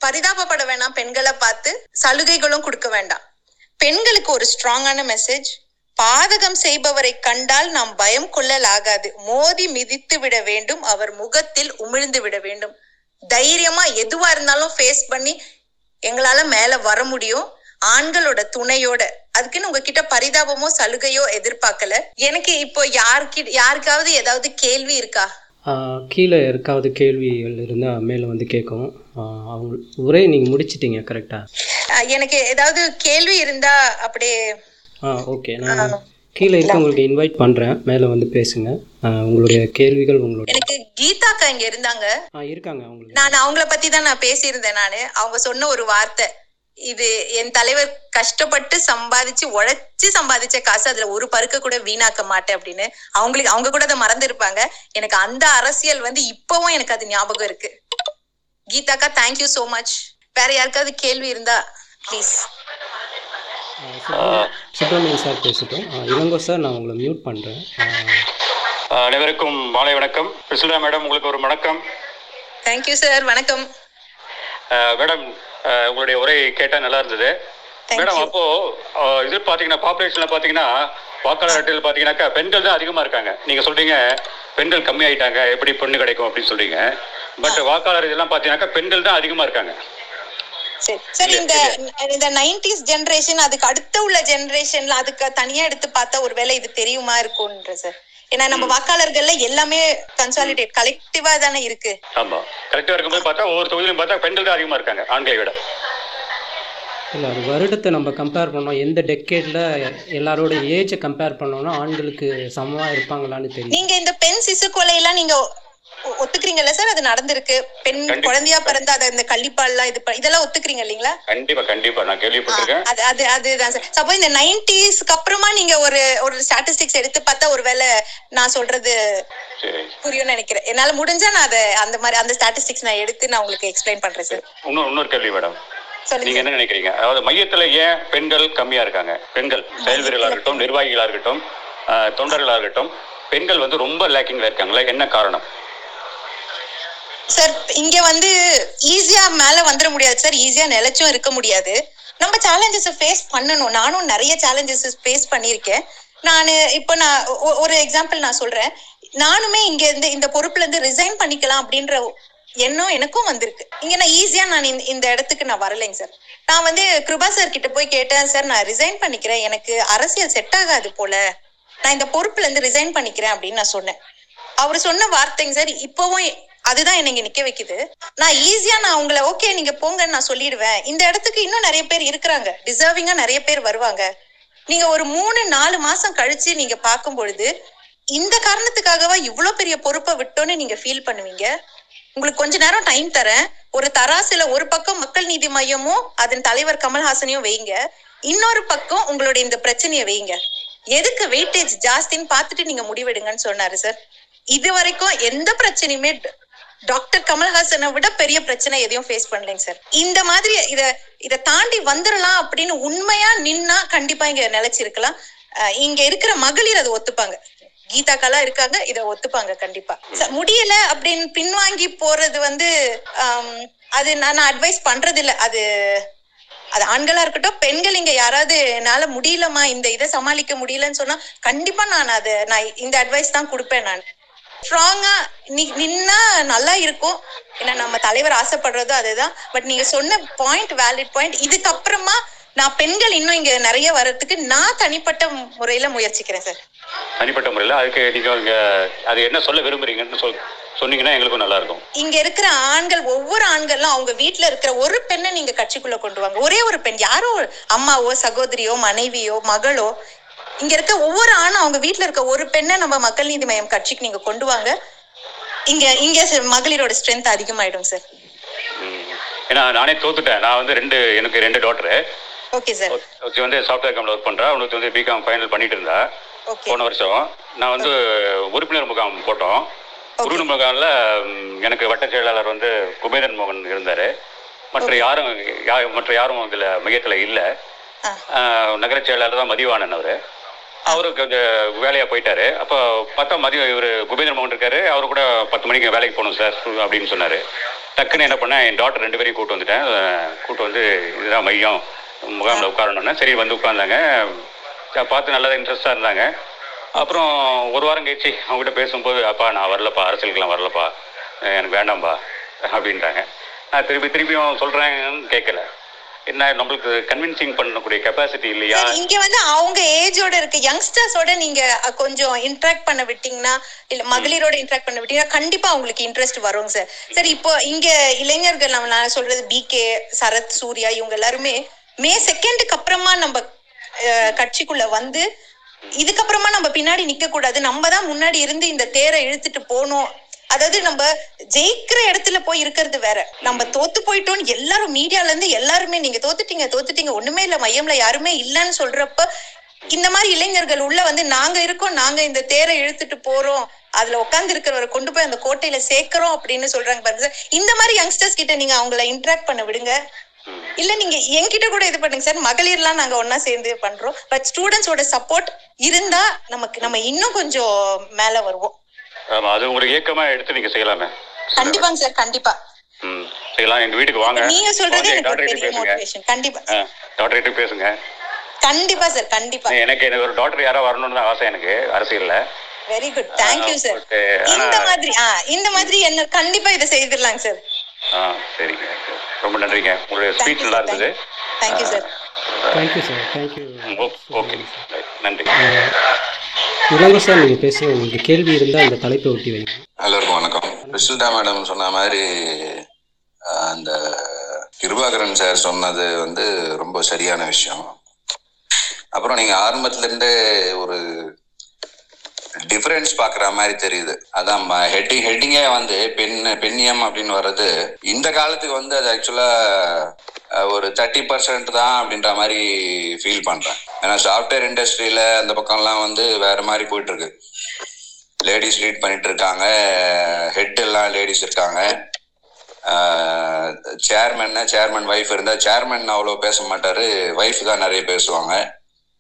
பரிதாபப்பட வேணாம் பெண்களை பார்த்து சலுகைகளும் கொடுக்க வேண்டாம். பெண்களுக்கு ஒரு ஸ்ட்ராங்கான மெசேஜ் பாதகம் செய்பவரை கண்டால் நாம் பயம் கொள்ளலாகாது. மோதி மிதித்து விட வேண்டும். அவர் முகத்தில் உமிழ்ந்து விட வேண்டும். தைரியமா எதுவா இருந்தாலும் ஃபேஸ் பண்ணி எங்களால மேல வர முடியும். ஆண்களோட துணையோட. அதுக்குன்னு உங்ககிட்ட பரிதாபமோ சலுகையோ எதிர்பார்க்கல. எனக்கு இப்போ யாருக்கு யாருக்காவது ஏதாவது கேள்வி இருக்கா? கீழே இருக்காவது கேள்விகள் இருந்தால் மேலே வந்து கேட்கவும். ஆஹ் அவங்க உரை நீங்கள் முடிச்சிட்டீங்க கரெக்டாக எனக்கு ஏதாவது கேள்வி இருந்தா அப்படியே ஆ ஓகே நான் கீழே இருக்கவங்களுக்கு இன்வைட் பண்ணுறேன் மேலே வந்து பேசுங்க. உங்களுடைய கேள்விகள் உங்களுடைய எனக்கு கீதாக்கா இங்க இருந்தாங்க. இருக்காங்க அவங்களுக்கு. நான் அவங்கள பத்தி தான் நான் பேசியிருந்தேன் நானு. அவங்க சொன்ன ஒரு வார்த்தை. இது என் தலைவர் கஷ்டப்பட்டு சம்பாதிச்சு உழைச்சு சம்பாதிச்ச காசு அதுல ஒரு பருக்க கூட வீணாக்க மாட்டேன் அப்படின்னு அவங்களுக்கு அவங்க கூட அதை மறந்துருப்பாங்க. எனக்கு அந்த அரசியல் வந்து இப்பவும் எனக்கு அது ஞாபகம் இருக்கு. கீதாக்கா தேங்க்யூ so மச் வேற யாருக்காவது கேள்வி இருந்தா ப்ளீஸ் சுப்பிரமணியன் சார் பேசட்டும். இளங்கோ சார் நான் உங்களை மியூட் பண்ணுறேன் அனைவருக்கும் மாலை வணக்கம். பிரிசிலா மேடம் உங்களுக்கு ஒரு வணக்கம். தேங்க்யூ சார் வணக்கம். ஆஹ் மேடம் உங்களுடைய உரை கேட்டால் நல்லா இருந்தது. மேடம். அப்போ இது பார்த்தீங்கன்னா பாப்புலேஷன்ல பார்த்தீங்கன்னா வாக்காளர் அட்டையில் பார்த்தீங்கன்னாக்கா பெண்கள் தான் அதிகமாக இருக்காங்க. நீங்கள் சொல்றீங்க பெண்கள் கம்மியாயிட்டாங்க எப்படி பொண்ணு கிடைக்கும் அப்படின்னு சொல்றீங்க. பட் வாக்காளர் இதெல்லாம் பார்த்தீங்கன்னாக்கா பெண்கள் தான் அதிகமாக இருக்காங்க. சரி சரி இந்த இந்த நைன்டிஸ் ஜெனரேஷன் அதுக்கு அடுத்த உள்ள ஜெனரேஷன்ல அதுக்கு தனியா எடுத்து பார்த்தா ஒருவேளை இது தெரியுமா இருக்கும்ன்ற சார் ஏன்னா நம்ம வாக்காளர்கள்ல எல்லாமே கன்சாலிடேட் கலெக்டிவா தானே இருக்கு. ஆமாம் கரெக்டாக இருக்கும்போது பார்த்தா ஒவ்வொரு தொகுதியிலும் பார்த்தா பெண்கள் தான் அதிகமாக இருக்காங்க ஆண்களை விட. இல்லை அது வருடத்தை நம்ம கம்பேர் பண்ணோம். எந்த டெக்கேடில் எல்லாரோட ஏஜை கம்பேர் பண்ணோம்னா ஆண்களுக்கு சமமாக இருப்பாங்களான்னு தெரியும். நீங்க இந்த பெண் சிசு கொலையெல்லாம் நீங்க ஒத்துக்கிறீங்கல்ல சார்? அது நடந்திருக்கு. பெண் கண்டிப்பா. குழந்தையா பிறந்த அதை இந்த கள்ளிப்பால்லாம் இது இதெல்லாம் ஒத்துக்கிறீங்க இல்லைங்களா? கண்டிப்பாக கண்டிப்பாக நான் கேள்விப்பட்டிருக்கேன். அது அது அதுதான் சார். சப்போஸ் இந்த நைன்டிஸ்க்கு அப்புறமா நீங்க ஒரு ஒரு ஸ்டாட்டிஸ்டிக்ஸ் எடுத்து பார்த்தா ஒருவேளை நான் சொல்றது சரி. புரியும்னு நினைக்கிறேன். என்னால முடிஞ்சா நான் அதை அந்த மாதிரி அந்த ஸ்டாட்டிஸ்டிக்ஸ் நான் எடுத்து நான் உங்களுக்கு எக்ஸ்பிளைன் பண்றேன் சார். இன்னொரு இன்னொரு கேள்வி மேடம் நீங்க என்ன நினைக்கிறீங்க? அதாவது மையத்துல ஏன் பெண்கள் கம்மியா இருக்காங்க? பெண்கள் செயல் வீரர்களா இருக்கட்டும் நிர்வாகிகளா இருக்கட்டும் தொண்டர்களா இருக்கட்டும் பெண்கள் வந்து ரொம்ப லேக்கிங்ல இருக்காங்களா? என்ன காரணம்? சார் இங்க வந்து ஈஸியா மேல வந்துட முடியாது சார். ஈஸியா நிலைச்சும் இருக்க முடியாது. நம்ம சேலஞ்சஸ் ஃபேஸ் பண்ணணும். நானும் நிறைய சேலஞ்சஸ் ஃபேஸ் பண்ணியிருக்கேன். நான் இப்போ நான் ஒரு எக்ஸாம்பிள் நான் சொல்றேன். நானுமே இங்க இருந்து இந்த பொறுப்புல இருந்து ரிசைன் பண்ணிக்கலாம் அப்படின்ற எண்ணம் எனக்கும் வந்திருக்கு. இங்க நான் ஈஸியா நான் இந்த- இந்த இடத்துக்கு நான் வரலைங்க சார். நான் வந்து கிருபா சார் கிட்ட போய் கேட்டேன் சார் நான் ரிசைன் பண்ணிக்கிறேன். எனக்கு அரசியல் செட் ஆகாது போல. நான் இந்த பொறுப்புல இருந்து ரிசைன் பண்ணிக்கிறேன் அப்படின்னு நான் சொன்னேன். அவர் சொன்ன வார்த்தைங்க சார் இப்பவும் அதுதான் என்னை இங்க நிக்க வைக்குது. நான் ஈஸியா நான் உங்களை ஓகே நீங்க போங்கன்னு நான் சொல்லிடுவேன். இந்த இடத்துக்கு இன்னும் நிறைய பேர் இருக்கிறாங்க. டிசர்விங்கா நிறைய பேர் வருவாங்க. நீங்க ஒரு மூணு நாலு மாசம் கழிச்சு நீங்க பார்க்கும் பொழுது இந்த காரணத்துக்காகவா இவ்வளவு பெரிய பொறுப்பை விட்டோன்னு நீங்க ஃபீல் பண்ணுவீங்க? உங்களுக்கு கொஞ்ச நேரம் டைம் தரேன். ஒரு தராசுல ஒரு பக்கம் மக்கள் நீதி மையமும் அதன் தலைவர் கமல்ஹாசனையும் வைங்க. இன்னொரு பக்கம் உங்களுடைய இந்த பிரச்சனையை வைங்க. எதுக்கு வெயிட்டேஜ் ஜாஸ்தின்னு பார்த்துட்டு நீங்க முடிவெடுங்கன்னு சொன்னாரு சார் இது வரைக்கும் எந்த பிரச்சனையுமே டாக்டர் கமல்ஹாசனை விட பெரிய பிரச்சனை எதையும் ஃபேஸ் பண்ணலைங்க சார். இந்த மாதிரி இத இத தாண்டி வந்துடலாம் அப்படின்னு உண்மையா நின்னா கண்டிப்பா இங்க நிலைச்சிருக்கலாம். இங்க இருக்கிற மகளிர் அதை ஒத்துப்பாங்க. கீதாக்கெல்லாம் இருக்காங்க இத ஒத்துப்பாங்க கண்டிப்பா. முடியல அப்படின்னு பின்வாங்கி போறது வந்து அது நான் நான் அட்வைஸ் பண்றது இல்ல அது அது ஆண்களா இருக்கட்டும் பெண்கள் இங்க யாராவது என்னால முடியலமா இந்த இதை சமாளிக்க முடியலன்னு சொன்னா கண்டிப்பா நான் அது நான் இந்த அட்வைஸ் தான் கொடுப்பேன் நான். ஸ்ட்ராங்கா நின்னா நல்லா இருக்கும். ஏன்னா நம்ம தலைவர் ஆசைப்படுறதும் அதுதான். பட் நீங்க சொன்ன பாயிண்ட் வேலிட் பாயிண்ட் இதுக்கப்புறமா நான் பெண்கள் இன்னும் இங்க நிறைய வர்றதுக்கு நான் தனிப்பட்ட முறையில முயற்சிக்கிறேன் சார் தனிப்பட்ட முறையில்? அதுக்கு நீங்கள் இங்கே அது என்ன சொல்ல விரும்புறீங்கன்னு சொல் சொன்னீங்கன்னா எங்களுக்கும் நல்லா இருக்கும். இங்க இருக்கிற ஆண்கள் ஒவ்வொரு ஆண்களும் அவங்க வீட்ல இருக்கிற ஒரு பெண்ணை நீங்க கட்சிக்குள்ள கொண்டு வாங்க. ஒரே ஒரு பெண் யாரோ அம்மாவோ சகோதரியோ மனைவியோ மகளோ இங்க இருக்க ஒவ்வொரு ஆணும் அவங்க வீட்ல இருக்க ஒரு பெண்ணை நம்ம மக்கள் நீதி மய்யம் கட்சிக்கு நீங்க கொண்டு வாங்க. இங்க இங்க மகளிரோட ஸ்ட்ரென்த் அதிகமாயிடும் சார். ஏன்னா நானே தோத்துட்டேன். நான் வந்து ரெண்டு எனக்கு ரெண்டு டாக்டரு ஓகே சார் ஒருத்தி வந்து சாஃப்ட்வேர் கம்பெனியில் ஒர்க் பண்ணுறா அவனுக்கு வந்து பிகாம் ஃபைனல் பண்ணிட்டு இருந்தா. ஓகே போன வருஷம். நான் வந்து உறுப்பினர் முகாம் போட்டோம். உறுப்பினர் முகாமில் எனக்கு வட்ட செயலாளர் வந்து குபேரன் மோகன் இருந்தார். மற்ற யாரும் மற்ற யாரும் இதில் மையத்தில் இல்லை. நகர செயலாளர் தான் மதிவாணன் அவர். அவரு கொஞ்சம் வேலையாக போயிட்டாரு. அப்போ பார்த்தா மதியம் இவர் குபேந்திர மோகன் இருக்காரு. அவரு கூட பத்து மணிக்கு வேலைக்கு போகணும் சார் அப்படின்னு சொன்னார். டக்குன்னு என்ன பண்ணேன் என் டாக்டர் ரெண்டு பேரையும் கூட்டு வந்துட்டேன். கூட்டு வந்து இதுதான் மையம் முகாமில் உட்காரணுன்னா சரி வந்து உட்கார்ந்தாங்க. ச- பார்த்து நல்லா இன்ட்ரெஸ்டாக இருந்தாங்க. அப்புறம் ஒரு வாரம் கழிச்சு அவங்ககிட்ட பேசும்போது அப்பா நான் வரலப்பா அரசியலுக்கெல்லாம் வரலப்பா. எனக்கு வேண்டாம்ப்பா அப்படின்றாங்க. நான் திருப்பி திருப்பியும் சொல்கிறேன்னு கேட்கல என்ன நம்மளுக்கு கன்வின்சிங் பண்ணக்கூடிய கெப்பாசிட்டி இல்லையா? இங்க வந்து அவங்க ஏஜோட இருக்க யங்ஸ்டர்ஸோட நீங்க கொஞ்சம் இன்ட்ராக்ட் பண்ண விட்டீங்கன்னா இல்ல மகளிரோட இன்ட்ராக்ட் பண்ண விட்டீங்கன்னா கண்டிப்பா உங்களுக்கு இன்ட்ரெஸ்ட் வருங்க சார் சார் இப்போ இங்க இளைஞர்கள் நம்ம நான் சொல்றது பிகே சரத் சூர்யா இவங்க எல்லாருமே மே செகண்டுக்கு அப்புறமா நம்ம கட்சிக்குள்ள வந்து இதுக்கப்புறமா நம்ம பின்னாடி நிக்க கூடாது நம்ம தான் முன்னாடி இருந்து இந்த தேரை இழுத்துட்டு போகணும் அதாவது நம்ம ஜெயிக்கிற இடத்துல போய் இருக்கிறது வேற. நம்ம தோத்து போயிட்டோம்னு எல்லாரும் மீடியால இருந்து எல்லாருமே நீங்க தோத்துட்டீங்க தோத்துட்டீங்க ஒண்ணுமே இல்ல மையம்ல யாருமே இல்லைன்னு சொல்றப்ப இந்த மாதிரி இளைஞர்கள் உள்ள வந்து நாங்க இருக்கோம் நாங்க இந்த தேரை இழுத்துட்டு போறோம் அதுல உட்கார்ந்து இருக்கிறவரை கொண்டு போய் அந்த கோட்டையில சேர்க்கிறோம் அப்படின்னு சொல்றாங்க பாருங்க சார். இந்த மாதிரி யங்ஸ்டர்ஸ் கிட்ட நீங்க அவங்கள இன்ட்ராக்ட் பண்ண விடுங்க. இல்ல நீங்க என்கிட்ட கூட இது பண்ணுங்க சார். மகளிர்லாம் நாங்க ஒன்னா சேர்ந்து பண்றோம். பட் ஸ்டூடெண்ட்ஸோட சப்போர்ட் இருந்தா நமக்கு நம்ம இன்னும் கொஞ்சம் மேல வருவோம். ஆமா அது உங்களுக்கு ஏக்கமா எடுத்து நீங்க செய்யலாமே. கண்டிப்பாங்க சார் கண்டிப்பா. ம் செய்யலாம். எங்க வீட்டுக்கு வாங்க. நீங்க சொல்றது பெரிய பேசுங்க. கண்டிப்பா. ஆ, டாக்டர்கிட்ட பேசுங்க. கண்டிப்பா சார் கண்டிப்பா. எனக்கு எனக்கு ஒரு டாக்டர் யாரா வரணும்னு தான் ஆசை எனக்கு அரசியல்ல. வெரி குட் தேங்க்யூ சார் இந்த மாதிரி இந்த மாதிரி என்ன கண்டிப்பா இதை செய்திடலாங்க சார் ஆ சரிங்க. ரொம்ப நன்றிங்க. உங்களுடைய Thank ஸ்பீச் you, நல்லா sir. இருந்தது thank you sir thank you sir thank you okay. நன்றி. இளங்கோ சார் நீங்கள் பேசுங்க உங்களுக்கு கேள்வி இருந்தால் இந்த தலைப்பை ஒட்டி வைங்க. எல்லோருக்கும் வணக்கம். பிரிஸ்டா மேடம் சொன்ன மாதிரி அந்த கிருபாகரன் சார் சொன்னது வந்து ரொம்ப சரியான விஷயம். அப்புறம் நீங்க ஆரம்பத்துல இருந்தே ஒரு டிஃபரன்ஸ் பாக்குற மாதிரி தெரியுது. அதான் ஹெட்டிங் ஹெட்டிங்கே வந்து பெண் பெண்ணியம் அப்படின்னு வர்றது. இந்த காலத்துக்கு வந்து அது ஆக்சுவலா ஒரு தேர்ட்டி பர்சன்ட் தான் அப்படின்ற மாதிரி ஃபீல் பண்றேன். ஏன்னா சாஃப்ட்வேர் இண்டஸ்ட்ரியில அந்த பக்கம்லாம் வந்து வேற மாதிரி போயிட்டு இருக்கு லேடிஸ் லீட் பண்ணிட்டு இருக்காங்க. ஹெட் எல்லாம் லேடிஸ் இருக்காங்க. சேர்மன் சேர்மன் ஒய்ஃப் இருந்தா சேர்மன் அவ்வளோ பேச மாட்டாரு. ஒய்ஃப் தான் நிறைய பேசுவாங்க.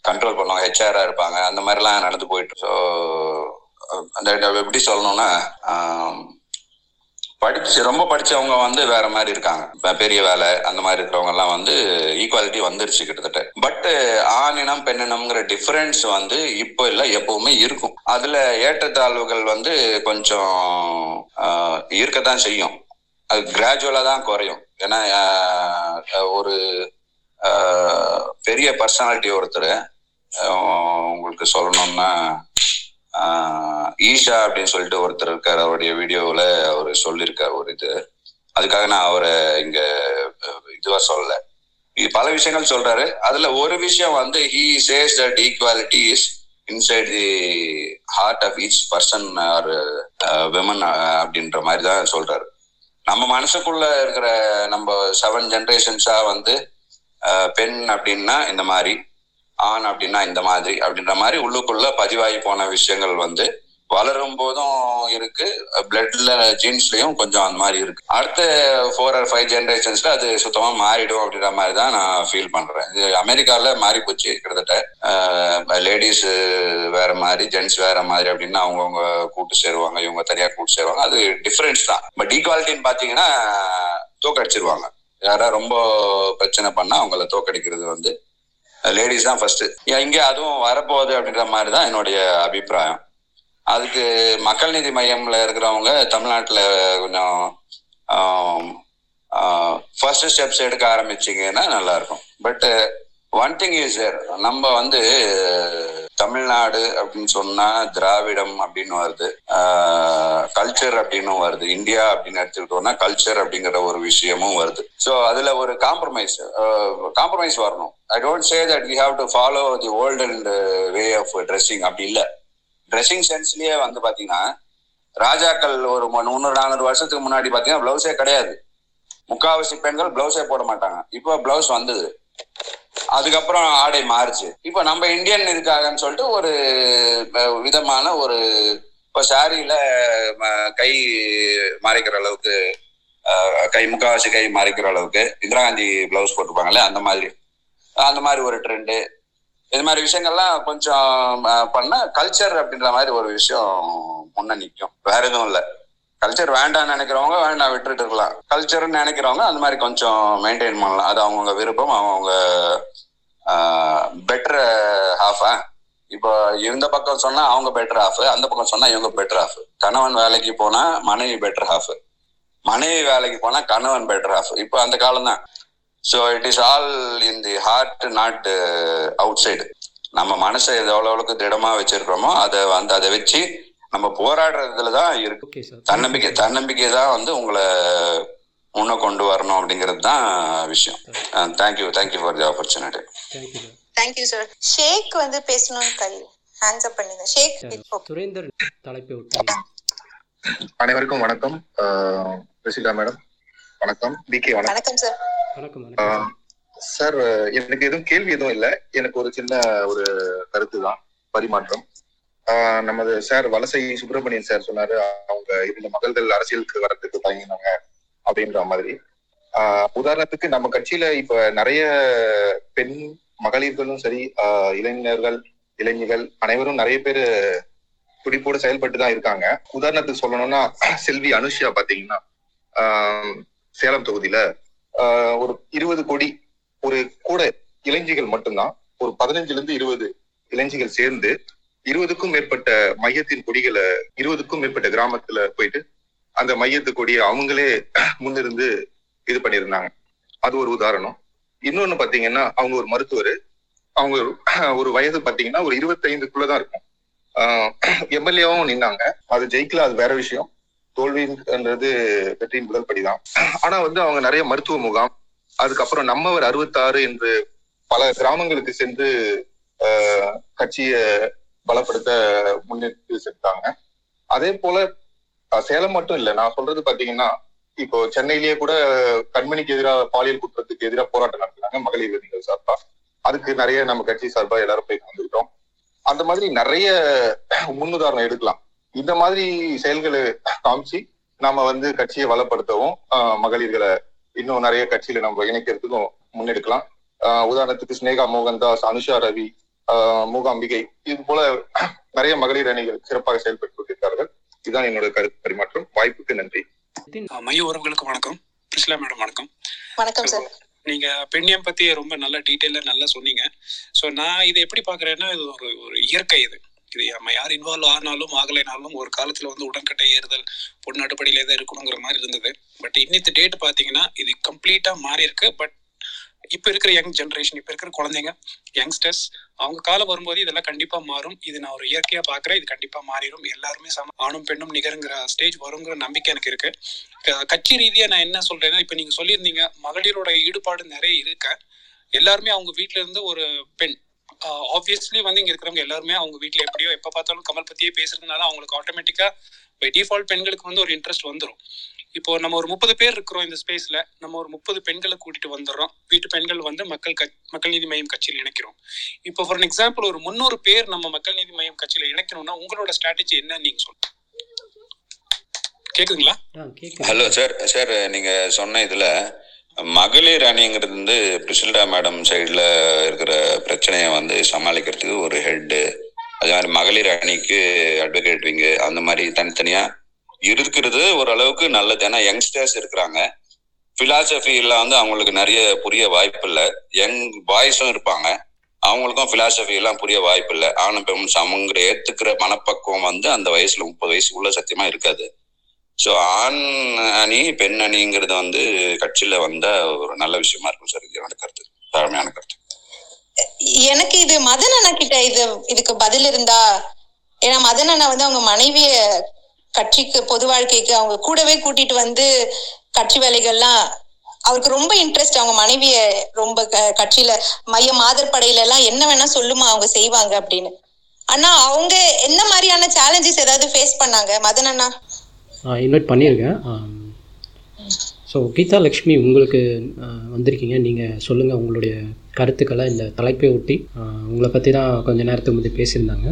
கண்ட்ரோல் பண்ணுவாங்க ஹெச்ஆரா இருப்பாங்க அந்த மாதிரிலாம் நடந்து போயிட்டு ஸோ அந்த எப்படி சொல்லணும்னா படிச்சு ரொம்ப படிச்சவங்க வந்து வேற மாதிரி இருக்காங்க. பெரிய வேலை அந்த மாதிரி இருக்கிறவங்க எல்லாம் வந்து ஈக்குவாலிட்டி வந்துருச்சு கிட்டத்தட்ட. பட் ஆணினம் பெண்ணினம்ங்கிற டிஃபரன்ஸ் வந்து இப்போ இல்லை எப்பவுமே இருக்கும். அதுல ஏற்றத்தாழ்வுகள் வந்து கொஞ்சம் இருக்கத்தான் செய்யும். அது கிராஜுவலா தான் குறையும். ஏன்னா ஒரு பெரிய பர்சனாலிட்டி ஒருத்தர் உங்களுக்கு சொல்லணும்னா ஈஷா அப்படின்னு சொல்லிட்டு ஒருத்தர் இருக்கார். அவருடைய வீடியோவில் அவர் சொல்லியிருக்காரு ஒரு இது. அதுக்காக நான் அவரை இங்கே இதுவாக சொல்லலை. சொல்லல பல விஷயங்கள் சொல்றாரு. அதுல ஒரு விஷயம் வந்து he says that equality is inside the heart of each person or women அப்படின்ற மாதிரி தான் சொல்றாரு. நம்ம மனசுக்குள்ள இருக்கிற நம்ம செவன் ஜென்ரேஷன்ஸா வந்து பெண் அப்படின்னா இந்த மாதிரி ஆண் அப்படின்னா இந்த மாதிரி அப்படின்ற மாதிரி உள்ளுக்குள்ள பதிவாகி போன விஷயங்கள் வந்து வளரும் போதும் இருக்கு. பிளட்ல ஜீன்ஸ்லயும் கொஞ்சம் அந்த மாதிரி இருக்கு. அடுத்த ஃபோர் ஆர் ஃபைவ் ஜென்ரேஷன்ஸ்ல அது சுத்தமா மாறிடும் அப்படின்ற மாதிரி தான் நான் ஃபீல் பண்றேன். இது அமெரிக்கால மாறி போச்சு. கிட்டத்தட்ட லேடிஸ் வேற மாதிரி ஜென்ட்ஸ் வேற மாதிரி அப்படின்னு அவங்கவுங்க கூட்டு சேருவாங்க இவங்க தனியா கூட்டு சேருவாங்க. அது டிஃபரன்ஸ் தான். பட் ஈக்வாலிட்டின்னு பாத்தீங்கன்னா தோக்கடிச்சிருவாங்க. யாரா ரொம்ப பிரச்சனை பண்ணா அவங்கள தோக்கடிக்கிறது வந்து லேடிஸ் தான் ஃபர்ஸ்ட் இங்கே அதுவும் வரப்போகுது அப்படின்ற மாதிரி தான் என்னுடைய அபிப்பிராயம். அதுக்கு மக்கள் நீதி மையம்ல இருக்கிறவங்க தமிழ்நாட்டில் கொஞ்சம் ஃபர்ஸ்ட் ஸ்டெப்ஸ் எடுக்க ஆரம்பிச்சிங்கன்னா நல்லா இருக்கும் but one thing is sir நம்ம வந்து தமிழ்நாடு அப்படின்னு சொன்னா திராவிடம் அப்படின்னு வருது. கல்ச்சர் அப்படின்னு வருது. இந்தியா அப்படின்னு எடுத்துக்கிட்டோம்னா கல்ச்சர் அப்படிங்கிற ஒரு விஷயமும் வருது. ஸோ அதுல ஒரு காம்ப்ரமைஸ் காம்ப்ரமைஸ் வரணும். I don't say that we have to follow the old and way of dressing அப்படி இல்லை. ட்ரெஸ்ஸிங் சென்ஸ்லயே வந்து பாத்தீங்கன்னா ராஜாக்கள் ஒரு முந்நூறு நானூறு வருஷத்துக்கு முன்னாடி பாத்தீங்கன்னா பிளவுஸே கிடையாது. முக்காவாசி பெண்கள் பிளவுஸே போட மாட்டாங்க. இப்போ பிளவுஸ் வந்தது. அதுக்கப்புறம் ஆடை மாறுச்சு. இப்போ நம்ம இந்தியன் இதுக்காகன்னு சொல்லிட்டு ஒரு விதமான ஒரு இப்போ சாரியில கை மறைக்கிற அளவுக்கு கை முக்காவாசி கை மறைக்கிற அளவுக்கு இந்திரா காந்தி பிளவுஸ் போட்டிருப்பாங்கல்ல அந்த மாதிரி. அந்த மாதிரி ஒரு ட்ரெண்டு இது மாதிரி விஷயங்கள்லாம் கொஞ்சம் பண்ண கல்ச்சர் அப்படின்ற மாதிரி ஒரு விஷயம் முன்ன நிற்கும் வேற எதுவும் இல்லை. கல்ச்சர் வேண்டாம்னு நினைக்கிறவங்க வேண்டாம் விட்டுட்டு இருக்கலாம். கல்ச்சர்னு நினைக்கிறவங்க அந்த மாதிரி கொஞ்சம் மெயின்டைன் பண்ணலாம். அது அவங்கவுங்க விருப்பம் அவங்கவுங்க பெட்டர் ஹாஃபா இப்போ இந்த பக்கம் சொன்னா அவங்க பெட்டர் ஹாஃப் அந்த பக்கம் சொன்னா இவங்க பெட்டர் ஹாஃப் கணவன் வேலைக்கு போனா மனைவி பெட்டர் ஹாஃப் மனைவி வேலைக்கு போனா கணவன் பெட்டர் ஹாஃப் இப்போ அந்த காலம் தான். So it is all in the heart not outside நம்ம மனசை எவ்வளோ அளவுக்கு திடமா வச்சிருக்கிறோமோ அதை வந்து அதை வச்சு நம்ம போராடுறதுல தான் இருக்கு தன்னம்பிக்கை தன்னம்பிக்கை தான் வந்து உங்களை முன்ன கொண்டு வரணும் அப்படிங்கிறது தான் விஷயம். Thank you thank you for the opportunity thank you sir shake வந்து பேசணும்னு கை ஹேண்ட்ஸ் அப் பண்ணுங்க ஷேக் ஓகே சுரேந்தர் தலைப்பை விட்டு. அனைவருக்கும் வணக்கம். பிரசிதா மேடம் வணக்கம். பிகே வணக்கம். வணக்கம் சார் வணக்கம் வணக்கம். சார் எனக்கு எதுவும் கேள்வி எதுவும் இல்லை. எனக்கு ஒரு சின்ன ஒரு கருத்து தான் பரிமாற்றம். நமது சார் வலசை சுப்பிரமணியன் சார் சொன்னாரு அவங்க இரண்டு மகள்கள் அரசியலுக்கு வர்றதுக்கு தயங்கினாங்க அப்படின்ற மாதிரி. ஆஹ் உதாரணத்துக்கு நம்ம கட்சியில இப்ப நிறைய பெண் மகளிர்களும் சரி ஆஹ் இளைஞர்கள் இளைஞர்கள் அனைவரும் நிறைய பேர் துடிப்போடு செயல்பட்டு தான் இருக்காங்க. உதாரணத்துக்கு சொல்லணும்னா செல்வி அனுஷியா பாத்தீங்கன்னா ஆஹ் சேலம் தொகுதியில ஆஹ் ஒரு இருபது கோடி ஒரு கூட இளைஞர்கள் மட்டும்தான் ஒரு பதினஞ்சுல இருந்து இருபது இளைஞர்கள் சேர்ந்து இருபதுக்கும் மேற்பட்ட மையத்தின் கொடிகளை இருபதுக்கும் மேற்பட்ட கிராமத்துல போயிட்டு அந்த மையத்து கொடியை அவங்களே முன்னிருந்து இது பண்ணியிருந்தாங்க. அது ஒரு உதாரணம். இன்னொன்னு பாத்தீங்கன்னா அவங்க ஒரு மருத்துவர். அவங்க ஒரு- வயது பாத்தீங்கன்னா ஒரு இருபத்தைந்துக்குள்ளதான் இருக்கும். எம்எல்ஏவும் நின்னாங்க. அது ஜெயிக்கல அது வேற விஷயம். தோல்வின்றது வெற்றியின் முதல் படிதான் ஆனா வந்து அவங்க நிறைய மருத்துவ முகாம் அதுக்கப்புறம் நம்மவர் அறுபத்தாறு என்று பல கிராமங்களுக்கு சென்று ஆஹ், கட்சியை பலப்படுத்த முன்னெடுத்து சென்றாங்க அதே போல சேலம் மட்டும் இல்ல நான் சொல்றது பாத்தீங்கன்னா இப்போ சென்னையிலேயே கூட கண்மணிக்கு எதிராக பாலியல் குற்றத்துக்கு எதிராக போராட்டம் நடத்தினாங்க மகளிர் விதிகள் சார்பா. அதுக்கு நிறைய நம்ம கட்சி சார்பா எல்லாரும் போய் வந்துட்டோம் அந்த மாதிரி நிறைய முன்னுதாரணம் எடுக்கலாம். இந்த மாதிரி செயல்களை காமிச்சு நாம வந்து கட்சியை வளப்படுத்தவும் ஆஹ், மகளிர்களை இன்னும் நிறைய கட்சியில நம்ம இணைக்கிறதுக்கும் முன்னெடுக்கலாம். ஆஹ், உதாரணத்துக்கு ஸ்னேகா மோகன்தாஸ் அனுஷா ரவி மூகாம்பிகை. இது போல நிறைய மகளிர் அணிகள் சிறப்பாக செயல்பட்டு கொண்டிருக்கிறார்கள். இதுதான் என்னோட கருத்து. பரிமாற்றம். வாய்ப்புக்கு நன்றி. மைய உறவுகளுக்கு வணக்கம். பிரிஸ்லா மேடம் வணக்கம். வணக்கம் சார். நீங்க பெண்ணியம் பத்தி ரொம்ப நல்ல டீட்டெயிலா நல்லா சொன்னீங்க. ஸோ நான் இதை எப்படி பாக்குறேன்னா இது ஒரு ஒரு இயற்கை இது. இது நம்ம யார் இன்வால்வ் ஆனாலும் ஆகலைனாலும் ஒரு காலத்துல வந்து உடன்கட்டை ஏறுதல் பொண்ணு அடுப்படியிலே தான் இருக்கணுங்கிற மாதிரி இருந்தது. பட் இன்னித்து டேட் பாத்தீங்கன்னா இது கம்ப்ளீட்டா மாறி இருக்கு பட் இப்ப இருக்கிற யங் ஜென்ரேஷன் இப்ப இருக்கிற குழந்தைங்க யங்ஸ்டர்ஸ் அவங்க காலம் வரும்போது இதெல்லாம் கண்டிப்பா மாறும். இது நான் ஒரு இயற்கையா பாக்குறேன். இது கண்டிப்பா மாறிடும். எல்லாருமே சம ஆணும் பெண்ணும் நிகருங்கிற ஸ்டேஜ் வருங்கிற நம்பிக்கை எனக்கு இருக்கு. கட்சி ரீதியா நான் என்ன சொல்றேன்னா இப்ப நீங்க சொல்லியிருந்தீங்க மகளிரோட ஈடுபாடு நிறைய இருக்க. எல்லாருமே அவங்க வீட்டுல இருந்து ஒரு பெண். ஆப்வியஸ்லி வந்து இங்க இருக்கிறவங்க எல்லாருமே அவங்க வீட்டுல எப்படியோ எப்ப பார்த்தாலும் கமல் பத்தியே பேசுறதுனால அவங்களுக்கு ஆட்டோமேட்டிக்கா பை டிஃபால்ட் பெண்களுக்கு வந்து ஒரு இன்ட்ரெஸ்ட் வந்துடும் இப்போ நம்ம ஒரு முப்பது பேர் இருக்கிறோம் இந்த ஸ்பேஸ்ல நம்ம ஒரு முப்பது பெண்களை கூட்டிட்டு வந்துடுறோம். வீட்டு பெண்கள் வந்து மக்கள் கட்சி மக்கள் நீதி மையம் கட்சியில் இணைக்கிறோம். இப்போ ஃபார் எக்ஸாம்பிள் ஒரு முந்நூறு பேர் நம்ம மக்கள் நீதி மையம் கட்சியில இணைக்கணும்னா உங்களோட ஸ்ட்ராட்டஜி என்ன நீங்க சொல்லுங்க. கேக்குதுங்களா? ஹலோ சார் சார் நீங்க சொன்ன இதுல மகளிர் அணிங்கிறது வந்து பிரிசில்டா மேடம் சைடுல இருக்கிற பிரச்சனையை வந்து சமாளிக்கிறதுக்கு ஒரு ஹெட்டு அதே மாதிரி மகளிர் அணிக்கு அட்வொகேட் விங்கு அந்த மாதிரி தனித்தனியா இருக்கிறது ஓரளவுக்கு நல்லது. ஏன்னா யங்ஸ்டர்ஸ் இருக்கிறாங்க. பிலாசபில வந்து அவங்களுக்கு நிறைய புரிய வாய்ப்பு இல்லை. யங் பாய்ஸும் இருப்பாங்க. அவங்களுக்கும் பிலாசபி எல்லாம் புரிய வாய்ப்பு இல்லை. ஆணும் பெண் சமங்கிற ஏத்துக்கிற மனப்பக்குவம் வந்து அந்த வயசுல முப்பது வயசுக்குள்ள சத்தியமா இருக்காது. ஸோ ஆண் அணி பெண் அணிங்கிறது வந்து கட்சியில வந்த ஒரு நல்ல விஷயமா இருக்கும் சார். என்னோட கருத்து. தாழ்மையான கருத்து. எனக்கு இது மதன் அண்ணா கிட்ட இது இதுக்கு பதில் இருந்தா ஏன்னா மதன் அண்ணா வந்து அவங்க மனைவிய கட்சிக்கு பொது வாழ்க்கைக்கு அவங்க கூடவே கூட்டிட்டு வந்து கட்சி வேலைகள்லாம் அவருக்கு ரொம்ப இன்ட்ரெஸ்ட் அவங்க மனைவிய ரொம்ப க- கட்சியில மைய மாதர்படையில எல்லாம் என்ன வேணா சொல்லுமா அவங்க செய்வாங்க அப்படின்னு. ஆனா அவங்க என்ன மாதிரியான சேலஞ்சஸ் ஏதாவது ஃபேஸ் பண்ணாங்க? மதன் அண்ணா. இன்வைட் பண்ணியிருக்கேன். ஸோ கீதா லக்ஷ்மி உங்களுக்கு வந்திருக்கீங்க. நீங்கள் சொல்லுங்கள் உங்களுடைய கருத்துக்களை. இந்த தலைப்பை ஒட்டி உங்களை பற்றி தான் கொஞ்சம் நேரத்துக்கு முந்தைய பேசியிருந்தாங்க.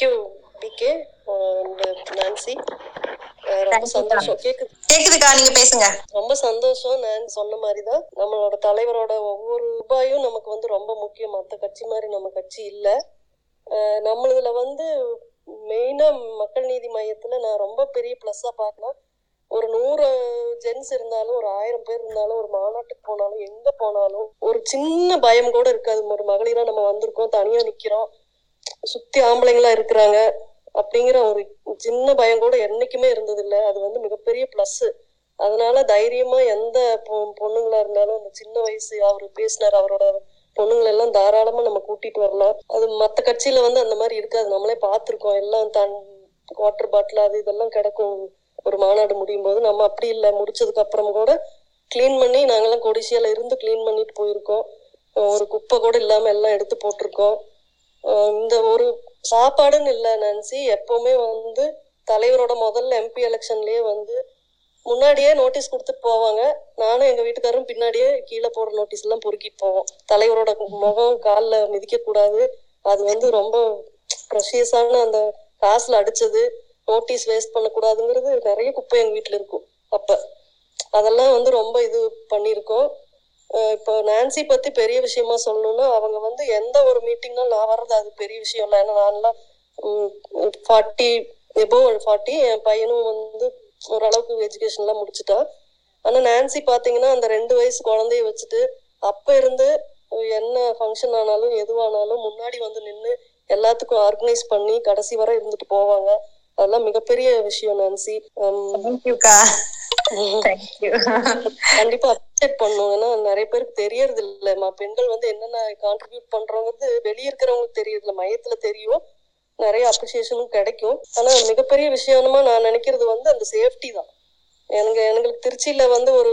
தேங்க்யூ பிகே அண்ட் நான்சி ரொம்ப சந்தோஷம். கேக்குது? கேக்குதுக்கா நீங்க பேசுங்க. ரொம்ப சந்தோஷம் நான் சொன்ன மாதிரி தான் நம்மளோட தலைவரோட ஒவ்வொரு ரூபாயும் நமக்கு வந்து ரொம்ப முக்கியம். மற்ற கட்சி மாதிரி நம்ம கட்சி இல்லை. நம்மளதுல வந்து மெயினா மக்கள் நீதி மையத்துல நான் ரொம்ப பெரிய ப்ளஸ்ஸா பார்க்கலாம் ஒரு நூறு ஜென்ஸ் இருந்தாலும் ஒரு ஆயிரம் பேர் இருந்தாலும் ஒரு மாநாட்டுக்கு போனாலும் எங்க போனாலும் ஒரு சின்ன பயம் கூட இருக்காது. ஒரு மகளிரா நம்ம வந்திருக்கோம் தனியா நிக்கிறோம். சுத்தி ஆம்பளைங்களா இருக்கிறாங்க அப்படிங்கிற ஒரு சின்ன பயம் கூட என்னைக்குமே இருந்தது இல்லை அது வந்து மிகப்பெரிய ப்ளஸ் அதனால தைரியமா எந்த பொ- பொண்ணுங்களா இருந்தாலும் அந்த சின்ன வயசு அவரு பேசினார் அவரோட பொண்ணுங்களை எல்லாம் தாராளமா நம்ம கூட்டிட்டு வரலாம். அது மத்த கட்சியில வந்து அந்த மாதிரி இருக்காது. நம்மளே பார்த்துருக்கோம். எல்லாம் தன் வாட்டர் பாட்டில் அது இதெல்லாம் கிடக்கும். ஒரு மாநாடு முடியும் போது நம்ம அப்படி இல்லை. முடிச்சதுக்கு அப்புறம் கூட க்ளீன் பண்ணி நாங்கெல்லாம் கொடிசியால இருந்து க்ளீன் பண்ணிட்டு போயிருக்கோம். ஒரு குப்பை கூட இல்லாம எல்லாம் எடுத்து போட்டிருக்கோம். இந்த ஒரு சாப்பாடுன்னு இல்லை நான்சி. எப்பவுமே வந்து தலைவரோட முதல்ல எம்பி எலெக்ஷன்லயே வந்து முன்னாடியே நோட்டீஸ் கொடுத்துட்டு போவாங்க. நானும் எங்க வீட்டுக்காரரும் பின்னாடியே கீழே போடுற நோட்டீஸ் எல்லாம் பொறுக்கிட்டு போவோம். தலைவரோட முகம் காலில் மிதிக்க கூடாது. அது வந்து ரொம்ப ப்ரெஷியஸான அந்த காசுல அடிச்சது. நோட்டீஸ் வேஸ்ட் பண்ணக்கூடாதுங்கிறது நிறைய குப்பை எங்க வீட்டுல இருக்கும் அப்ப. அதெல்லாம் வந்து ரொம்ப இது பண்ணியிருக்கோம். இப்போ நான்சி பத்தி பெரிய விஷயமா சொல்லணும்னா அவங்க வந்து எந்த ஒரு மீட்டிங்னாலும் நான் வர்றது அது பெரிய விஷயம் இல்லை. ஏன்னா நான்லாம் ஃபார்ட்டி எபோ ஃபார்ட்டி என் பையனும் வந்து ஓரளவுக்கு எஜுகேஷன்லாம் முடிச்சுட்டான். ஆனா நான்சி பாத்தீங்கன்னா அந்த ரெண்டு வயசு குழந்தைய வச்சுட்டு அப்ப இருந்து என்ன ஃபங்க்ஷன் ஆனாலும் எதுவானாலும் முன்னாடி வந்து நின்று எல்லாத்துக்கும் ஆர்கனைஸ் பண்ணி கடைசி வரை இருந்துட்டு போவாங்க. அதெல்லாம் மிகப்பெரிய விஷயம் நான்சி. கண்டிப்பா. அப்டேட் பண்ணும் ஏன்னா நிறைய பேருக்கு தெரியறது இல்லம்மா பெண்கள் வந்து என்னென்ன கான்ட்ரிபியூட் பண்றோங்கிறது வெளியே இருக்கிறவங்களுக்கு தெரியறது இல்ல மையத்துல தெரியும். நிறைய அப்ரிசியேஷனும் கிடைக்கும். ஆனா மிகப்பெரிய விஷயமா நான் நினைக்கிறது வந்து அந்த சேஃப்டி தான். எனக்கு எங்களுக்கு திருச்சியில வந்து ஒரு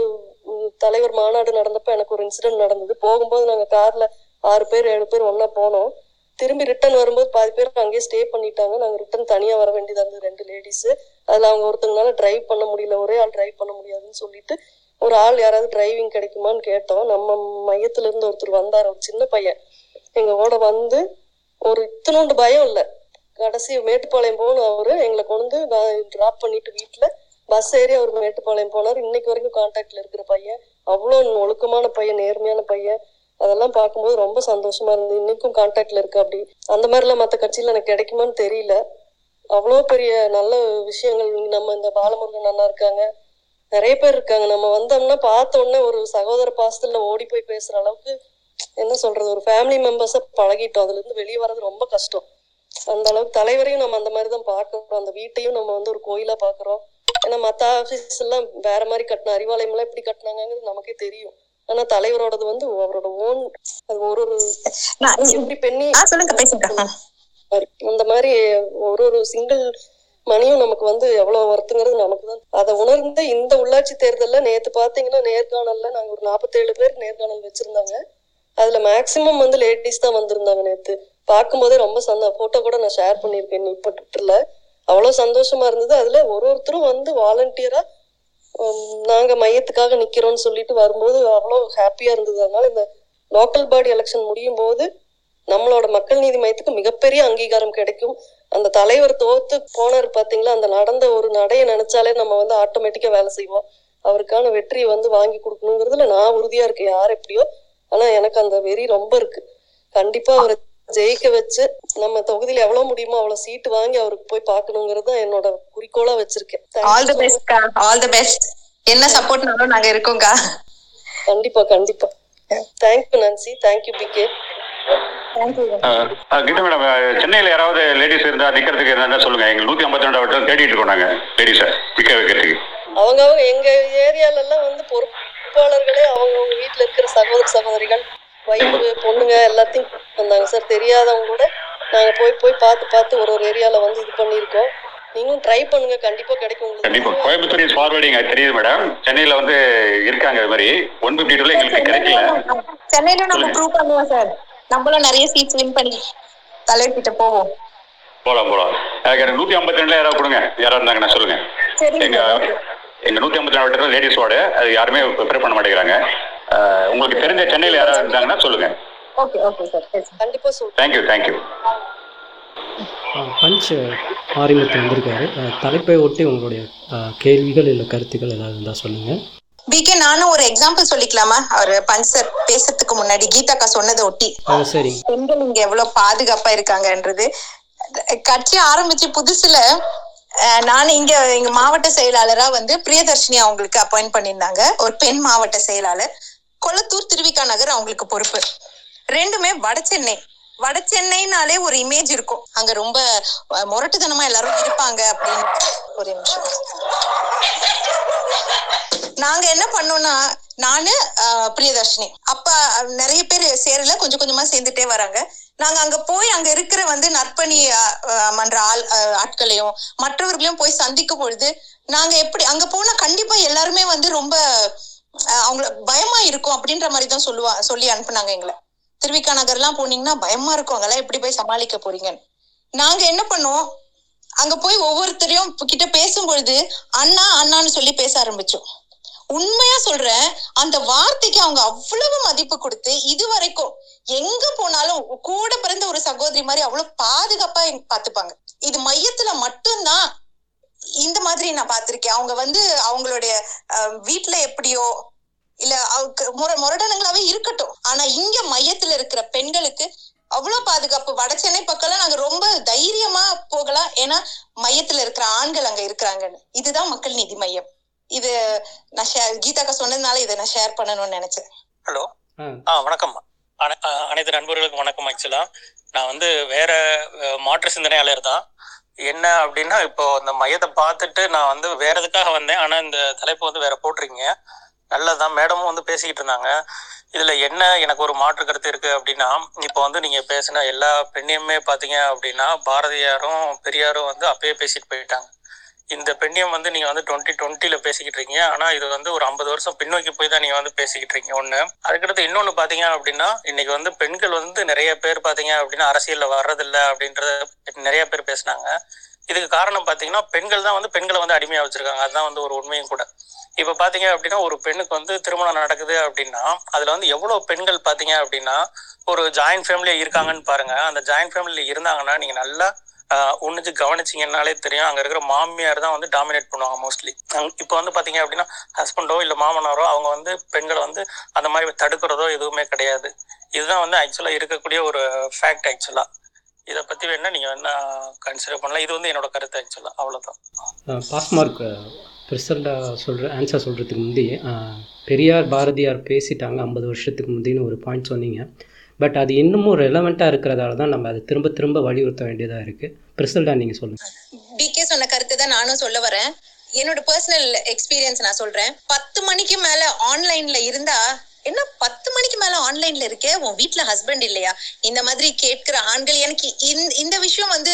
தலைவர் மாநாடு நடந்தப்ப எனக்கு ஒரு இன்சிடென்ட் நடந்தது. போகும்போது நாங்க கார்ல ஆறு பேர் ஏழு பேர் ஒன்னா போனோம். திரும்பி ரிட்டர்ன் வரும்போது பாதி பேர் அங்கேயே ஸ்டே பண்ணிட்டாங்க. நாங்க ரிட்டர்ன் தனியா வர வேண்டியதா இருந்தது ரெண்டு லேடிஸ் அதுல அவங்க ஒருத்தங்கனால டிரைவ் பண்ண முடியல. ஒரே ஆள் டிரைவ் பண்ண முடியாதுன்னு சொல்லிட்டு ஒரு ஆள் யாராவது டிரைவிங் கிடைக்குமான்னு கேட்டோம். நம்ம மையத்துல இருந்து ஒருத்தர் வந்தார். ஒரு சின்ன பையன். எங்க கூட வந்து ஒரு இத்தனோண்டு பயம் இல்லை. கடைசி மேட்டுப்பாளையம் போகணும் அவரு. எங்களை கொண்டு டிராப் பண்ணிட்டு வீட்டுல பஸ் ஏறி அவர் மேட்டுப்பாளையம் போனார். இன்னைக்கு வரைக்கும் கான்டாக்ட்ல இருக்கிற பையன். அவ்வளோ ஒழுக்கமான பையன் நேர்மையான பையன். அதெல்லாம் பார்க்கும்போது ரொம்ப சந்தோஷமா இருந்தது. இன்னைக்கும் கான்டாக்ட்ல இருக்கு அப்படி. அந்த மாதிரிலாம் மற்ற கட்சியில் எனக்கு கிடைக்குமான்னு தெரியல. அவ்வளோ பெரிய நல்ல விஷயங்கள். நம்ம இந்த பாலமுருகன் அண்ணா இருக்காங்க. நிறைய பேர் இருக்காங்க. நம்ம வந்தோம்னா பார்த்த உடனே ஒரு சகோதர பாசத்துல ஓடி போய் பேசுற அளவுக்கு என்ன சொல்றது? ஒரு ஃபேமிலி மெம்பர்ஸை பழகிட்டோம். அதுல இருந்து வெளியே வர்றது ரொம்ப கஷ்டம். அந்த அளவுக்கு தலைவரையும் நம்ம அந்த மாதிரி தான் பார்க்கிறோம். அந்த வீட்டையும் நம்ம வந்து ஒரு கோயிலா பார்க்கிறோம். ஏன்னா மற்ற ஆஃபீஸ் எல்லாம் வேற மாதிரி கட்டின அறிவாலயம் எல்லாம் எப்படி கட்டினாங்கிறது நமக்கே தெரியும். ஆனா தலைவரோடது வந்து அவரோட ஓன் அது ஒரு ஒரு எப்படி பெண்ணி. அந்த மாதிரி ஒரு ஒரு சிங்கிள் மணியும் நமக்கு வந்து எவ்வளவு வருத்துங்கிறது நமக்கு தான் அதை உணர்ந்து இந்த உள்ளாட்சி தேர்தல்ல நேத்து பாத்தீங்கன்னா நேர்காணல்ல நாங்க ஒரு நாற்பத்தேழு பேர் நேர்காணல் வச்சிருந்தாங்க அதுல மேக்சிமம் வந்து லேடிஸ் தான் வந்திருந்தாங்க நேத்து. பார்க்கும்போதே ரொம்ப சந்தோ போட்டோ கூட நான் ஷேர் பண்ணியிருக்கேன் நீ இப்ப ட்விட்டர்ல அவ்வளவு சந்தோஷமா இருந்தது. அதுல ஒரு ஒருத்தரும் வந்து வாலண்டியரா நாங்க மையத்துக்காக நிக்கிறோம்னு சொல்லிட்டு வரும்போது அவ்வளோ ஹாப்பியா இருந்தது. அதனால இந்த லோக்கல் பாடி எலெக்ஷன் முடியும் போது நம்மளோட மக்கள் நீதி மையத்துக்கு மிகப்பெரிய அங்கீகாரம் கிடைக்கும். அந்த தலைவர் தோத்து போனார் பாத்தீங்களா? அந்த நடந்த ஒரு நடையை நினைச்சாலே நம்ம வந்து ஆட்டோமேட்டிக்கா வேலை செய்வோம். அவருக்கான வெற்றியை வந்து வாங்கி கொடுக்கணுங்கிறதுல நான் உறுதியா இருக்கேன். யார் எப்படியோ? ஆனா எனக்கு அந்த வெறி ரொம்ப இருக்கு. கண்டிப்பா அவரை ஜெயிக்க வச்சு நம்ம தொகுதியில எவ்வளவு முடியுமோ அவ்வளவு சீட்டு வாங்கி அவருக்கு போய் பார்க்கணுங்கிறது தான் என்னோட குறிக்கோளா வச்சிருக்கேன். All the. பெஸ்ட்க்கா all the best என்ன சப்போர்ட்னாலும் நாங்க இருக்கோம்க்கா கண்டிப்பா கண்டிப்பா. Thank you Nancy thank you PK Geetha madam சென்னையில் யாராவது லேடிஸ் இருந்தா நிக்கிறதுக்கு இருந்தா சொல்லுங்க? எங்க நூத்தி ஐம்பத்தி ரெண்டாவது வட்டம் தேடிட்டு இருக்கோம் நாங்க லேடிஸை நிக்க வைக்கிறதுக்கு. அவங்க அவங்க எங்க ஏரியால எல்லாம் வந்து பொறுப்பாளர்களே அவங்க அவங்க வீட்டுல இருக்கிற சகோதர சகோதரிகள் வயது பொண்ணுங்க எல்லாத்தையும் வந்தாங்க சார். தெரியாதவங்க கூட நாங்க போய் போய் பார்த்து பார்த்து ஒரு ஒரு ஏரியால வந்து இது பண்ணியிருக்கோம். நீங்களும் ட்ரை பண்ணுங்க கண்டிப்பா கிடைக்கும் கண்டிப்பா. கோயம்புத்தூர் இஸ் ஃபார்வர்டிங் தெரியுது மேடம். சென்னையில வந்து இருக்காங்க இது மாதிரி. ஒன் பிப்டி டூல எங்களுக்கு கிடைக்கல. சென்னையில நம்ம. ப்ரூவ் பண்ணுவோம் சார். நம்மளும் நிறைய சீட்ஸ் வின் பண்ணி தலைவர்கிட்ட போவோம். போலாம் போலாம். எனக்கு எனக்கு நூத்தி ஐம்பத்தி ரெண்டுல யாராவது கொடுங்க. யாராவது இருந்தாங்கன்னா சொல்லுங்க. சரிங்க. எங்க எங்க நூத்தி ஐம்பத்தி ரெண்டு வட்டத்தில் லேடிஸ் வார்டு அது யாருமே ப்ரிப்பேர் பண்ண மாட்டேங்கிறாங்க. உங்களுக்கு தெரிஞ்ச சென்னையில் யாராவது இருந்தாங்கன்னா சொல்லுங்க. ஓகே ஓகே சார் கண்டிப்பா சொல்றேன் தேங்க்யூ தேங்க்யூ பஞ்ச் ஆரிமுத்து வந்திருக்காரு. தலைப்பை ஒட்டி உங்களுடைய கேள்விகள் இல்லை கருத்துக்கள் ஏதாவது இருந்தால் சொல்லுங்கள் பிகே நானும் ஒரு எக்ஸாம்பிள் சொல்லிக்கலாமா? அவர் பஞ்ச் சார் பேசுறதுக்கு முன்னாடி கீதாக்கா சொன்னதை ஒட்டி. பெண்கள் இங்க எவ்வளவு பாதுகாப்பா இருக்காங்கன்றது. கட்சி ஆரம்பிச்ச புதுசுல நான் இங்க எங்க மாவட்ட செயலாளரா வந்து பிரியதர்ஷினி அவங்களுக்கு அப்பாயிண்ட் பண்ணியிருந்தாங்க. ஒரு பெண் மாவட்ட செயலாளர். கொளத்தூர் திருவிக்கா நகர் அவங்களுக்கு பொறுப்பு. ரெண்டுமே வட சென்னை. வட சென்னைனாலே ஒரு இமேஜ் இருக்கும். அங்க ரொம்ப முரட்டுத்தனமா எல்லாரும் இருப்பாங்க அப்படின்னு. ஒரு நிமிஷம். நாங்க என்ன பண்ணோம்னா நானு பிரியதர்ஷினி. அப்ப நிறைய பேர் சேரல. கொஞ்சம் கொஞ்சமா சேர்ந்துட்டே வராங்க. நாங்க அங்க போய் அங்க இருக்கிற வந்து நற்பணி மன்ற ஆள் ஆட்களையும் மற்றவர்களையும் போய் சந்திக்கும் பொழுது நாங்க எப்படி அங்க போனா கண்டிப்பா எல்லாருமே வந்து ரொம்ப அவங்கள பயமா இருக்கும் அப்படின்ற மாதிரி தான் சொல்லுவா சொல்லி அனுப்புனாங்க எங்களை. திருவிக்கா நகர்லாம் போனீங்கன்னா பயமா இருக்கும். அங்கெல்லாம் எப்படி போய் சமாளிக்க போறீங்கன்னு. நாங்க என்ன பண்ணோம்? அங்க போய் ஒவ்வொருத்தரையும் கிட்ட பேசும் பொழுது அண்ணா அண்ணான்னு சொல்லி பேச ஆரம்பிச்சோம். உண்மையா சொல்றேன் அந்த வார்த்தைக்கு அவங்க அவ்வளவு மதிப்பு கொடுத்து இது வரைக்கும் எங்க போனாலும் கூட பிறந்த ஒரு சகோதரி மாதிரி அவ்வளவு பாதுகாப்பா பாத்துப்பாங்க. இது மையத்துல மட்டும்தான் இந்த மாதிரி நான் பாத்திருக்கேன். அவங்க வந்து அவங்களுடைய வீட்டுல எப்படியோ இல்ல முர முரடனுங்களாவே இருக்கட்டும். ஆனா இங்க மையத்துல இருக்கிற பெண்களுக்கு அவ்வளவு பாதுகாப்பு. வட சென்னை பக்கம்லாம் நாங்க ரொம்ப தைரியமா போகலாம். ஏன்னா மையத்துல இருக்கிற ஆண்கள் அங்க இருக்கிறாங்கன்னு. இதுதான் மக்கள் நீதி மையம். இது நான் ஷேர் கீதாக்கா சொன்னதுனால இதை நான் ஷேர் பண்ணணும்னு நினைச்சேன். ஹலோ? ஆ. வணக்கம் அனைத்து நண்பர்களுக்கும் வணக்கம் ஆக்சுவலா. நான் வந்து வேற மாற்று சிந்தனையாளர் தான். என்ன அப்படின்னா இப்போ இந்த மையத்தை பார்த்துட்டு நான் வந்து வேற எதுக்காக வந்தேன்? ஆனா இந்த தலைப்பு வந்து வேற போட்டிருக்கீங்க. நல்லதுதான். மேடமும் வந்து பேசிக்கிட்டு இருந்தாங்க. இதுல என்ன எனக்கு ஒரு மாற்று கருத்து இருக்கு அப்படின்னா இப்போ வந்து நீங்க பேசின எல்லா பெண்ணியமே பாத்தீங்க அப்படின்னா பாரதியாரும் பெரியாரும் வந்து அப்பயே பேசிட்டு போயிட்டாங்க. இந்த பெண்ணியம் வந்து நீங்க வந்து டுவெண்ட்டி டுவெண்ட்டில பேசிக்கிட்டு இருக்கீங்க. ஆனா இது வந்து ஒரு ஐம்பது வருஷம் பின்னோக்கி போய் தான் நீங்க வந்து பேசிக்கிட்டு இருக்கீங்க. ஒண்ணு அதுக்கடுத்து இன்னொன்னு பாத்தீங்க அப்படின்னா இன்னைக்கு வந்து பெண்கள் வந்து நிறைய பேர் பாத்தீங்க அப்படின்னா அரசியல்ல வர்றதில்ல அப்படின்றத நிறைய பேர் பேசினாங்க. இதுக்கு காரணம் பார்த்தீங்கன்னா பெண்கள் தான் வந்து பெண்களை வந்து அடிமையாக வச்சிருக்காங்க. அதுதான் வந்து ஒரு உண்மையும் கூட. இப்போ பார்த்தீங்க அப்படின்னா ஒரு பெண்ணுக்கு வந்து திருமணம் நடக்குது அப்படின்னா அதில் வந்து எவ்வளோ பெண்கள் பார்த்தீங்க அப்படின்னா ஒரு ஜாயிண்ட் ஃபேமிலியாக இருக்காங்கன்னு பாருங்க. அந்த ஜாயிண்ட் ஃபேமிலியில் இருந்தாங்கன்னா நீங்கள் நல்லா ஒன்றுச்சு கவனிச்சிங்கன்னாலே தெரியும். அங்கே இருக்கிற மாமியார் தான் வந்து டாமினேட் பண்ணுவாங்க மோஸ்ட்லி இப்போ வந்து பார்த்தீங்க அப்படின்னா ஹஸ்பண்டோ இல்லை மாமனாரோ அவங்க வந்து பெண்களை வந்து அந்த மாதிரி தடுக்கிறதோ எதுவுமே கிடையாது. இதுதான் வந்து ஆக்சுவலாக இருக்கக்கூடிய ஒரு ஃபேக்ட் ஆக்சுவலாக இதை பத்தி வேணா நீங்க வேணா கன்சிடர் பண்ணலாம். இது வந்து என்னோட கருத்து ஆக்சுவலா அவ்வளவுதான். பாஸ் மார்க் ப்ரிசல்ட்டாக சொல்கிற ஆன்சர் சொல்கிறதுக்கு முந்தி பெரியார் பாரதியார் பேசிட்டாங்க ஐம்பது வருஷத்துக்கு முந்தின்னு ஒரு பாயிண்ட் சொன்னீங்க. பட் அது இன்னமும் ரெலவெண்ட்டாக இருக்கிறதால தான் நம்ம அதை திரும்ப திரும்ப வலியுறுத்த வேண்டியதாக இருக்குது ப்ரிசல்ட்டாக நீங்கள் சொல்லுங்கள் பிகே சொன்ன கருத்து தான் நானும் சொல்ல வரேன். என்னோட பர்சனல் எக்ஸ்பீரியன்ஸ் நான் சொல்றேன். பத்து மணிக்கு மேல ஆன்லைன்ல இருந்தா என்ன பத்து மணிக்கு மேல ஆன்லைன்ல இருக்கே? உன் வீட்டுல ஹஸ்பண்ட் இல்லையா? இந்த மாதிரி கேட்கிற ஆண்கள் எனக்கு இந்த இந்த விஷயம் வந்து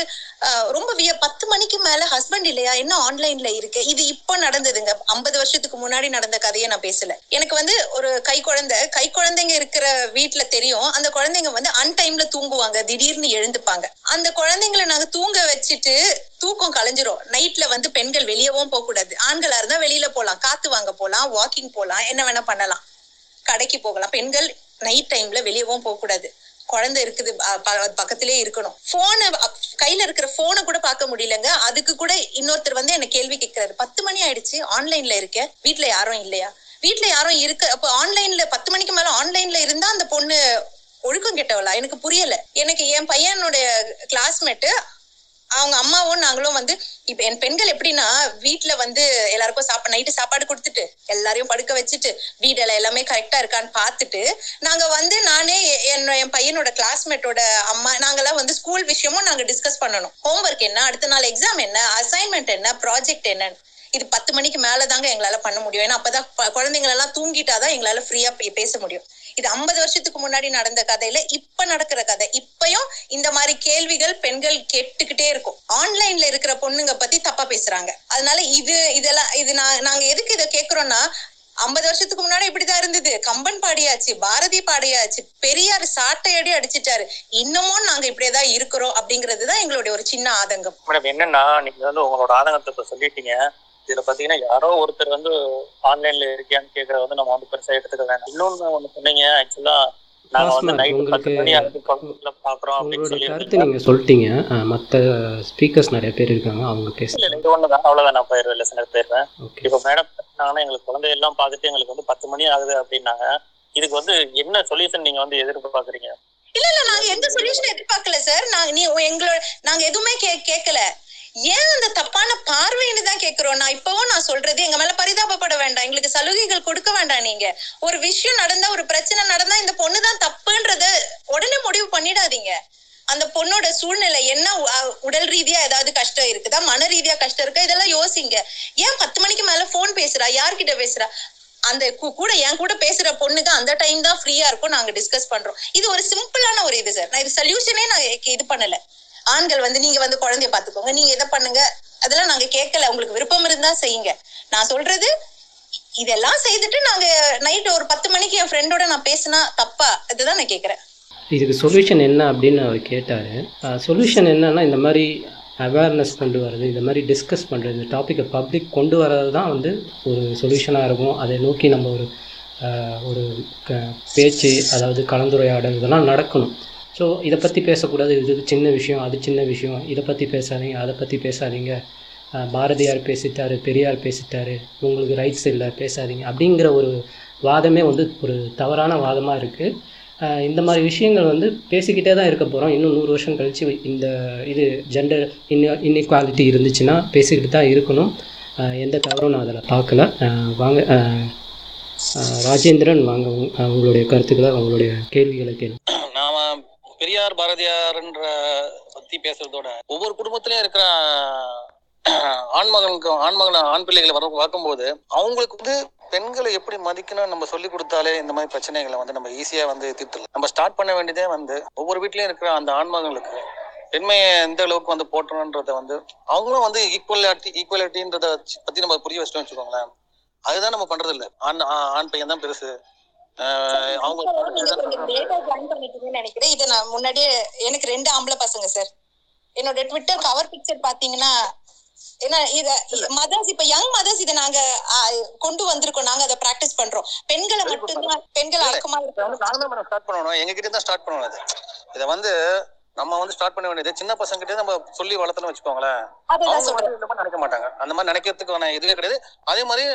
ரொம்ப விய பத்து மணிக்கு மேல ஹஸ்பண்ட் இல்லையா? என்ன ஆன்லைன்ல இருக்கு? இது இப்போ நடந்ததுங்க. ஐம்பது வருஷத்துக்கு முன்னாடி நடந்த கதையை நான் பேசல. எனக்கு வந்து ஒரு கை குழந்தை கை குழந்தைங்க இருக்கிற வீட்டுல தெரியும். அந்த குழந்தைங்க வந்து அன்டைம்ல தூங்குவாங்க. திடீர்னு எழுந்துப்பாங்க. அந்த குழந்தைங்களை நாங்க தூங்க வச்சுட்டு தூக்கம் கலைஞ்சிரும். நைட்ல வந்து பெண்கள் வெளியவும் போக கூடாது ஆண்களா இருந்தா வெளியில போலாம். காத்து வாங்க போலாம் வாக்கிங் போலாம் என்ன வேணா பண்ணலாம். கடைக்கு போகலாம். பெண்கள் நைட் டைம்ல வெளியவும் போக கூடாது. குழந்தை இருக்குது ப- பக்கத்திலே இருக்கணும். போனை கையில இருக்கிற போனை கூட பார்க்க முடியலங்க. அதுக்கு கூட இன்னொருத்தர் வந்து என்ன கேள்வி கேட்கிறாரு. பத்து மணி ஆயிடுச்சு ஆன்லைன்ல இருக்க வீட்டுல யாரும் இல்லையா? வீட்டுல யாரும் இருக்க அப்ப ஆன்லைன்ல பத்து மணிக்கு மேல ஆன்லைன்ல இருந்தா அந்த பொண்ணு ஒழுக்கம் கெட்டவளா? எனக்கு புரியல. எனக்கு என் பையனுடைய கிளாஸ்மேட்டு அவங்க அம்மாவும் நாங்களும் வந்து இப்ப என் பெண்கள் எப்படின்னா வீட்டுல வந்து எல்லாருக்கும் சாப்பாடு நைட்டு சாப்பாடு கொடுத்துட்டு எல்லாரையும் படுக்க வச்சுட்டு வீடெல்லாம் எல்லாமே கரெக்டா இருக்கான்னு பார்த்துட்டு நாங்க வந்து நானே என்னோட என் என் பையனோட கிளாஸ்மேட்டோட அம்மா நாங்கெல்லாம் வந்து ஸ்கூல் விஷயமும் நாங்க டிஸ்கஸ் பண்ணணும். ஹோம்ஒர்க் என்ன அடுத்த நாள் எக்ஸாம் என்ன அசைன்மெண்ட் என்ன ப்ராஜெக்ட் என்னன்னு. இது பத்து மணிக்கு மேலதாங்க எங்களால பண்ண முடியும். ஏன்னா அப்பதான் ப- குழந்தைங்க எல்லாம் தூங்கிட்டாதான் எங்களால ஃப்ரீயா பேச முடியும். இது ஐம்பது வருஷத்துக்கு முன்னாடி நடந்த கதையில இப்ப நடக்கிற கதை. இப்பயும் இந்த மாதிரி கேள்விகள் பெண்கள் கேட்டுக்கிட்டே இருக்கும். ஆன்லைன்ல இருக்கிற பொண்ணுங்க பத்தி தப்பா பேசுறாங்க. அதனால இது இதெல்லாம் இது நான் நாங்க எதுக்கு இதை கேக்குறோம்னா ஐம்பது வருஷத்துக்கு முன்னாடி இப்படிதான் இருந்தது. கம்பன் பாடியாச்சு பாரதி பாடியாச்சு பெரியார் சாட்டையடி அடிச்சிட்டாரு. இன்னமும் நாங்க இப்படியேதான் இருக்கிறோம் அப்படிங்கறதுதான் எங்களுடைய ஒரு சின்ன ஆதங்கம். மேடம் என்னன்னா நீங்க வந்து உங்களோட ஆதங்கத்தை சொல்லிட்டீங்க. இதுல பாத்தீங்கன்னா யாரோ ஒருத்தர் வந்து ஆன்லைன்ல இருக்கியான்னு கேக்குறத வந்து நம்ம வந்து பெருசா எடுத்துக்க வேண்டாம் இன்னொன்னு ஒண்ணு சொன்னீங்க ஆக்சுவலா நாங்க கருத்து நீங்கள் சொல்லிட்டீங்க. ஸ்பீக்கர்ஸ் நிறைய பேர் இருக்காங்க அவங்க இது ஒண்ணுதான். அவ்வளவுதான் நான் போயிருவேன் லெசனர் போயிருவேன் இப்ப மேடம் நாங்கன்னா எங்களுக்கு குழந்தையெல்லாம் பார்த்துட்டு எங்களுக்கு வந்து பத்து மணி ஆகுது அப்படின்னாங்க. இதுக்கு வந்து என்ன சொல்யூஷன் நீங்க வந்து எதிர்பார்க்கறீங்க? இல்ல இல்ல நாங்க எந்த சொல்யூஷன் எதிர்பார்க்கல சார் நாங்க நீ எங்களோட நாங்க எதுவுமே கே கேட்கல ஏன் அந்த தப்பான பார்வைன்னு தான் கேக்குறோம். நான் இப்பவும் நான் சொல்றது எங்க மேல பரிதாபப்பட வேண்டாம். எங்களுக்கு சலுகைகள் கொடுக்க வேண்டாம் நீங்க. ஒரு விஷயம் நடந்தா ஒரு பிரச்சனை நடந்தா இந்த பொண்ணு தான் தப்புன்றத உடனே முடிவு பண்ணிடாதீங்க. அந்த பொண்ணோட சூழ்நிலை என்ன? உடல் ரீதியா ஏதாவது கஷ்டம் இருக்குதா? மன ரீதியா கஷ்டம் இருக்கா? இதெல்லாம் யோசிங்க. ஏன் பத்து மணிக்கு மேல போன் பேசுறா? யார்கிட்ட பேசுறா? அந்த கூட என் கூட பேசுற பொண்ணுக்கு அந்த டைம் தான் ஃப்ரீயா இருக்கும். நாங்க டிஸ்கஸ் பண்றோம். இது ஒரு சிம்பிளான ஒரு இது சார் நான் இது சொல்யூஷனே நான் இது பண்ணல. ஆண்கள் வந்து நீங்க வந்து குழந்தைய பாத்துக்கோங்க நீங்க இதை பண்ணுங்க. அதெல்லாம் நாங்க கேட்கல. உங்களுக்கு விருப்பம் இருந்தா செய்யுங்க. நான் சொல்றது இதெல்லாம் செய்துட்டு நாங்க நைட் ஒரு பத்து மணிக்கு என் ஃப்ரெண்டோட நான் பேசினா தப்பா? இதுதான் நான் கேட்கறேன். இதுக்கு சொல்யூஷன் என்ன அப்படின்னு அவர் கேட்டார். சொல்யூஷன் என்னன்னா இந்த மாதிரி அவேர்னஸ் கொண்டு வர்றது இந்த மாதிரி டிஸ்கஸ் பண்ணுறது இந்த டாப்பிக்கை பப்ளிக் கொண்டு வர்றது தான் வந்து ஒரு சொல்யூஷனாக இருக்கும். அதை நோக்கி நம்ம ஒரு ஒரு க பேச்சு அதாவது கலந்துரையாடல் இதெல்லாம் நடக்கணும். ஸோ இதை பற்றி பேசக்கூடாது. இது சின்ன விஷயம் அது சின்ன விஷயம். இதை பற்றி பேசாதீங்க அதை பற்றி பேசாதீங்க. பாரதியார் பேசிட்டாரு பெரியார் பேசிட்டாரு. உங்களுக்கு ரைட்ஸ் இல்லை பேசாதீங்க. அப்படிங்கிற ஒரு வாதமே வந்து ஒரு தவறான வாதமாக இருக்குது இந்த மாதிரி விஷயங்கள் வந்து பேசிக்கிட்டே தான் இருக்க போகிறோம் இன்னும் நூறு வருஷம் கழித்து இந்த இது ஜெண்டர் இன் இன்இக்வாலிட்டி இருந்துச்சுன்னா பேசிக்கிட்டு தான் இருக்கணும். எந்த தவறும் நான் அதில் பார்க்கல. வாங்க ராஜேந்திரன் வாங்க உங்களுடைய கருத்துக்களை உங்களுடைய கேள்விகளை கேள்வி பெரியார் பாரதியார்ன்ற பத்தி பேசுறதோட ஒவ்வொரு குடும்பத்திலயும் இருக்கிற ஆண்மகனுக்கு ஆண்மகன் ஆண் பிள்ளைகளை வர பார்க்கும்போது அவங்களுக்கு வந்து பெண்களை எப்படி மதிக்கணும் நம்ம சொல்லி கொடுத்தாலே இந்த மாதிரி பிரச்சனைகளை வந்து நம்ம ஈஸியா வந்து தீர்த்துடலாம். நம்ம ஸ்டார்ட் பண்ண வேண்டியதே வந்து ஒவ்வொரு வீட்லயும் இருக்கிற அந்த ஆண்மகங்களுக்கு பெண்மையை எந்த அளவுக்கு வந்து போட்டணுன்றத வந்து அவங்களும் வந்து ஈக்குவலாட்டி ஈக்குவலிட்டின்றத பத்தி நம்ம புரிய வச்சிட்டோம் வச்சுக்கோங்களேன். அதுதான் நம்ம பண்றது இல்ல ஆண் ஆண் பையன் தான் பெருசு. நினைக்கிறேன். இதை நான் முன்னாடியே எனக்கு ரெண்டு ஆம்பளை பசங்க சார் என்னோட ட்விட்டர் கவர் பிக்சர் பாத்தீங்கன்னா ஏன்னா இத மதர்ஸ் இப்ப யங் மதர்ஸ் இத நாங்க கொண்டு வந்திருக்கோம். நாங்க அதை பிராக்டிஸ் பண்றோம். பெண்களை மட்டும்தான் பெண்கள் அடக்கமா நாங்க ஸ்டார்ட் பண்ணணும். எங்க கிட்ட தான் ஸ்டார்ட் பண்ணணும் அது. இதை வந்து நம்ம வந்து ஸ்டார்ட் பண்ண வேண்டியது சின்ன பசங்க கிட்டே நம்ம சொல்லி வளர்த்தணும் வச்சுக்கோங்களேன். நினைக்க மாட்டாங்க. அந்த மாதிரி நினைக்கிறதுக்கான இதுவே கிடையாது. அதே மாதிரி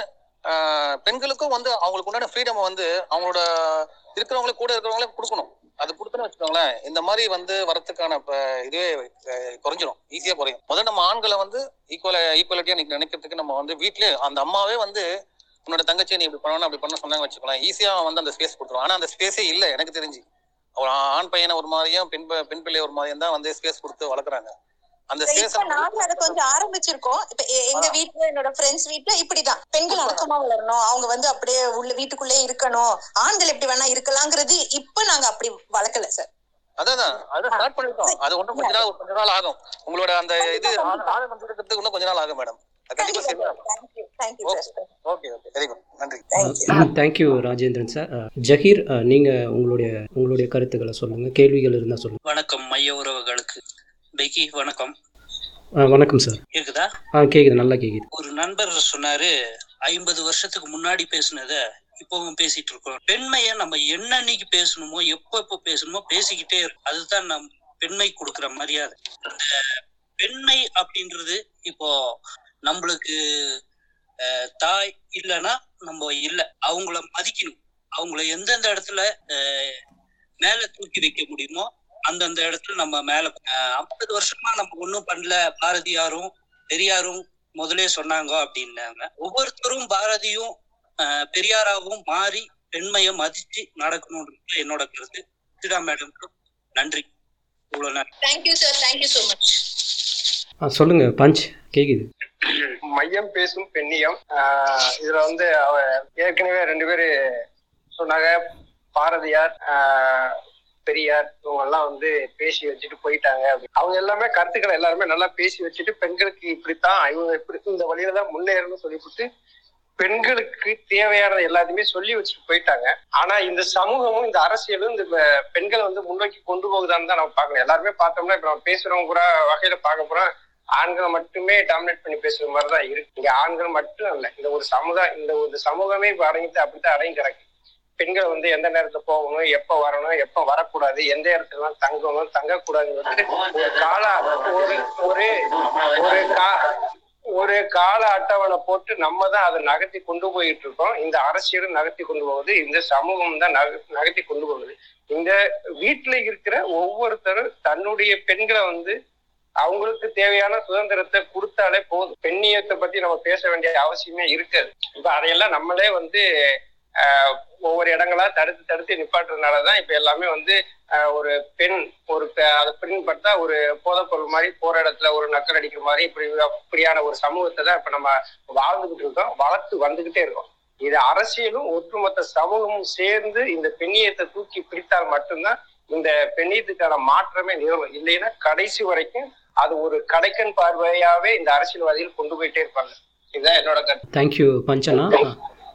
பெண்களுக்கும் வந்து அவங்களுக்கு உண்டான ஃப்ரீடம் வந்து அவங்களோட இருக்கிறவங்களே கூட இருக்கிறவங்களே கொடுக்கணும். அது கொடுத்தோன்னு வச்சுக்கோங்களேன் இந்த மாதிரி வந்து வரத்துக்கான இதுவே குறைஞ்சிரும். ஈஸியா குறையும். முதல்ல நம்ம ஆண்களை வந்து ஈக்குவல ஈக்குவலிட்டியா நினைக்கிறதுக்கு நம்ம வந்து வீட்லயே அந்த அம்மாவே வந்து உன்னோட தங்கச்சி நீ இப்படி பண்ணணும் அப்படி பண்ண சொன்னாங்க வச்சுக்கலாம் ஈஸியா வந்து அந்த ஸ்பேஸ் கொடுத்துரும் ஆனா அந்த ஸ்பேஸே இல்ல எனக்கு தெரிஞ்சு. ஒரு ஆண் பையனை ஒரு மாதிரியும் பெண் பெண் பிள்ளை ஒரு மாதிரியும் தான் வந்து ஸ்பேஸ் கொடுத்து வளர்க்குறாங்க. அந்த சேசம் நாங்க அதை கொஞ்சம் ஆரம்பிச்சிருக்கோம். இப்ப எங்க வீட்ல என்னோட ஃப்ரெண்ட்ஸ் வீட்ல இப்படிதான் பெண்கள் அடக்கமா வளரணும். அவங்க வந்து அப்படியே உள்ள வீட்டுக்குள்ளே இருக்கணும். ஆண்கள் எப்படி வேணா இருக்கலாங்கிறது இப்ப நாங்க அப்படி வளர்க்கல சார் அதான் அதை ஸ்டார்ட் பண்ணிருக்கோம் அது ஒன்றும் கொஞ்ச நாள் கொஞ்ச நாள் ஆகும். உங்களோட அந்த இது இன்னும் கொஞ்ச நாள் ஆகும் madam thank you okay okay okay very good நன்றி thank you Rajendran sir Zaheer நீங்க உங்களுடைய உங்களுடைய கருத்துக்களை சொல்லுங்க. கேள்விகள் இருந்தால் சொல்லுங்க. வணக்கம் மைய உறவுகளுக்கு. பெக்கி வணக்கம். வணக்கம் சார். இருக்குதா ஆ கேக்குது நல்லா கேக்குது. ஒரு நண்பர் சொன்னாரு ஐம்பது வருஷத்துக்கு முன்னாடி பேசுனத இப்பவும் பேசிட்டு இருக்கோம். பெண்மைய நம்ம என்னன்னைக்கு பேசணுமோ எப்போ எப்போ பேசணுமோ பேசிக்கிட்டே இருக்கும். அதுதான் நம் பெண்மை கொடுக்கிற மரியாதை. அந்த பெண்மை அப்படின்றது இப்போ நம்மளுக்கு தாய் இல்லைன்னா நம்ம இல்லை. அவங்கள மதிக்கணும். அவங்கள எந்தெந்த இடத்துல மேல தூக்கி வைக்க முடியுமோ அந்தந்த இடத்துல நம்ம மேல ஐம்பது வருஷமா நம்ம ஒன்றும் பண்ணல. பாரதியாரும் பெரியாரும் முதலே சொன்னாங்க அப்படின்னாங்க. ஒவ்வொருத்தரும் பாரதியும் அஹ், பெரியாராவும் மாறி பெண்மையை மதிச்சு நடக்கணும்ன்றது என்னோட கருத்து. சிதா மேடம்க்கு நன்றி. இவ்வளவு நேரம். Thank you sir thank you so much ஆ சொல்லுங்க பஞ்ச் கேக்குது. மையம் பேசும் பெண்ணியம். ஆஹ் இதுல வந்து அவ ஏற்கனவே ரெண்டு பேரு சொன்னாங்க. பாரதியார் ஆஹ் பெரியார் இவங்க எல்லாம் வந்து பேசி வச்சுட்டு போயிட்டாங்க. அவங்க எல்லாமே கருத்துக்களை எல்லாருமே நல்லா பேசி வச்சுட்டு பெண்களுக்கு இப்படித்தான் இவங்க இப்படி இந்த வழியில தான் முன்னேறணும்னு சொல்லிவிட்டு பெண்களுக்கு தேவையானது எல்லாத்தையுமே சொல்லி வச்சுட்டு போயிட்டாங்க. ஆனா இந்த சமூகமும் இந்த அரசியலும் இந்த பெண்களை வந்து முன்னோக்கி கொண்டு போகுதான்னு தான் நம்ம பார்க்கணும். எல்லாருமே பார்த்தோம்னா இப்ப நம்ம பேசுறவங்க கூட வகையில பார்க்க போறோம் ஆண்களை மட்டுமே டாமினேட் பண்ணி பேசுற மாதிரி தான் இருக்கு. இங்க ஆண்கள் மட்டும் இல்ல இந்த ஒரு சமுதாயம் இந்த ஒரு சமூகமே இப்ப அடங்கிட்டு அப்படித்தான் அடங்கி கிடக்கு. பெண்கள் வந்து எந்த நேரத்துல போகணும் எப்ப வரணும் எப்ப வரக்கூடாது எந்த இடத்துல தங்கணும் தங்கக்கூடாதுங்கிறது ஒரு கால ஒரு ஒரு ஒரு கா ஒரு கால அட்டவணை போட்டு நம்ம தான் அதை நகர்த்தி கொண்டு போயிட்டு இருக்கோம். இந்த அரசியலும் நகர்த்தி கொண்டு போகுது இந்த சமூகம் தான் நக நகர்த்தி கொண்டு போகுது. இந்த வீட்டுல இருக்கிற ஒவ்வொருத்தரும் தன்னுடைய பெண்களை வந்து அவங்களுக்கு தேவையான சுதந்திரத்தை கொடுத்தாலே போதும். பெண்ணியத்தை பத்தி நம்ம பேச வேண்டிய அவசியமே இருக்காது. இப்ப அதையெல்லாம் நம்மளே வந்து ஆஹ், ஒவ்வொரு இடங்களா தடுத்து தடுத்து நிப்பாட்டுறதுனாலதான் இப்ப எல்லாமே வந்து ஒரு பெண் ஒரு அதை பெண் பார்த்தா ஒரு போதைப்பொருள் மாதிரி போற இடத்துல ஒரு நக்கல் அடிக்கிற மாதிரி இப்படி அப்படியான ஒரு சமூகத்தை தான் இப்ப நம்ம வாழ்ந்துகிட்டு இருக்கோம் வளர்த்து வந்துகிட்டே இருக்கோம். இது அரசியலும் ஒட்டுமொத்த சமூகமும் சேர்ந்து இந்த பெண்ணியத்தை தூக்கி பிடித்தால் மட்டும்தான் இந்த பெண்ணியத்துக்கான மாற்றமே நிறுவனம் இல்லைன்னா கடைசி வரைக்கும் அது ஒரு கடைக்கன் பார்வையாவே இந்த அரசியல்வாதிகள் கொண்டு போயிட்டே இருப்பாங்க. இதுதான் என்னோட கருத்து. தேங்க்யூ பஞ்சனா.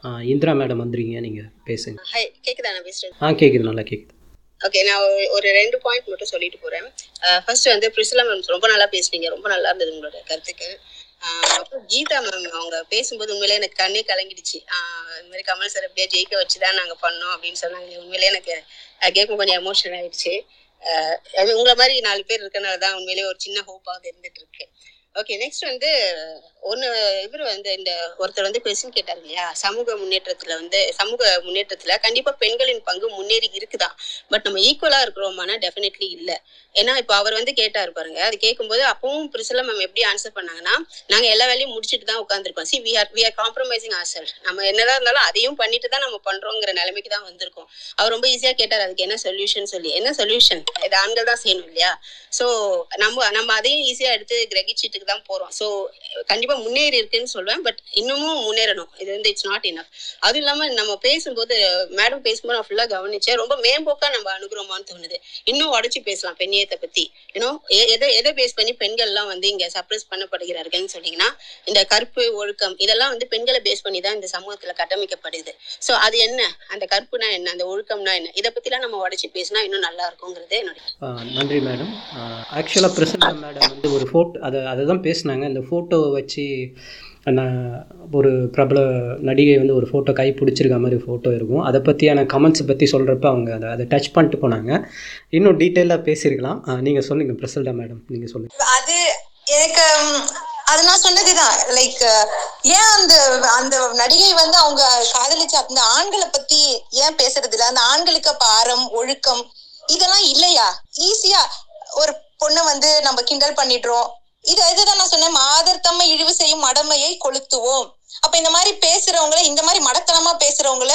இந்திரா மேடம் வந்துறீங்க நீங்க பேசுங்க. ஹாய் கேக்குதா நான் பேசுறது? ஆ கேக்குது நல்லா கேக்குது. ஓகே நான் ஒரு- ரெண்டு பாயிண்ட் மட்டும் சொல்லிட்டு போறேன். ஃபர்ஸ்ட் வந்து பிரிசிலா மேம் ரொம்ப நல்லா பேசுனீங்க ரொம்ப நல்லா இருந்தது உங்களோட கருத்துக்கு அப்புறம் கீதா மேம் அவங்க பேசும்போது உண்மையிலே எனக்கு கண்ணே கலங்கிடுச்சு. இந்த மாதிரி கமல் சார் எப்படியா ஜெயிக்க வச்சுதான் நாங்க பண்ணோம் அப்படின்னு சொன்னாங்க. உண்மையிலே எனக்கு கேட்கும் கொஞ்சம் எமோஷனல் ஆயிடுச்சு. அது உங்களை மாதிரி நாலு பேர் இருக்கனால தான் உண்மையிலேயே ஒரு சின்ன ஹோப்பாக இருந்துட்டு இருக்கு. ஓகே நெக்ஸ்ட் வந்து ஒன்று இவர் வந்து இந்த ஒருத்தர் வந்து கொஸ்டின் கேட்டார் இல்லையா? சமூக முன்னேற்றத்தில் வந்து சமூக முன்னேற்றத்தில் கண்டிப்பாக பெண்களின் பங்கு முன்னேறி இருக்குதான் பட் நம்ம ஈக்குவலாக இருக்கிறோமானா டெஃபினெட்லி இல்லை. ஏன்னா இப்போ அவர் வந்து கேட்டார் பாருங்க. அது கேட்கும்போது அப்பவும் பிரிசில மேம் எப்படி ஆன்சர் பண்ணாங்கன்னா நாங்கள் எல்லா வேலையும் முடிச்சுட்டு தான் உட்காந்துருக்கோம் see we are we are compromising or நம்ம என்னதான் இருந்தாலும் அதையும் பண்ணிட்டு தான் நம்ம பண்ணுறோங்கிற நிலைமைக்கு தான் வந்திருக்கோம். அவர் ரொம்ப ஈஸியாக கேட்டார் அதுக்கு என்ன சொல்யூஷன் சொல்லி. என்ன சொல்யூஷன் இது ஆண்கள் தான் செய்யணும் இல்லையா? ஸோ நம்ம நம்ம அதையும் ஈஸியாக எடுத்து கிரகிச்சிட்டுக்கு தான் போறோம். ஸோ கண்டிப்பா முன்னேறி இருக்குன்னு சொல்லுவேன் பட் இன்னமும் முன்னேறணும். இது வந்து இட்ஸ் நாட் இனஃப் அதுவும் இல்லாம நம்ம பேசும்போது மேடம் பேசும்போது நான் ஃபுல்லா கவனிச்சேன். ரொம்ப மேம்போக்கா நம்ம அணுகுறோமான்னு தோணுது. இன்னும் உடச்சி பேசலாம் பெண்ணியத்தை பத்தி. ஏன்னோ எதை எதை பேஸ் பண்ணி பெண்கள்லாம் வந்து இங்க சப்ரஸ் பண்ணப்படுகிறார்கள்னு சொன்னீங்கன்னா இந்த கற்பு ஒழுக்கம் இதெல்லாம் வந்து பெண்களை பேஸ் பண்ணி தான் இந்த சமூகத்துல கட்டமைக்கப்படுது. ஸோ அது என்ன? அந்த கற்புனா என்ன? அந்த ஒழுக்கம்னா என்ன? இதை பத்திலாம் நம்ம உடச்சி பேசினா இன்னும் நல்லா இருக்குங்கிறது என்னுடைய நன்றி மேடம் ஆக்சுவலாக பிரசன்னா மேடம் வந்து ஒரு ஃபோட்டோ அதை அதை தான் பேசினாங்க. அந்த ஃபோட்டோவை வச்சு நான் ஒரு பிரபல நடிகை வந்து ஒரு ஃபோட்டோ கை பிடிச்சிருக்க மாதிரி ஃபோட்டோ இருக்கும். அதை பற்றியான கமெண்ட்ஸ் பற்றி சொல்கிறப்ப அவங்க அதை அதை டச் பண்ணிட்டு போனாங்க. இன்னும் டீட்டெயிலாக பேசியிருக்கலாம். நீங்கள் சொல்லுங்கள் பிரசல்டா மேடம் நீங்கள் சொல்லுங்கள் அது எனக்கு அது நான் சொன்னதுதான். லைக் ஏன் அந்த அந்த நடிகை வந்து அவங்க காதலிச்ச அந்த ஆண்களை பத்தி ஏன் பேசுறது இல்ல? அந்த ஆண்களுக்கு பாரம் ஒழுக்கம் இதெல்லாம் இல்லையா? ஈஸியா ஒரு பொண்ணை வந்து நம்ம கிண்டல் பண்ணிடுறோம். இது இதுதான் நான் சொன்னேன். மாதர் தம்மை இழிவு செய்யும் மடமையை கொளுத்துவோம். அப்ப இந்த மாதிரி பேசுறவங்கள இந்த மாதிரி மடத்தனமா பேசுறவங்கள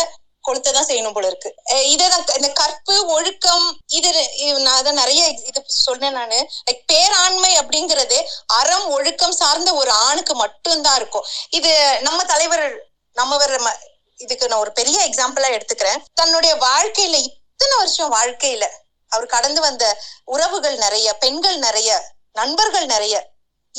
கொளுத்ததான் செய்யணும் போல இருக்கு. இதான் க- இந்த கற்பு ஒழுக்கம் இது இது நான் அதை நிறைய இது சொன்னேன் நானு. லைக் பேராண்மை அப்படிங்கிறது அறம் ஒழுக்கம் சார்ந்த ஒரு ஆணுக்கு மட்டும்தான் இருக்கும். இது நம்ம தலைவர் நம்ம ம- இதுக்கு நான் ஒரு பெரிய எக்ஸாம்பிளா எடுத்துக்கிறேன். தன்னுடைய வாழ்க்கையில இத்தனை வருஷம் வாழ்க்கையில அவர் கடந்து வந்த உறவுகள் நிறைய பெண்கள் நிறைய நண்பர்கள் நிறைய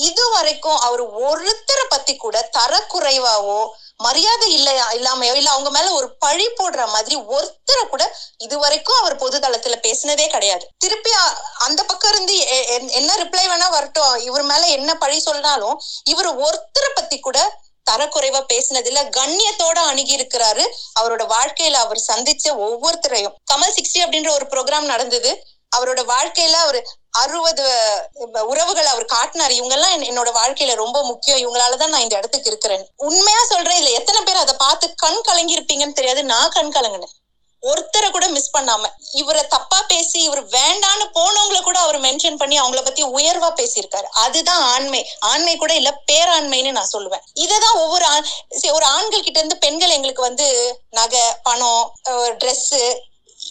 இது வரைக்கும் அவர் ஒருத்தரை பத்தி கூட தரக்குறைவாவோ மரியாதை இல்லையா இல்லாமையோ இல்ல அவங்க மேல ஒரு பழி போடுற மாதிரி ஒருத்தரை கூட இது வரைக்கும் அவர் பொது தளத்துல பேசினதே கிடையாது. திருப்பி அந்த பக்கம் இருந்து எ- எ- என்ன ரிப்ளை வேணா வரட்டும். இவர் மேல என்ன பழி சொன்னாலும் இவர் ஒருத்தரை பத்தி கூட தரக்குறைவா பேசினது இல்ல கண்ணியத்தோட அணுகி இருக்கிறாரு. அவரோட வாழ்க்கையில அவர் சந்திச்ச ஒவ்வொருத்தரையும். கமல் சிக்ஸ்டி அப்படின்ற ஒரு ப்ரோக்ராம் நடந்தது. அவரோட வாழ்க்கையில அவர் அறுபது உறவுகளை அவர் காட்டினார். இவங்க எல்லாம் என்னோட வாழ்க்கையில ரொம்ப முக்கியம். இவங்களாலதான் நான் இந்த இடத்துக்கு இருக்கிறேன். உண்மையா சொல்றேன் இல்ல எத்தனை பேர் அதை பார்த்து கண் கலங்கி இருப்பீங்கன்னு தெரியாது. நான் கண் கலங்கினேன். ஒருத்தரை கூட மிஸ் பண்ணாம. இவரை தப்பா பேசி இவர் வேண்டான்னு போனவங்களை கூட அவர் மென்ஷன் பண்ணி அவங்கள பத்தி உயர்வா பேசியிருக்காரு. அதுதான் ஆண்மை. ஆண்மை கூட இல்ல பேராண்மைன்னு நான் சொல்லுவேன். இததான் ஒவ்வொரு ஆண் சரி, ஒரு ஆண்கள் கிட்ட இருந்து பெண்கள் எங்களுக்கு வந்து நகை பணம் ட்ரெஸ்ஸு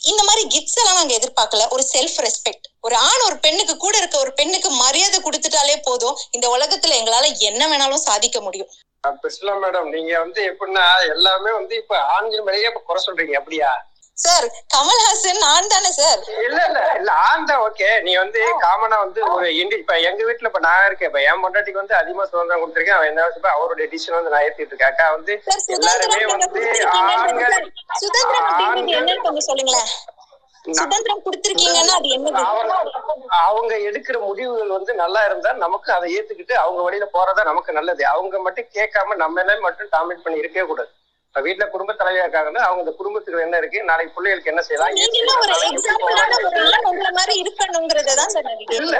இந்த மாதிரி கிஃப்ட்ஸ் எல்லாம் நாங்க எதிர்பார்க்கல. ஒரு செல்ஃப் ரெஸ்பெக்ட் ஒரு ஆண் ஒரு பெண்ணுக்கு கூட இருக்க ஒரு பெண்ணுக்கு மரியாதை கொடுத்துட்டாலே போதும். இந்த உலகத்துல எங்களால என்ன வேணாலும் சாதிக்க முடியும். பிரிஸ்லா மேடம் நீங்க வந்து எப்படின்னா எல்லாமே வந்து இப்ப ஆண்கள் மேலேயே இப்ப குறை சொல்றீங்க. அப்படியா? சார் கமல்ஹாசன் நான் தானே சார்? இல்ல இல்ல இல்ல ஆண் தான் ஓகே நீ வந்து காமனா வந்து ஒரு இப்ப எங்க வீட்டுல இப்ப நான் இருக்கேன். இப்ப என் பொண்டாட்டிக்கு வந்து அதிகமா சுதந்திரம் கொடுத்துருக்கேன். அவன் என்ன இப்ப அவருடைய டிசிஷன் வந்து நான் ஏத்திட்டு இருக்கேன். அக்கா வந்து எல்லாருமே வந்து ஆண்கள் சுதந்திரம் சொல்லுங்களேன். சுதந்திரம் கொடுத்திருக்கீங்கன்னா அது என்னது? அவங்க எடுக்கிற முடிவுகள் வந்து நல்லா இருந்தா நமக்கு அதை ஏத்துக்கிட்டு அவங்க வழியில போறதா நமக்கு நல்லது. அவங்க மட்டும் கேட்காம நம்ம எல்லாம் மட்டும் டாமினேட் பண்ணி இருக்கவே கூடாது. வீட்டுல குடும்ப தலைவியா இருக்காங்கன்னா அவங்க இந்த குடும்பத்துக்கு என்ன இருக்கு? நாளைக்கு பிள்ளைகளுக்கு என்ன செய்யலாம்? இல்ல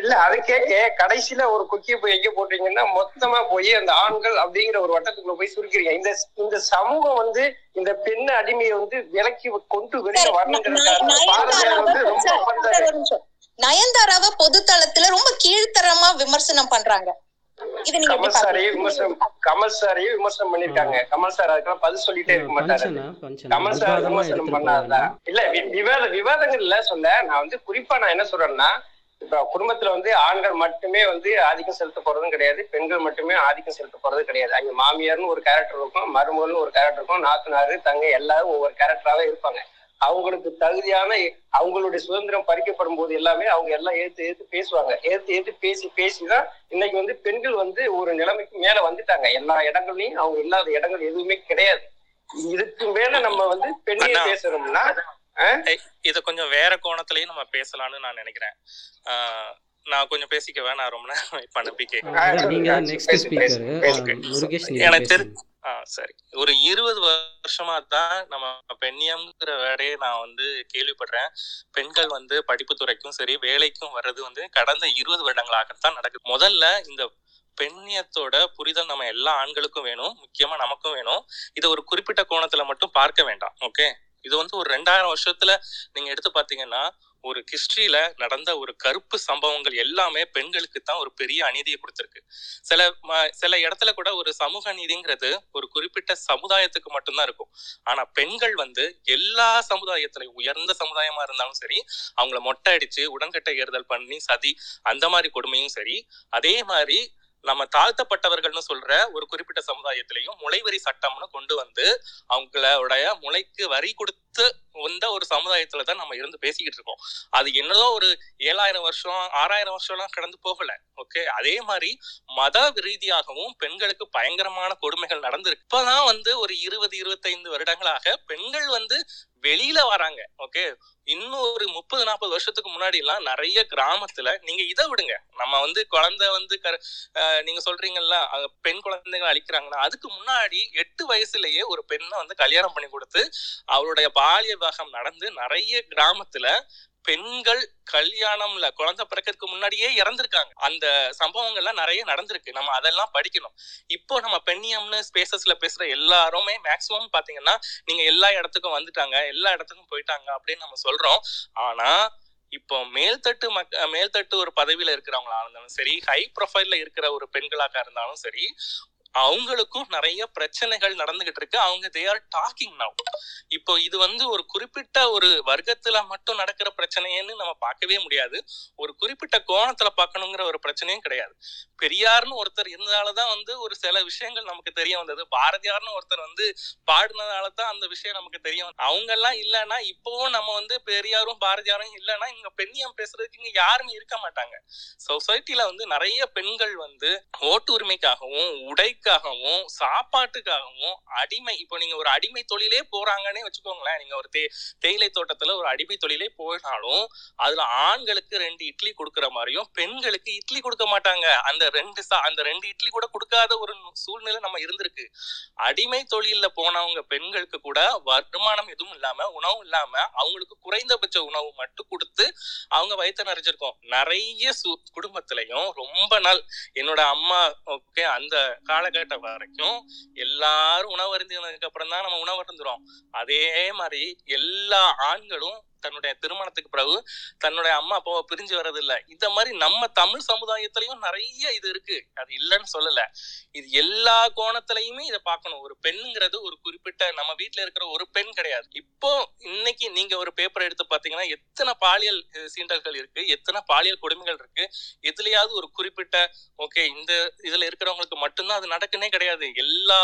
இல்ல அது கேட்க கடைசியில ஒரு குக்கியை போய் எங்க போட்டீங்கன்னா மொத்தமா போய் அந்த ஆண்கள் அப்படிங்கிற ஒரு வட்டத்துக்குள்ள போய் சுருக்கிறீங்க. இந்த இந்த சமூகம் வந்து இந்த பெண் அடிமையை வந்து விலக்கி கொண்டு வெளியில பண்றாரு நயன்தாராவை பொது தளத்துல ரொம்ப கீழ்த்தரமா விமர்சனம் பண்றாங்க. கமல் சாரையே பாக்குறீங்க? விமர்சனம் கமல் சாரையே விமர்சனம் பண்ணிருக்காங்க கமல் சார் அதுக்கெல்லாம் பதில் சொல்லிட்டே இருக்க மாட்டாரு. கமல் சார் விமர்சனம் எடுத்துட்டு பண்ணாதா? போவாங்க இல்ல விவாத விவாதங்கள் இல்ல சொல்ல. நான் வந்து குறிப்பா நான் என்ன சொல்றேன்னா இப்ப குடும்பத்துல வந்து ஆண்கள் மட்டுமே வந்து ஆதிக்கம் செலுத்த போறதும் கிடையாது. பெண்கள் மட்டுமே ஆதிக்கம் செலுத்த போறது கிடையாது. அங்க மாமியார்னு ஒரு கேரக்டர் இருக்கும் மருமகள்னு ஒரு கேரக்டர் இருக்கும் நாத்தனாரு தங்கை எல்லாரும் ஒவ்வொரு கேரக்டராவே இருப்பாங்க. அவங்களுக்கு தகுதியான அவங்களுடைய சுதந்திரம் பறிக்கப்படும் போது எல்லாமே அவங்க எல்லாம் ஏத்து ஏத்து பேசுவாங்க. ஏத்து ஏத்து பேசி பேசிதான் இன்னைக்கு வந்து பெண்கள் வந்து ஒரு நிலைமைக்கு மேல வந்துட்டாங்க. எல்லா இடங்கள்லயும் அவங்க இல்லாத இடங்கள் எதுவுமே கிடையாது. இதுக்கு மேல நம்ம வந்து பெண்ணிய. பேசுறோம்னா இத கொஞ்சம் வேற கோணத்திலயும் நம்ம பேசலாம்னு நான் நினைக்கிறேன். ஆஹ் நான் கொஞ்சம் பேசிக்கவா நான் ரொம்ப நேரம் நீங்க நெக்ஸ்ட் ஸ்பீக்கர் முருகேஷ் நீங்க எனக்கு தெரி சரி. ஒரு இருபது வருஷமா தான் நம்ம பெண்ணியம்ங்கிற வேலையை நான் வந்து கேள்விப்படுறேன். பெண்கள் வந்து படிப்பு துறைக்கும் சரி வேலைக்கும் வர்றது வந்து கடந்த இருபது வருடங்களாகத்தான் நடக்குது. முதல்ல இந்த பெண்ணியத்தோட புரிதல் நம்ம எல்லா ஆண்களுக்கும் வேணும் முக்கியமா நமக்கும் வேணும். இதை ஒரு குறிப்பிட்ட கோணத்துல மட்டும் பார்க்க வேண்டாம் ஓகே இது வந்து ஒரு ரெண்டாயிரம் வருஷத்துல நீங்க எடுத்து பாத்தீங்கன்னா ஒரு ஹிஸ்டரியில நடந்த ஒரு கருப்பு சம்பவங்கள் எல்லாமே பெண்களுக்கு தான் ஒரு பெரிய அநீதியை கொடுத்துருக்கு. சில ம- சில இடத்துல கூட ஒரு சமூக நீதிங்கிறது ஒரு குறிப்பிட்ட சமுதாயத்துக்கு மட்டும்தான் இருக்கும். ஆனா பெண்கள் வந்து எல்லா சமுதாயத்திலையும் உயர்ந்த சமுதாயமா இருந்தாலும் சரி அவங்கள மொட்டை அடிச்சு உடன்கட்டை ஏறுதல் பண்ணி சதி அந்த மாதிரி கொடுமையும் சரி அதே மாதிரி நம்ம தாழ்த்தப்பட்டவர்கள்னு சொல்ற ஒரு குறிப்பிட்ட சமுதாயத்திலையும் முளைவரி சட்டம்னு கொண்டு வந்து அவங்களுடைய முளைக்கு வரி கொடுத்து வந்த ஒரு சமுதாயத்துல தான் நம்ம இருந்து பேசிக்கிட்டு இருக்கோம். அது என்னதோ ஒரு ஏழாயிரம் வருஷம் ஆறாயிரம் வருஷம்லாம் கடந்து போகல. ஓகே? அதே மாதிரி மத ரீதியாகவும் பெண்களுக்கு பயங்கரமான கொடுமைகள் நடந்திருக்கு. இப்பதான் வந்து ஒரு இருபது இருபத்தைந்து வருடங்களாக பெண்கள் வந்து வெளியில வராங்க ஓகே இன்னும் ஒரு முப்பது நாற்பது வருஷத்துக்கு முன்னாடி எல்லாம் நிறைய கிராமத்துல நீங்க இதை விடுங்க. நம்ம வந்து குழந்தை வந்து கரு நீங்க சொல்றீங்கல்ல பெண் குழந்தைங்க அழிக்கிறாங்கன்னா அதுக்கு முன்னாடி எட்டு வயசுலயே ஒரு பெண்ணை வந்து கல்யாணம் பண்ணி கொடுத்து அவருடைய பாலியல் விவாகம் நடந்து நிறைய கிராமத்துல பெண்கள் கல்யாணம்ல குழந்தை பிறக்கிறதுக்கு முன்னாடியே இறந்திருக்காங்க. அந்த சம்பவங்கள்லாம் நிறைய நடந்திருக்கு. நம்ம அதெல்லாம் படிக்கணும். இப்போ நம்ம பெண்ணியம்னு ஸ்பேசஸ்ல பேசுற எல்லாருமே மேக்சிமம் பாத்தீங்கன்னா நீங்க எல்லா இடத்துக்கும் வந்துட்டாங்க எல்லா இடத்துக்கும் போயிட்டாங்க அப்படின்னு நம்ம சொல்றோம். ஆனா இப்போ மேல்தட்டு மக் மேல்தட்டு ஒரு பதவியில இருக்கிறவங்களா இருந்தாலும் சரி ஹை ப்ரொஃபைல்ல இருக்கிற ஒரு பெண்களாக இருந்தாலும் சரி அவங்களுக்கும் நிறைய பிரச்சனைகள் நடந்துகிட்டு இருக்கு. அவங்க தே ஆர் டாக்கிங் நவ் இப்போ இது வந்து ஒரு குறிப்பிட்ட ஒரு வர்க்கத்துல மட்டும் நடக்கிற பிரச்சனைன்னு நம்ம பார்க்கவே முடியாது. ஒரு குறிப்பிட்ட கோணத்துல பார்க்கணுங்கிற ஒரு பிரச்சனையும் கிடையாது. பெரியார்னு ஒருத்தர் இருந்ததாலதான் வந்து ஒரு சில விஷயங்கள் நமக்கு தெரிய வந்தது. பாரதியார்னு ஒருத்தர் வந்து பாடினதால தான் அந்த விஷயம் நமக்கு தெரிய வந்தது. அவங்க எல்லாம் இல்லைன்னா இப்பவும் நம்ம வந்து பெரியாரும் பாரதியாரும் இல்லைன்னா இங்க பெண்ணியம் பேசுறதுக்கு இங்க யாருமே இருக்க மாட்டாங்க. சொசைட்டில வந்து நிறைய பெண்கள் வந்து ஓட்டு உரிமைக்காகவும் உடைக்காகவும் சாப்பாட்டுக்காகவும் அடிமை இப்போ நீங்க ஒரு அடிமை தொழிலே போறாங்கன்னே வச்சுக்கோங்களேன். நீங்க ஒரு தே தேயிலை தோட்டத்துல ஒரு அடிமை தொழிலே போனாலும் அதுல ஆண்களுக்கு ரெண்டு இட்லி கொடுக்குற மாதிரியும் பெண்களுக்கு இட்லி கொடுக்க மாட்டாங்க. அந்த ரெண்டு சா அந்த ரெண்டு இட்லி கூட கொடுக்காத ஒரு சூழ்நிலை நம்ம இருந்திருக்கு. அடிமை தொழில போனவங்க பெண்களுக்கு கூட வருமானம் எதுவும் இல்லாம உணவும் இல்லாம அவங்களுக்கு குறைந்தபட்ச உணவு மட்டும் கொடுத்து அவங்க வயிற்று நிறைஞ்சிருக்கோம். நிறைய சு குடும்பத்திலையும் ரொம்ப நாள் என்னோட அம்மா ஓகே அந்த காலகட்டம் வரைக்கும் எல்லாரும் உணவு அருந்தினதுக்கு அப்புறம் தான் நம்ம உணவு அருந்துறோம். அதே மாதிரி எல்லா ஆண்களும் தன்னுடைய திருமணத்துக்கு பிறகு தன்னுடைய அம்மா அப்பாவை பிரிஞ்சு வர்றது இந்த மாதிரி நம்ம தமிழ் சமுதாயத்திலையும் நிறைய இது இருக்கு. அது இல்லைன்னு சொல்லல. இது எல்லா கோணத்திலையுமே இதை பார்க்கணும். ஒரு பெண்ணுங்கிறது ஒரு குறிப்பிட்ட நம்ம வீட்டில் இருக்கிற ஒரு பெண் கிடையாது. இப்போ இன்னைக்கு நீங்க ஒரு பேப்பர் எடுத்து பாத்தீங்கன்னா எத்தனை பாலியல் சீண்டல்கள் இருக்கு எத்தனை பாலியல் கொடுமைகள் இருக்கு. எதுலயாவது ஒரு குறிப்பிட்ட ஓகே இந்த இதுல இருக்கிறவங்களுக்கு மட்டும்தான் அது நடக்குன்னே கிடையாது. எல்லா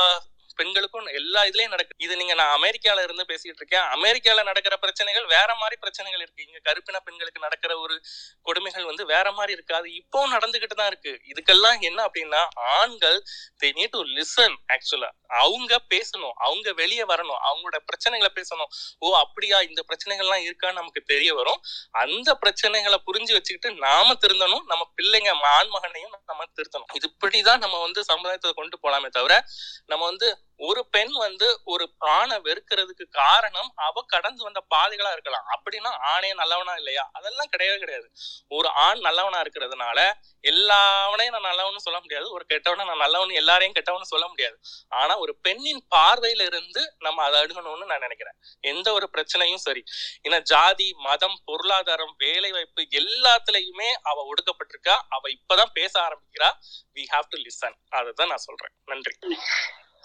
பெண்களுக்கும் எல்லா இதுலயும் நடக்கு இது நீங்க நான் அமெரிக்கால இருந்து பேசிட்டு இருக்கேன். அமெரிக்கால நடக்கிற பிரச்சனைகள் வேற மாதிரி பிரச்சனைகள் இருக்கு. இங்க கருப்பின பெண்களுக்கு நடக்கிற ஒரு கொடுமைகள் வந்து வேற மாதிரி இருக்கு. அது இப்போ நடந்துகிட்டு தான் இருக்கு. இதுக்கெல்லாம் என்ன அப்படின்னா ஆண்கள் தே நீட் டு லிசன் ஆக்சுவலா அவங்க பேசணும். அவங்க வெளியே வரணும். அவங்களோட பிரச்சனைகளை பேசணும். ஓ அப்படியா? இந்த பிரச்சனைகள்லாம் இருக்கான்னு நமக்கு தெரிய வரும். அந்த பிரச்சனைகளை புரிஞ்சு வச்சுக்கிட்டு நாம திருந்தணும். நம்ம பிள்ளைங்க ஆண்மகனையும் நம்ம திருத்தணும். இது இப்படிதான் நம்ம வந்து சமுதாயத்தை கொண்டு போலாமே தவிர நம்ம வந்து ஒரு பெண் வந்து ஒரு ஆணை வெறுக்கிறதுக்கு காரணம் அவ கடந்து வந்த பாதைகளா இருக்கலாம். அப்படின்னா ஆணே நல்லவனா இல்லையா? அதெல்லாம் கிடையவே கிடையாது. ஒரு ஆண் நல்லவனா இருக்கிறதுனால எல்லாவனையும் நான் நல்லவனு சொல்ல முடியாது. ஒரு கெட்டவனை நான் நல்லவனு எல்லாரையும் கெட்டவனு சொல்ல முடியாது. ஆனா ஒரு பெண்ணின் பார்வையில இருந்து நம்ம அதை அணுகணும்னு நான் நினைக்கிறேன். எந்த ஒரு பிரச்சனையும் சரி. ஏன்னா ஜாதி மதம் பொருளாதாரம் வேலை வாய்ப்பு எல்லாத்துலயுமே அவ ஒடுக்கப்பட்டிருக்கா. அவ இப்பதான் பேச ஆரம்பிக்கிறா. வி ஹாவ் டு லிசன் அதை தான் நான் சொல்றேன். நன்றி.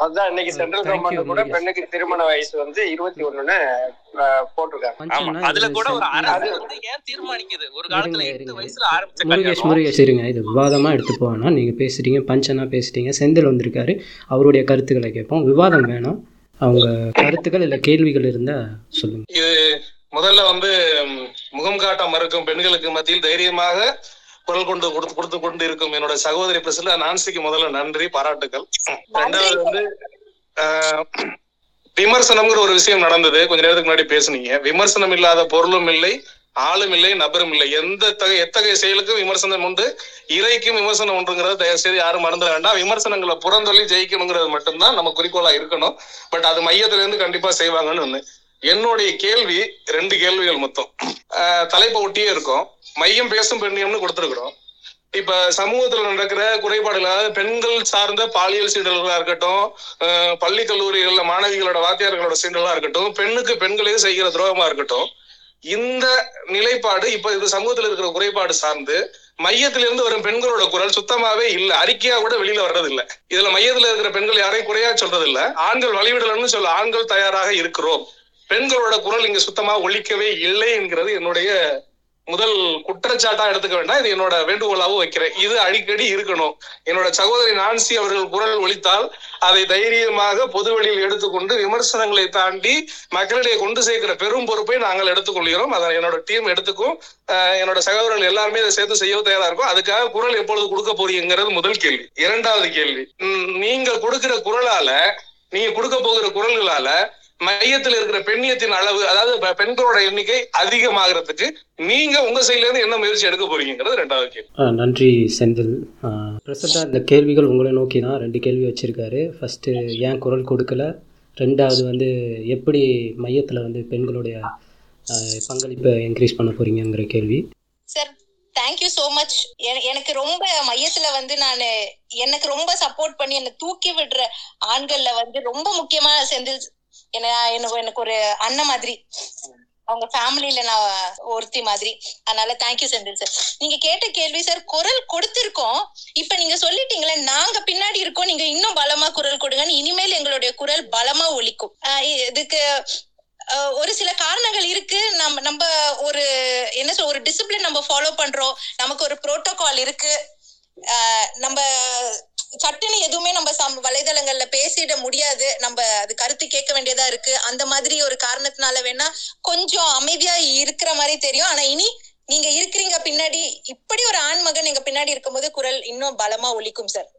அதுதான் இன்னைக்கு சென்ட்ரல் கவர்மெண்ட் கூட. பெண்ணுக்கு திருமண வயசு வந்து இருபத்தி ஒண்ணுன்னு போட்டிருக்காங்க. அதுல கூட ஒரு ஏன் தீர்மானிக்குது? ஒரு காலத்துல எட்டு. வயசுல ஆரம்பிச்ச முருகேஷ் கல்யாணம். முருகேஷ் இருங்க. இது விவாதமாக எடுத்து நீங்கள் பேசுகிறீங்க பஞ்சனா பேசிட்டீங்க. செந்தில் வந்திருக்காரு. அவருடைய கருத்துக்களை கேட்போம். விவாதம் வேணும். அவங்க கருத்துக்கள் இல்லை கேள்விகள் இருந்தால் சொல்லுங்கள் இது முதல்ல வந்து முகம் காட்ட மறுக்கும் பெண்களுக்கு மத்தியில் தைரியமாக குரல் கொண்டு கொடுத்து கொடுத்து கொண்டு இருக்கும் என்னோட சகோதரி பிரசில நான்சிக்கு முதல்ல நன்றி பாராட்டுக்கள். ரெண்டாவது வந்து விமர்சனம்ங்கிற ஒரு விஷயம் நடந்தது. கொஞ்ச நேரத்துக்கு முன்னாடி பேசுனீங்க. விமர்சனம் இல்லாத பொருளும் இல்லை ஆளும் இல்லை நபரும் இல்லை. எந்த தக- எத்தகைய செயலுக்கும் விமர்சனம் உண்டு. இறைக்கும் விமர்சனம் உண்டுங்கிறத தயவு செய்து யாரும் மறந்துட வேண்டாம். விமர்சனங்களை புறந்தொல்லி ஜெயிக்கணுங்கிறது மட்டும்தான் நம்ம குறிக்கோளா இருக்கணும். பட் அது மையத்துல இருந்து கண்டிப்பா செய்வாங்கன்னு ஒண்ணு. என்னுடைய கேள்வி ரெண்டு கேள்விகள் மொத்தம். ஆஹ் தலைப்பை ஒட்டியே இருக்கும். மையம் பேசும் பெண்ணியம்னு கொடுத்துருக்குறோம். இப்ப சமூகத்துல நடக்கிற குறைபாடுகள் பெண்கள் சார்ந்த பாலியல் சீடல்களா இருக்கட்டும் ஆஹ் பள்ளி கல்லூரிகள்ல மாணவிகளோட வாத்தியார்களோட சீடலா இருக்கட்டும் பெண்ணுக்கு பெண்களே செய்கிற துரோகமா இருக்கட்டும் இந்த நிலைப்பாடு இப்ப இது சமூகத்துல இருக்கிற குறைபாடு சார்ந்து மையத்திலிருந்து வரும் பெண்களோட குரல் சுத்தமாவே இல்ல. அறிக்கையா கூட வெளியில வர்றது இல்ல இதுல மையத்துல இருக்கிற பெண்கள் யாரையும் குறையா சொல்றது இல்ல ஆண்கள் வழிவிடலன்னு சொல்ல ஆண்கள் தயாராக இருக்கிறோம். பெண்களோட குரல் இங்க சுத்தமா ஒழிக்கவே இல்லை என்கிறது என்னுடைய முதல் குற்றச்சாட்டா எடுத்துக்க வேண்டாம். இது என்னோட வேண்டுகோளாவும் வைக்கிறேன். இது அடிக்கடி இருக்கணும். என்னோட சகோதரி நான்சி அவர்கள் குரல் ஒழித்தால் அதை தைரியமாக பொதுவெளியில் எடுத்துக்கொண்டு விமர்சனங்களை தாண்டி மக்களிடையே கொண்டு சேர்க்கிற பெரும் பொறுப்பை நாங்கள் எடுத்துக்கொள்கிறோம். அதை என்னோட டீம் எடுத்துக்கும். என்னோட சகோதரர்கள் எல்லாருமே இதை சேர்த்து செய்ய தயாரா இருக்கும். அதுக்காக குரல் எப்பொழுது கொடுக்க போறீங்கிறது முதல் கேள்வி. இரண்டாவது கேள்வி. நீங்கள் கொடுக்கிற குரலால நீங்க கொடுக்க போகிற குரல்களால மையத்தில் இருக்கிற பெண்ணியத்தின் அளவு அதாவது பெண்களோட எண்ணிக்கை அதிகமாகிறதுக்கு நீங்க உங்க சைட்ல இருந்து என்ன முயற்சி எடுக்க போறீங்கிறது ரெண்டாவது கேள்வி. ஆ, நன்றி செந்தில். ப்ரெசண்ட்டாக இந்த கேள்விகள் உங்களை நோக்கி தான் ரெண்டு கேள்வி வச்சுருக்காரு. ஃபஸ்ட்டு ஏன் குரல் கொடுக்கல? ரெண்டாவது வந்து எப்படி மையத்தில் வந்து பெண்களுடைய பங்களிப்பை இன்க்ரீஸ் பண்ண போகிறீங்கங்கிற கேள்வி. சார் தேங்க்யூ ஸோ மச் எனக்கு ரொம்ப மையத்துல வந்து நான் எனக்கு ரொம்ப சப்போர்ட் பண்ணி என்னை தூக்கி விடுற ஆண்கள்ல வந்து ரொம்ப முக்கியமான செந்தில் என்ன எனக்கு எனக்கு ஒரு அண்ணன் மாதிரி. அவங்க ஃபேமிலியில நான் ஒருத்தி மாதிரி. அதனால தேங்க்யூ செந்தில் சார் நீங்க கேட்ட கேள்வி சார் குரல் கொடுத்திருக்கோம். இப்ப நீங்க சொல்லிட்டீங்களே நாங்க பின்னாடி இருக்கோம். நீங்க இன்னும் பலமா குரல் கொடுங்கன்னு இனிமேல் எங்களுடைய குரல் பலமா ஒழிக்கும் இதுக்கு ஒரு சில காரணங்கள் இருக்கு. நம்ம நம்ம ஒரு என்ன சொல் ஒரு டிசிப்ளின் நம்ம ஃபாலோ பண்றோம். நமக்கு ஒரு ப்ரோட்டோகால் இருக்கு. நம்ம சட்டுன்னு எதுவுமே நம்ம சம் வலைதளங்கள்ல பேசிட முடியாது. நம்ம அது கருத்து கேட்க வேண்டியதா இருக்கு. அந்த மாதிரி ஒரு காரணத்தினால வேணா கொஞ்சம் அமைதியா இருக்கிற மாதிரி தெரியும். ஆனா இனி நீங்க இருக்கிறீங்க பின்னாடி இப்படி ஒரு ஆண்மகன் எங்க பின்னாடி இருக்கும்போது குரல் இன்னும் பலமா ஒலிக்கும் சார்.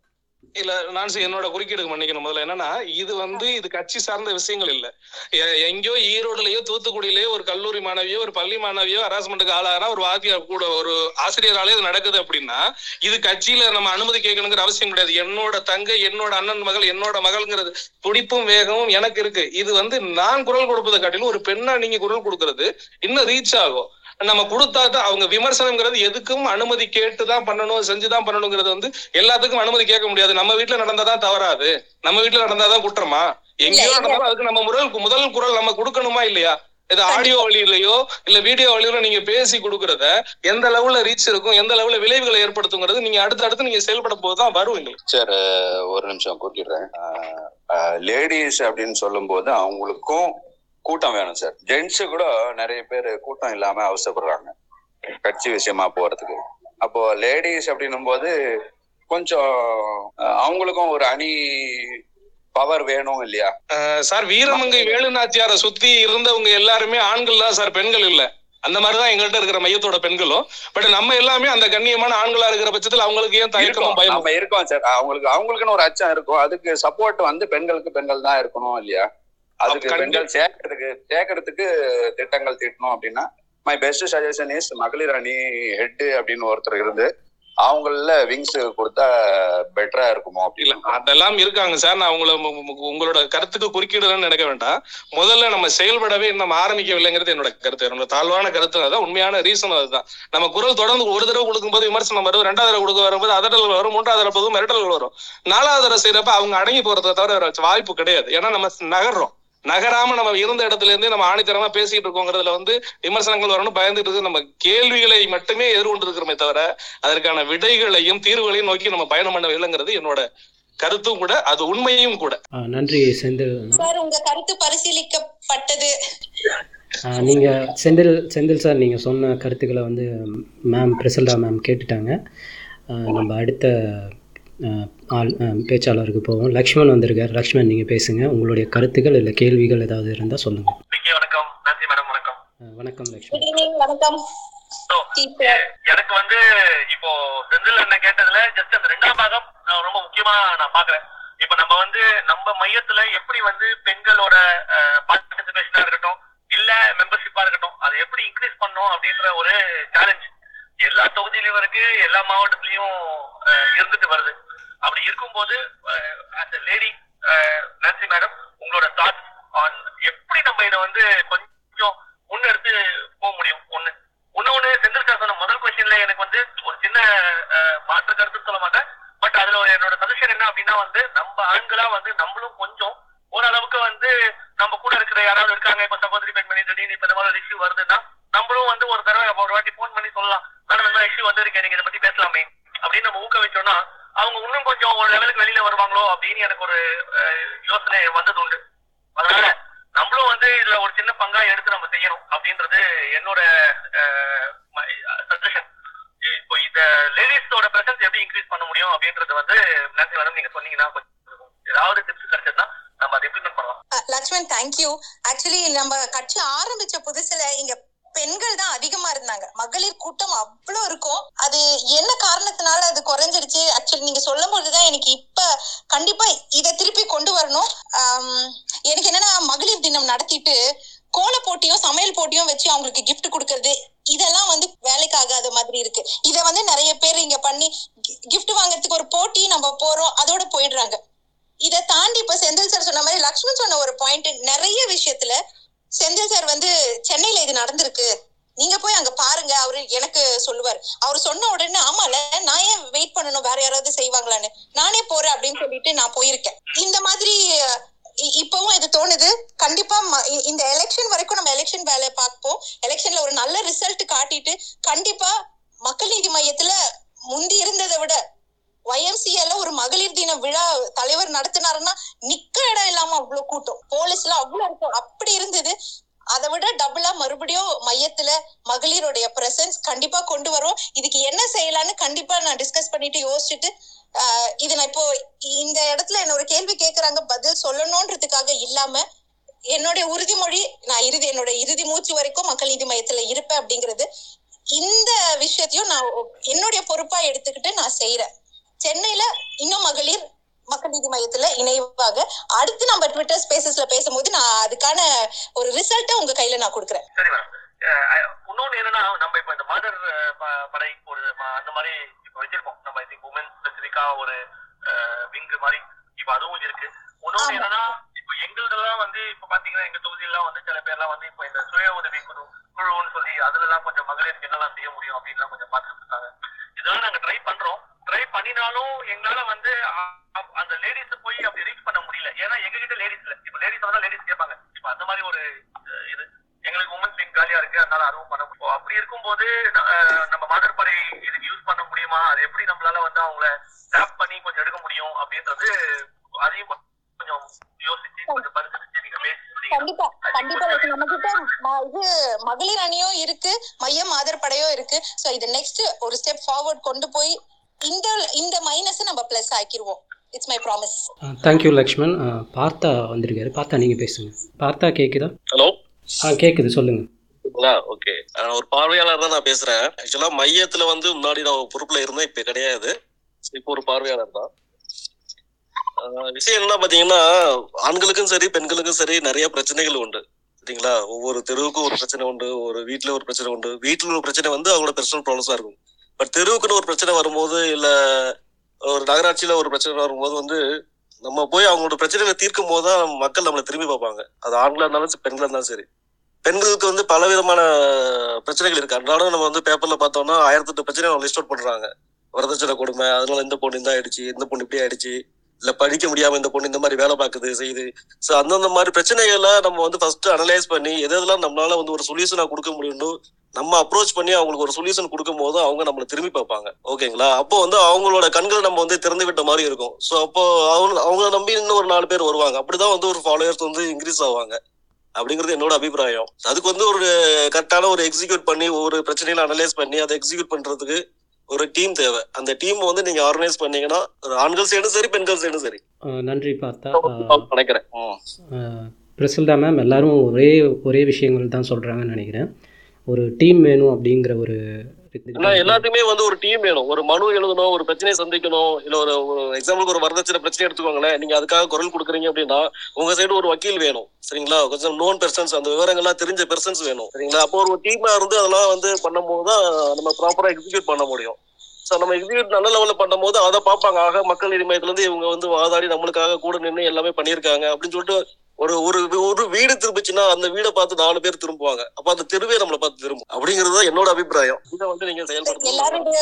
இல்ல நான் என்னோட குறுக்கீடுக்கு மன்னிக்கணும். முதல்ல என்னன்னா இது வந்து இது கட்சி சார்ந்த விஷயங்கள் இல்ல. எ- எங்கேயோ ஈரோடுலயோ தூத்துக்குடியிலயோ ஒரு கல்லூரி மாணவியோ ஒரு பள்ளி மாணவியோ ஹராஸ்மெண்ட்டுக்கு ஆளாகிறா ஒரு வாத்தியார் கூட ஒரு ஆசிரியராலே இது நடக்குது அப்படின்னா இது கட்சியில நம்ம அனுமதி கேட்கணுங்கிற அவசியம் கிடையாது. என்னோட தங்கை என்னோட அண்ணன் மகள் என்னோட மகள்ங்கிறது துடிப்பும் வேகமும் எனக்கு இருக்கு. இது வந்து நான் குரல் கொடுப்பதை காட்டிலும் ஒரு பெண்ணா நீங்க குரல் கொடுக்கறது இன்னும் ரீச் ஆகும். நம்ம கொடுத்தா தான் அவங்க விமர்சனம்ங்கிறது எதுக்கும் அனுமதி கேட்டு தான் பண்ணணும் செஞ்சுதான் பண்ணணுங்கிறது வந்து எல்லாத்துக்கும் அனுமதி கேட்க முடியாது. நம்ம வீட்டுல நடந்தாதான் தவறாது. நம்ம வீட்டுல நடந்தாதான் குற்றமா? எங்கேயோ நடந்தாலும் அதுக்கு நம்ம முதல் முதல் குரல் நம்ம கொடுக்கணுமா இல்லையா? இது ஆடியோ வழியிலயோ இல்ல வீடியோ வழியிலோ நீங்க பேசி கொடுக்கறத எந்த லெவல்ல ரீச் இருக்கும் எந்த லெவல்ல விளைவுகளை ஏற்படுத்துங்கிறது நீங்க அடுத்து அடுத்து நீங்க செயல்பட போதுதான் வரும் எங்களுக்கு. சார் ஒரு நிமிஷம் கூட்டிடுறேன். லேடிஸ் அப்படின்னு சொல்லும்போது அவங்களுக்கும் கூட்டம் வேணும் சார். ஜென்ஸு கூட நிறைய பேர் கூட்டம் இல்லாம அவசரப்படுறாங்க. கட்சி விஷயமா போறதுக்கு. அப்போ லேடிஸ் அப்படின்னும் போது கொஞ்சம் அவங்களுக்கும் ஒரு அணி பவர் வேணும் இல்லையா? சார் வீரமங்கை வேலுநாச்சியாரை சுத்தி இருந்தவங்க எல்லாருமே ஆண்கள் தான் சார் பெண்கள் இல்ல. அந்த மாதிரிதான் எங்கள்கிட்ட இருக்கிற மையத்தோட பெண்களும். பட் நம்ம எல்லாமே அந்த கண்ணியமான ஆண்களா இருக்கிற பட்சத்துல அவங்களுக்கு ஏன் தயக்கமும். பயமும்? நம்ம இருக்கோம் சார். அவங்களுக்கு அவங்களுக்குன்னு ஒரு அச்சம் இருக்கும். அதுக்கு சப்போர்ட் வந்து பெண்களுக்கு பெண்கள் தான் இருக்கணும் இல்லையா? அதுக்கு பெண்கள் சேர்க்கறதுக்கு சேர்க்கறதுக்கு திட்டங்கள் தீட்டணும் அப்படின்னா மை பெஸ்ட் சஜஷன் இஸ் மகளிர் அணி ஹெட் அப்படின்னு ஒருத்தர் இருந்து அவங்கள விங்ஸ் கொடுத்தா பெட்டரா இருக்குமோ இல்ல அதெல்லாம் இருக்காங்க சார். நான் உங்களை உங்க- உங்க- உங்களோட கருத்துக்கு குறுக்கிடுறேன்னு நினைக்க வேண்டாம். முதல்ல நம்ம செயல்படவே நம்ம ஆரம்பிக்கவில்லைங்கிறது என்னோட கருத்து. என்னோட தாழ்வான கருத்து அதான் உண்மையான ரீசன் அதுதான். நம்ம குரல் தொடர்ந்து ஒரு தடவை கொடுக்கும்போது விமர்சனம் வரும் ரெண்டாவது தடவை கொடுக்க வரும்போது அதட்டல் வரும் மூன்றாவது தடவை மிரட்டல் வரும். நாலாவது தடவை செய்யறப்ப அவங்க அடங்கி போறதை தவிர வாய்ப்பு கிடையாது. ஏன்னா நம்ம நகர்றோம். நகராம நம்ம இருந்த இடத்துல இருந்தே நம்ம ஆணித்தரமா பேசிட்டு இருக்கோங்கிறதுல வந்து விமர்சனங்கள் வரணும் பயந்துட்டு இருக்கு. நம்ம கேள்விகளை மட்டுமே எதிர்கொண்டு இருக்கிறோமே தவிர அதற்கான விடைகளையும் தீர்வுகளையும் நோக்கி நம்ம பயணம் பண்ணவில்லைங்கிறது என்னோட கருத்தும் கூட அது உண்மையும் கூட. நன்றி செந்தில். சார் உங்க கருத்து பரிசீலிக்கப்பட்டது. நீங்க செந்தில் செந்தில் சார் நீங்க சொன்ன கருத்துக்களை வந்து மேம் பிரசல்டா மேம் கேட்டுட்டாங்க. நம்ம அடுத்த ஆள் பேச்சாளருக்கு போவோம். லக்ஷ்மண் வந்திருக்கார். லக்ஷ்மண் நீங்க பேசுங்க. உங்களுடைய கருத்துக்கள் இல்லை கேள்விகள் ஏதாவது இருந்தால் சொல்லுங்க. வணக்கம். நன்றி மேடம் வணக்கம். வணக்கம் லக்ஷ்மண் எனக்கு வந்து இப்போ செந்தில் அண்ணன் கேட்டதுல ஜஸ்ட் அந்த ரெண்டாம் பாகம் நான் ரொம்ப முக்கியமா நான் பாக்குறேன். இப்ப நம்ம வந்து நம்ம மையத்துல எப்படி வந்து பெண்களோட பார்ட்டிசிபேஷனா இருக்கட்டும் இல்ல மெம்பர்ஷிப்பா இருக்கட்டும் அதை எப்படி இன்க்ரீஸ் பண்ணோம் அப்படின்ற ஒரு சேலஞ்ச் எல்லா தொகுதியிலும் இருக்கு எல்லா மாவட்டத்திலயும் இருந்துட்டு வருது. அப்படி இருக்கும்போது ஆஸ் லேடி நன்சி மேடம் உங்களோட தாட்ஸ் ஆன் எப்படி நம்ம இதை வந்து கொஞ்சம் முன்னெடுத்து போக முடியும்? ஒண்ணு இன்னொன்னு ஒண்ணு சார் சொன்ன முதல் கொஸ்டின்ல எனக்கு வந்து ஒரு சின்ன மாற்று கருத்து சொல்ல மாட்டேன். பட் அதுல ஒரு என்னோட சஜஷன் என்ன அப்படின்னா வந்து நம்ம ஆண்களா வந்து நம்மளும் கொஞ்சம் ஓரளவுக்கு வந்து நம்ம கூட இருக்கிற யாராவது இருக்காங்க இப்ப சகோதரி பெண்மணி திடீர்னு இப்ப இந்த மாதிரி இஷ்யூ வருதுன்னா நம்மளும் வந்து ஒரு தடவை ஒரு வாட்டி ஃபோன் பண்ணி சொல்லலாம். மேடம் இந்த மாதிரி இஷ்யூ வந்திருக்கேன் நீங்க இதை பத்தி பேசலாமே? அப்படின்னு நம்ம ஊக்குவிச்சோம்னா அவங்க இன்னும் கொஞ்சம் ஒரு லெவலுக்கு வெளியில வருவாங்களோ அப்படின்னு எனக்கு ஒரு யோசனை வந்தது உண்டு அதனால நம்மளும் வந்து இதுல ஒரு சின்ன பங்கா எடுத்து நம்ம செய்யணும் அப்படின்றது என்னோட சஜஷன் இப்போ இந்த லேடிஸோட பிரசன்ஸ் எப்படி இன்க்ரீஸ் பண்ண முடியும் அப்படின்றது வந்து நன்றி மேடம் நீங்க சொன்னீங்கன்னா ஏதாவது டிப்ஸ் கிடைச்சதுன்னா நம்ம அதை இம்ப்ளிமெண்ட் பண்ணலாம். அஹ் தேங்க்யூ ஆக்சுவலி நம்ம கட்சி ஆரம்பிச்ச புதுசுல இங்க பெண்கள் தான் அதிகமா இருந்தாங்க. மகளிர் கூட்டம் அவ்வளவு இருக்கும். அது என்ன காரணத்தினால அது குறைஞ்சிருச்சு? ஆக்சுவலி நீங்க சொல்லும் போதுதான் எனக்கு இப்ப கண்டிப்பா இதை திருப்பி கொண்டு வரணும். எனக்கு என்னன்னா மகளிர் தினம் நடத்திட்டு கோல போட்டியும் சமையல் போட்டியும் வச்சு அவங்களுக்கு கிஃப்ட் கொடுக்கறது இதெல்லாம் வந்து வேலைக்கு ஆகாத மாதிரி இருக்கு. இத வந்து நிறைய பேர் இங்க பண்ணி கிஃப்ட் வாங்குறதுக்கு ஒரு போட்டி நம்ம போறோம். அதோட போயிடுறாங்க. இதை தாண்டி இப்ப செந்தில் சார் சொன்ன மாதிரி லக்ஷ்மண் சொன்ன ஒரு பாயிண்ட் நிறைய விஷயத்துல செந்தில் சார் வந்து சென்னையில இது நடந்திருக்கு. நீங்க போய் அங்க பாருங்க. அவரு எனக்கு சொல்லுவார். அவர் சொன்ன உடனே ஆமால நான் ஏன் வெயிட் பண்ணணும்? வேற யாராவது செய்வாங்களான்னு. நானே போறேன் அப்படின்னு சொல்லிட்டு நான் போயிருக்கேன். இந்த மாதிரி இ- இப்பவும் இது தோணுது. கண்டிப்பா ம- இந்த எலெக்ஷன் வரைக்கும் நம்ம எலெக்ஷன் வேலையை பார்ப்போம். எலெக்ஷன்ல ஒரு நல்ல ரிசல்ட் காட்டிட்டு கண்டிப்பா மக்கள் நீதி மையத்துல முந்தி இருந்ததை விட ஒய்எம்சிஏல ஒரு மகளிர் தின விழா தலைவர் நடத்தினாருன்னா நிக்க இடம் இல்லாம அவ்வளவு கூட்டம். போலீஸ்ல அவ்வளவு இருக்கும். அப்படி இருந்தது. அதை விட டபுளா மறுபடியும் மையத்துல மகளிருடைய பிரசன்ஸ் கண்டிப்பா கொண்டு வரும் இதுக்கு என்ன செய்யலாம்னு கண்டிப்பா நான் டிஸ்கஸ் பண்ணிட்டு யோசிச்சுட்டு ஆஹ் இது நான் இப்போ இந்த இடத்துல என்ன ஒரு கேள்வி கேக்குறாங்க பதில் சொல்லணும்ன்றதுக்காக இல்லாம என்னுடைய உறுதிமொழி நான் இறுதி என்னோட இறுதி மூச்சு வரைக்கும் மக்கள் நீதி மையத்துல இருப்பேன் அப்படிங்கிறது. இந்த விஷயத்தையும் நான் என்னுடைய பொறுப்பா எடுத்துக்கிட்டு நான் செய்யறேன் சென்னையில இன்னும் மகளிர் மக்கள் நீதி மையத்துல இணைவாக அடுத்து நம்ம ட்விட்டர் ஸ்பேசஸ்ல பேசும்போது நான் அதுக்கான ஒரு ரிசல்ட்டை உங்க கையில நான் கொடுக்குறேன். இன்னொன்னு என்னன்னா நம்ம இப்ப இந்த மதர் படை ஒரு அந்த மாதிரி இப்ப வச்சிருக்கோம். நம்ம திங்க் உமன் ஸ்பெசிபிக்கா ஒரு விங் மாதிரி இப்ப அதுவும் இருக்கு. இன்னொன்னு என்னன்னா இப்ப எங்களுதெல்லாம் வந்து இப்ப பாத்தீங்கன்னா எங்க தொகுதியெல்லாம் வந்து சில பேர்லாம் வந்து இப்ப இந்த சுய உதவி குழு குழுன்னு சொல்லி அதுல எல்லாம் கொஞ்சம் மகளிருக்கு என்னெல்லாம் செய்ய முடியும் அப்படின்லாம் கொஞ்சம் பார்த்துட்டு இருக்காங்க. இதெல்லாம் நாங்க ட்ரை பண்றோம். ட்ரை பண்ணினாலும் எங்களால வந்து அந்த லேடிஸ் போய் அப்படி ரீச் பண்ண முடியல. ஏன்னா எங்க கிட்ட லேடிஸ் இல்ல. இப்ப லேடிஸ் வந்தா லேடிஸ் கேட்பாங்க இப்ப அந்த மாதிரி ஒரு இது எங்களுக்கு உமன்ஸ் விங் காலியா இருக்கு. அதனால அதுவும் பண்ண முடியும். அப்படி இருக்கும்போது நம்ம மாதர் படை இதுக்கு யூஸ் பண்ண முடியுமா? அது எப்படி நம்மளால வந்து அவங்கள டேப் பண்ணி கொஞ்சம் எடுக்க முடியும் அப்படின்றது அதையும் கொஞ்சம் யோசிச்சு கொஞ்சம் பரிசீலிச்சு நீங்க பேசி கண்டிப்பா. கண்டிப்பா. இருக்கு. நம்ம கிட்ட ம- இது மகளிர் அணியும் இருக்கு. மையம் ஆதர் படையும் இருக்கு. சோ இது நெக்ஸ்ட் ஒரு ஸ்டெப் ஃபார்வர்ட் கொண்டு போய் இந்த இந்த மைனஸ் நம்ம plus ஆக்கிருவோம். It's my promise thank you Lakshman பார்த்தா வந்திருக்காரு. பார்த்தா நீங்கள் பேசுங்க. பார்த்தா கேட்குதா ஹலோ ஆ கேட்குது சொல்லுங்கள் ஓகே ஒரு பார்வையாளர் தான் நான் பேசுறேன். ஆக்சுவலா மையத்துல வந்து முன்னாடி நான் பொறுப்புல இருந்தேன் இப்ப கிடையாது. இப்போ ஒரு பார்வையாளர் தான் விஷயம் என்ன பாத்தீங்கன்னா ஆண்களுக்கும் சரி பெண்களுக்கும் சரி நிறைய பிரச்சனைகள் உண்டு. சரிங்களா? ஒவ்வொரு தெருவுக்கும் ஒரு பிரச்சனை உண்டு ஒரு வீட்ல ஒரு பிரச்சனை உண்டு. வீட்டுல ஒரு பிரச்சனை வந்து அவங்களோட பர்சனல் ப்ராப்ளம்ஸா இருக்கும். பட் தெருவுக்குன்னு ஒரு பிரச்சனை வரும்போது இல்ல ஒரு நகராட்சியில ஒரு பிரச்சனை வரும்போது வந்து நம்ம போய் அவங்களோட பிரச்சனைகளை தீர்க்கும் போது தான் மக்கள் நம்மளை திரும்பி பார்ப்பாங்க. அது ஆண்களா இருந்தாலும் சரி, பெண்களா இருந்தாலும் சரி. பெண்களுக்கு வந்து பல விதமான பிரச்சனைகள் இருக்கு. அன்றாடம் நம்ம வந்து பேப்பர்ல பார்த்தோம்னா ஆயிரத்தெட்டு பிரச்சனை லிஸ்ட் அவுட் பண்றாங்க. வரதட்சணை கொடுமை அதனால இந்த பொண்ணு இந்த ஆயிடுச்சு இந்த பொண்ணு இப்படி ஆயிடுச்சு. இல்ல படிக்க முடியாம இந்த பொண்ணு இந்த மாதிரி வேலை பார்க்குது செய்யுது. சோ அந்தந்த மாதிரி பிரச்சனைகளை நம்ம வந்து ஃபர்ஸ்ட் அனலைஸ் பண்ணி எது எதெல்லாம் நம்மளால வந்து ஒரு சொல்யூஷனா கொடுக்க முடியும்னு நம்ம அப்ரோச் பண்ணி அவங்களுக்கு ஒரு சொல்யூஷன் கொடுக்கும் போது அவங்க நம்மளை திரும்பி பார்ப்பாங்க. ஓகேங்களா அப்போ வந்து அவங்களோட கண்களை நம்ம வந்து திறந்து விட்ட மாதிரி இருக்கும். ஸோ அப்போ அவங்க அவங்கள நம்பி இன்னும் ஒரு நாலு பேர் வருவாங்க. அப்படிதான் வந்து ஒரு ஃபாலோயர்ஸ் வந்து இன்க்ரீஸ் ஆவாங்க. அப்படிங்கிறது என்னோட அபிப்பிராயம். அதுக்கு வந்து ஒரு கரெக்டான ஒரு எக்ஸிக்யூட் பண்ணி ஒவ்வொரு பிரச்சனைகளை அனலைஸ் பண்ணி அதை எக்ஸிக்யூட் பண்றதுக்கு ஒரு டீம் தேவை. அந்த டீம் வந்து நீங்க ஆர்கனைஸ் பண்ணீங்கன்னா ஆண்கள் சைடும் சரி பெண்கள் சைடும் சரி. நன்றி பார்த்தா. நினைக்கிறேன். ஆ, பிரிசில்டா மேம் எல்லாரும் ஒரே ஒரே விஷயங்கள் தான் சொல்கிறாங்கன்னு நினைக்கிறேன். ஒரு டீம் வேணும் அப்படிங்கிற ஒரு ஏன்னா எல்லாத்துக்குமே வந்து ஒரு டீம் வேணும். ஒரு மனு எழுதணும் ஒரு பிரச்சனையை சந்திக்கணும் இல்ல ஒரு எக்ஸாம்பிளுக்கு ஒரு வரதட்சணை பிரச்சனை எடுத்துக்கோங்களேன். நீங்க அதுக்காக குரல் கொடுக்குறீங்க அப்படின்னா உங்க சைடு ஒரு வக்கீல் வேணும். சரிங்களா? கொஞ்சம் நோன் பெர்சன்ஸ் அந்த விவரங்கள்லாம் தெரிஞ்ச பெர்சன்ஸ் வேணும். சரிங்களா? அப்போ ஒரு டீமா இருந்து அதெல்லாம் வந்து பண்ணும்போது தான் நம்ம ப்ராப்பரா எக்ஸிக்யூட் பண்ண முடியும். ஸோ நம்ம எக்ஸிக்யூட் நல்ல லெவலில் பண்ணும்போது அதை பார்ப்பாங்க. ஆக மக்கள் நீதி இருந்து இவங்க வந்து வாதாடி நம்மளுக்காக கூட நின்று எல்லாமே பண்ணியிருக்காங்க அப்படின்னு சொல்லிட்டு ஒரு ஒரு ஒரு வீடு திரும்பிச்சுன்னா அந்த வீடை பார்த்து நாலு பேர் திரும்புவாங்க. அப்ப அந்த தெருவே நம்மளை பார்த்து திரும்பும். அப்படிங்கறது தான் என்னோட அபிப்பிராயம். இதை வந்து நீங்க செயல்படுத்த எல்லாருடைய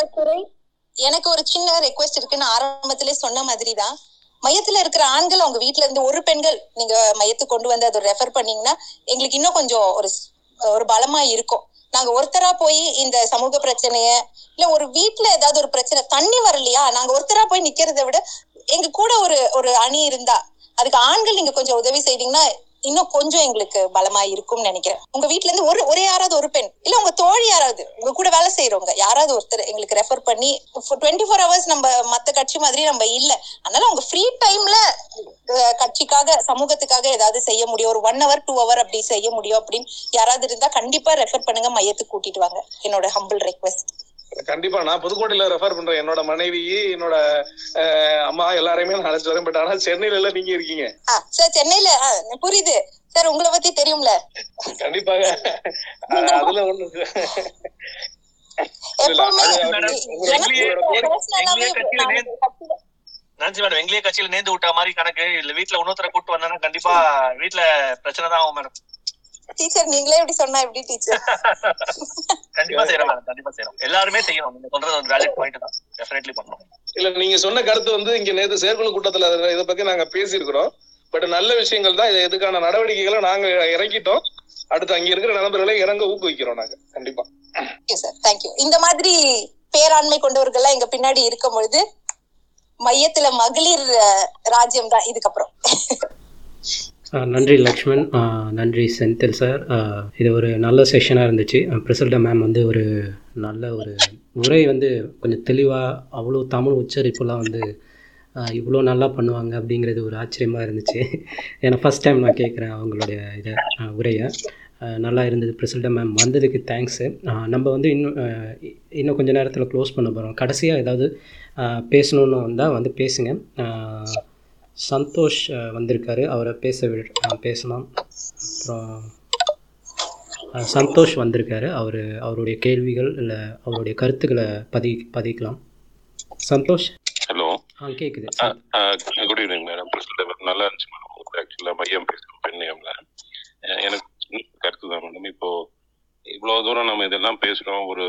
எனக்கு ஒரு சின்ன ரெக்வெஸ்ட் இருக்குன்னு ஆரம்பத்திலே சொன்ன மாதிரி தான் மையத்துல இருக்கிற ஆண்கள் அவங்க வீட்ல இருந்து ஒரு பெண்கள் நீங்க மையத்துக்கு கொண்டு வந்து அதை ரெஃபர் பண்ணீங்கன்னா எங்களுக்கு இன்னும் கொஞ்சம் ஒரு ஒரு பலமா இருக்கும். நாங்க ஒருத்தரா போய் இந்த சமூக பிரச்சனைய இல்ல ஒரு வீட்ல ஏதாவது ஒரு பிரச்சனை தண்ணி வரலையா? நாங்க ஒருத்தரா போய் நிக்கிறத விட எங்க கூட ஒரு ஒரு அணி இருந்தா அதுக்கு ஆண்கள் நீங்க கொஞ்சம் உதவி செய்தீங்கன்னா இன்னும் கொஞ்சம் எங்களுக்கு பலமா இருக்கும்னு நினைக்கிறேன். உங்க வீட்ல இருந்து ஒரு ஒரே யாராவது ஒரு பெண் இல்ல உங்க தோழி யாராவது உங்க கூட வேலை செய்யறவங்க யாராவது ஒருத்தர் எங்களுக்கு ரெஃபர் பண்ணி டுவெண்ட்டி ஃபோர் ஹவர்ஸ் நம்ம மத்த கட்சி மாதிரி நம்ம இல்ல. அதனால உங்க ஃப்ரீ டைம்ல கட்சிக்காக சமூகத்துக்காக ஏதாவது செய்ய முடியும். ஒரு ஒன் ஹவர் டூ ஹவர் அப்படி செய்ய முடியும் அப்படின்னு யாராவது இருந்தா கண்டிப்பா ரெஃபர் பண்ணுங்க மையத்துக்கு கூட்டிட்டு வாங்க. என்னோட ஹம்பிள் ரெக்வெஸ்ட் கண்டிப்பா. நான் புதுக்கோட்டையில ரெஃபர் பண்றேன். என்னோட மனைவி என்னோட அம்மா எல்லாரையுமே நான் அழைச்சு வரேன். பட் ஆனா சென்னையில எல்லாம் நீங்க இருக்கீங்க. சார் சென்னையில புரியுது. சார் உங்களை பத்தி தெரியும்ல. கண்டிப்பாக. அதுல ஒண்ணு நன்றி மேடம் எங்களையே கட்சியில நேர்ந்து விட்ட மாதிரி கணக்கு இல்ல வீட்டுல இன்னொருத்தரை கூட்டு வந்தாங்கன்னா கண்டிப்பா வீட்டுல பிரச்சனை தான் ஆகும் மேடம். டீச்சர் நீங்களே இப்படி சொன்னா எப்படி டீச்சர் கண்டிப்பா செய்யறோம் கண்டிப்பா செய்யறோம் எல்லாருமே செய்யணும். நீங்க சொல்றது ஒரு வேலிட் பாயிண்ட் தான். டெஃபினெட்லி பண்ணணும். இல்ல நீங்க சொன்ன கருத்து வந்து இங்க நேத்து செயற்குழு கூட்டத்துல இதை பத்தி நாங்க பேசியிருக்கிறோம். பட் நல்ல விஷயங்கள் தான் இது. இதுக்கான நடவடிக்கைகளை நாங்க இறங்கிட்டோம் அடுத்து அங்க இருக்கிற நண்பர்களை இறங்க ஊக்குவிக்கிறோம் நாங்க. கண்டிப்பா. சார் தேங்க்யூ இந்த மாதிரி பேராண்மை கொண்டவர்கள்லாம் எங்க பின்னாடி இருக்கும் பொழுது மையத்துல மகளிர் ராஜ்யம் தான். இதுக்கப்புறம். நன்றி லக்ஷ்மண். நன்றி செந்தில் சார். இது ஒரு நல்ல செஷனாக இருந்துச்சு. பிரசல்டா மேம் வந்து ஒரு நல்ல ஒரு உரை வந்து கொஞ்சம் தெளிவாக அவ்வளோ தமிழ் உச்சரிப்புலாம் வந்து இவ்வளோ நல்லா பண்ணுவாங்க அப்படிங்கிறது ஒரு ஆச்சரியமாக இருந்துச்சு. ஏன்னா ஃபஸ்ட் டைம் நான் கேட்குறேன் அவங்களுடைய இதை உரையை. நல்லா இருந்தது பிரசில்டா மேம் வந்ததுக்கு தேங்க்ஸு நம்ம வந்து இன்னும் இன்னும் கொஞ்ச நேரத்தில் க்ளோஸ் பண்ண போகிறோம் கடைசியாக ஏதாவது பேசணுன்னு வந்தால் வந்து பேசுங்க. சந்தோஷ் வந்திருக்காரு. அவரை பேச வி பேசலாம். அப்புறம் சந்தோஷ் வந்திருக்காரு. அவர் அவருடைய கேள்விகள் இல்லை அவருடைய கருத்துக்களை பதி பதிக்கலாம். சந்தோஷ்? ஹலோ ஆ கேட்குது குட் ஈவினிங் மேடம் நல்லா இருந்துச்சு மேடம் ஆக்சுவலாக மையம் பேசுகிறோம் பெண்ணியம்ல. எனக்கு கருத்து தான் மேடம் இப்போ இவ்வளோ தூரம் நம்ம இதெல்லாம் பேசுகிறோம் ஒரு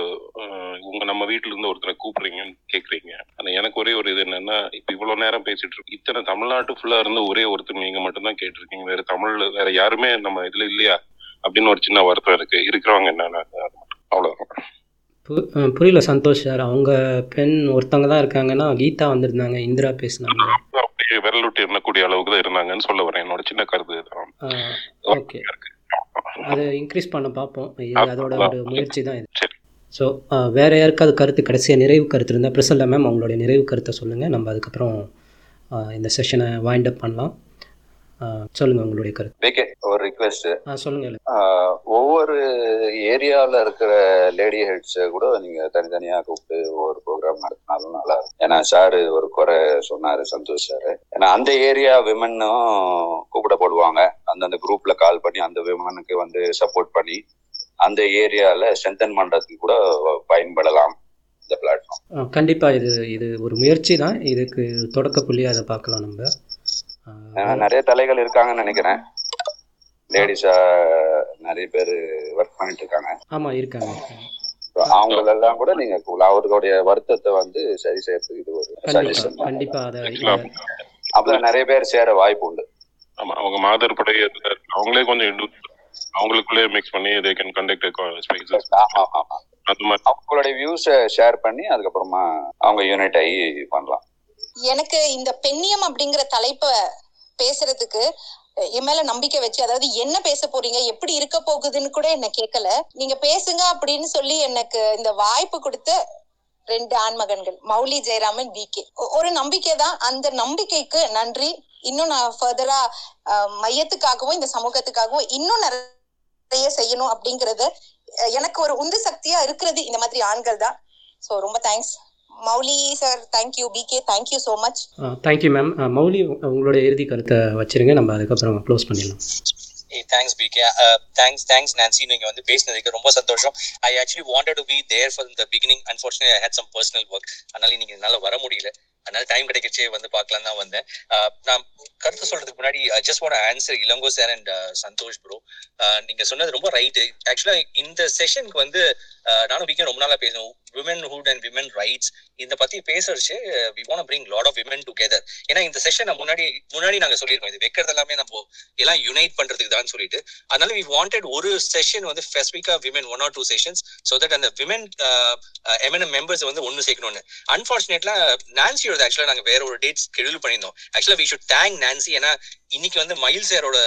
உங்க நம்ம வீட்டுல இருந்து ஒருத்தரை கூப்பிடுறீங்கன்னு கேட்குறீங்க ஆனால் எனக்கு ஒரே ஒரு இது என்னன்னா இப்போ இவ்வளோ நேரம் பேசிட்டு இருக்கோம். இத்தனை தமிழ்நாட்டு ஃபுல்லாக இருந்து ஒரே ஒருத்தர் நீங்க மட்டும்தான் கேட்டிருக்கீங்க. வேற தமிழ் வேற யாருமே நம்ம இதுல இல்லையா? அப்படின்னு ஒரு சின்ன வருத்தம் இருக்கு. இருக்கிறவங்க என்னன்னா அஹ், புரியல சந்தோஷ் சார். அவங்க பெண் ஒருத்தவங்க தான் இருக்காங்கன்னா கீதா வந்திருந்தாங்க இந்திரா பேசுனாங்க. அப்படியே விரல் விட்டு எண்ணக்கூடிய அளவுக்கு தான் இருந்தாங்கன்னு சொல்ல வரேன். என்னோட சின்ன கருத்து ஓகே. அதை இன்க்ரீஸ் பண்ண பார்ப்போம். அதோட ஒரு முயற்சி தான் இது. ஸோ வேறு யாருக்காவது கருத்து கடைசியாக நிறைவு கருத்து இருந்தால் பிரசல்ல மேம் அவங்களுடைய நிறைவு கருத்தை சொல்லுங்கள் நம்ம அதுக்கப்புறம் இந்த செஷனை வைண்ட் அப் பண்ணலாம். சொல்லுங்கள் உங்களுடைய கருத்து. ஒரு ரிக்வெஸ்ட் ஆ சொல்லுங்கள் ஒவ்வொரு ஏரியால இருக்கிற லேடி ஹெட்ஸ் கூட நீங்க தனித்தனியா கூப்பிட்டு ஒவ்வொரு ப்ரோக்ராம் நடத்தினாலும் நல்லா இருக்கும். ஏன்னா சாரு ஒரு குறை சொன்னாரு சந்தோஷ் சாரு. ஏன்னா அந்த ஏரியா விமனும் கூப்பிடப்படுவாங்க அந்தந்த குரூப்ல கால் பண்ணி அந்த விமனுக்கு வந்து சப்போர்ட் பண்ணி அந்த ஏரியால ஸ்ட்ரென்தன் பண்றதுக்கு கூட பயன்படலாம் இந்த பிளாட்ஃபார்ம் கண்டிப்பாக இது இது ஒரு முயற்சி தான் இதுக்கு தொடக்க புள்ளியாக அதை பார்க்கலாம் நம்ம. நிறைய தலைகள் இருக்காங்கன்னு நினைக்கிறேன். லேடிஸா நிறைய பேர் ஒர்க் பண்ணிட்டு இருக்காங்க. ஆமாம் இருக்காங்க அவங்களெல்லாம் கூட நீங்க. அவர்களுடைய வருத்தத்தை வந்து சரி செய்யறதுக்கு இது ஒரு சஜஷன் கண்டிப்பாக அதை அப்ப நிறைய பேர் சேர வாய்ப்பு உண்டு. ஆமா அவங்க மாதர் படை அவங்களே கொஞ்சம். அவங்களுக்குள்ளே மிக்ஸ் பண்ணி தே கேன் கண்டக்ட் ஸ்பேசஸ் அந்த மாதிரி. அவங்களுடைய வியூஸை ஷேர் பண்ணி அதுக்கப்புறமா அவங்க யூனிட் ஆகி பண்ணலாம். எனக்கு இந்த பெண்ணியம் அப்படிங்கிற தலைப்பை பேசுறதுக்கு என் மேல நம்பிக்கை வச்சு அதாவது என்ன பேச போறீங்க எப்படி இருக்க போகுதுன்னு கூட என்ன கேட்கல. நீங்க பேசுங்க அப்படின்னு சொல்லி எனக்கு இந்த வாய்ப்பு கொடுத்த ரெண்டு ஆண்மகன்கள் மௌலி ஜெயராமன் வி கே. ஒரு நம்பிக்கை தான் அந்த நம்பிக்கைக்கு நன்றி. இன்னும் நான் ஃபர்தரா மையத்துக்காகவும் இந்த சமூகத்துக்காகவும் இன்னும் நிறைய செய்யணும் அப்படிங்கறது எனக்கு ஒரு உந்து சக்தியா இருக்கிறது இந்த மாதிரி ஆண்கள் தான். சோ ரொம்ப thanks Mouli sir thank you PK thank you so much thank you ma'am Mouli உங்களுடைய இறுதி கருத்தை வச்சிருங்க. நம்ம அதுக்கப்புறம் க்ளோஸ் பண்ணிடலாம். Thanks PK thanks thanks Nancy நீங்க வந்து பேசினதுக்கு ரொம்ப சந்தோஷம். I actually wanted to be there for the beginning unfortunate I had some personal work அதனால நீங்க என்னால வர முடியல. அதனால டைம் கிடைக்கச்சே வந்து பார்க்கலாம் தான் வந்தேன். நான் கருத்து சொல்றதுக்கு முன்னாடி just one answer Elango sir and Santhosh bro நீங்க சொன்னது ரொம்ப ரைட்டு ஆக்சுவலா இந்த செஷனுக்கு வந்து நானும் பிகே ரொம்ப நாளா பேசணும் விமன் அண்ட் விமன் ரைட்ஸ் இந்த பத்தி பேசுறச்சு we want bring lot of women together ஏன்னா இந்த செஷன் முன்னாடி முன்னாடி நாங்க சொல்லியிருக்கோம். இது வைக்கிறது எல்லாமே நம்ம எல்லாம் யுனைட் பண்றதுக்கு தான் சொல்லிட்டு. அதனால வி வாண்டட் ஒரு செஷன் வந்து ஸ்பெசிபிக்கா women one or two sessions so that அந்த விமன் எம்என்எம் மெம்பர்ஸ் வந்து ஒன்று சேர்க்கணும்னு. அன்பார்ச்சுனேட்லா நான்சியோட ஆக்சுவலா நாங்க வேற ஒரு டேட் ஷெடியூல் பண்ணியிருந்தோம். ஆக்சுவலா வி ஷுட் தேங்க் நான்சி ஏன்னா இன்னைக்கு வந்து மயில் சேரோட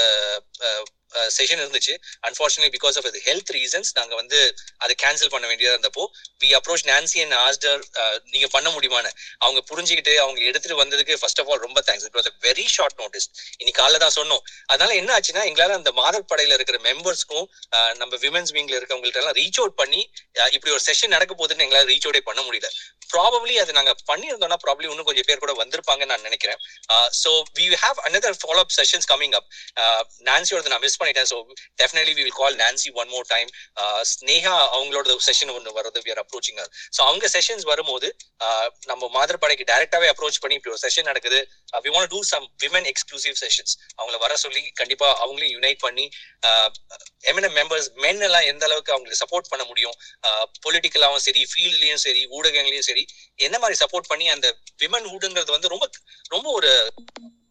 செஷன் இருந்துச்சு. Unfortunately because of health reasons நாங்க வந்து அதை கேன்சல் பண்ண வேண்டியதா இருந்தப்போ we approach Nancy and Aster நீங்க பண்ண முடியுமான்னு. அவங்க புரிஞ்சுக்கிட்டு அவங்க எடுத்துட்டு வந்ததுக்கு ஃபர்ஸ்ட் ஆஃப் ஆல் ரொம்ப thanks it was a very short notice இன்னைக்கு காலைல தான் சொன்னோம். அதனால என்ன ஆச்சுன்னா எங்களால அந்த மாதர் படையில இருக்கிற மெம்பர்ஸ்க்கும் நம்ம விமன்ஸ் விங்ல இருக்கவங்கள்ட்ட எல்லாம் ரீச் அவுட் பண்ணி இப்படி ஒரு செஷன் நடக்க போகுதுன்னு எங்களால ரீச் அவுட்டே பண்ண முடியல. ப்ராபப்ளி அது நாங்க பண்ணியிருந்தோம்னா ப்ராப்ளி இன்னும் கொஞ்சம் பேர் கூட வந்திருப்பாங்கன்னு நான் நினைக்கிறேன். So we have another follow up sessions coming up நான்சியோட நான் மிஸ் பண்ணிட்டேன். So definitely we will call Nancy one more time Sneha அவங்களோட செஷன் ஒன்று வருது. வி ஆர் அப்ரோச்சிங் ஸோ அவங்க செஷன்ஸ் வரும்போது நம்ம மாதர் படைக்கு டைரக்டாவே அப்ரோச் பண்ணி இப்படி ஒரு செஷன் நடக்குது. We want to some women exclusive sessions அவங்கள வர சொல்லி கண்டிப்பா அவங்களையும் யுனைட் பண்ணி எம்என்எம் மெம்பர்ஸ் மென் எல்லாம் எந்த அளவுக்கு அவங்களுக்கு சப்போர்ட் பண்ண முடியும்? பொலிட்டிக்கலாவும் சரி ஃபீல்ட்லயும் சரி ஊடகங்களையும் சரி என்ன மாதிரி சப்போர்ட் பண்ணி அந்த விமன் ஹூடுங்கிறது வந்து ரொம்ப ரொம்ப ஒரு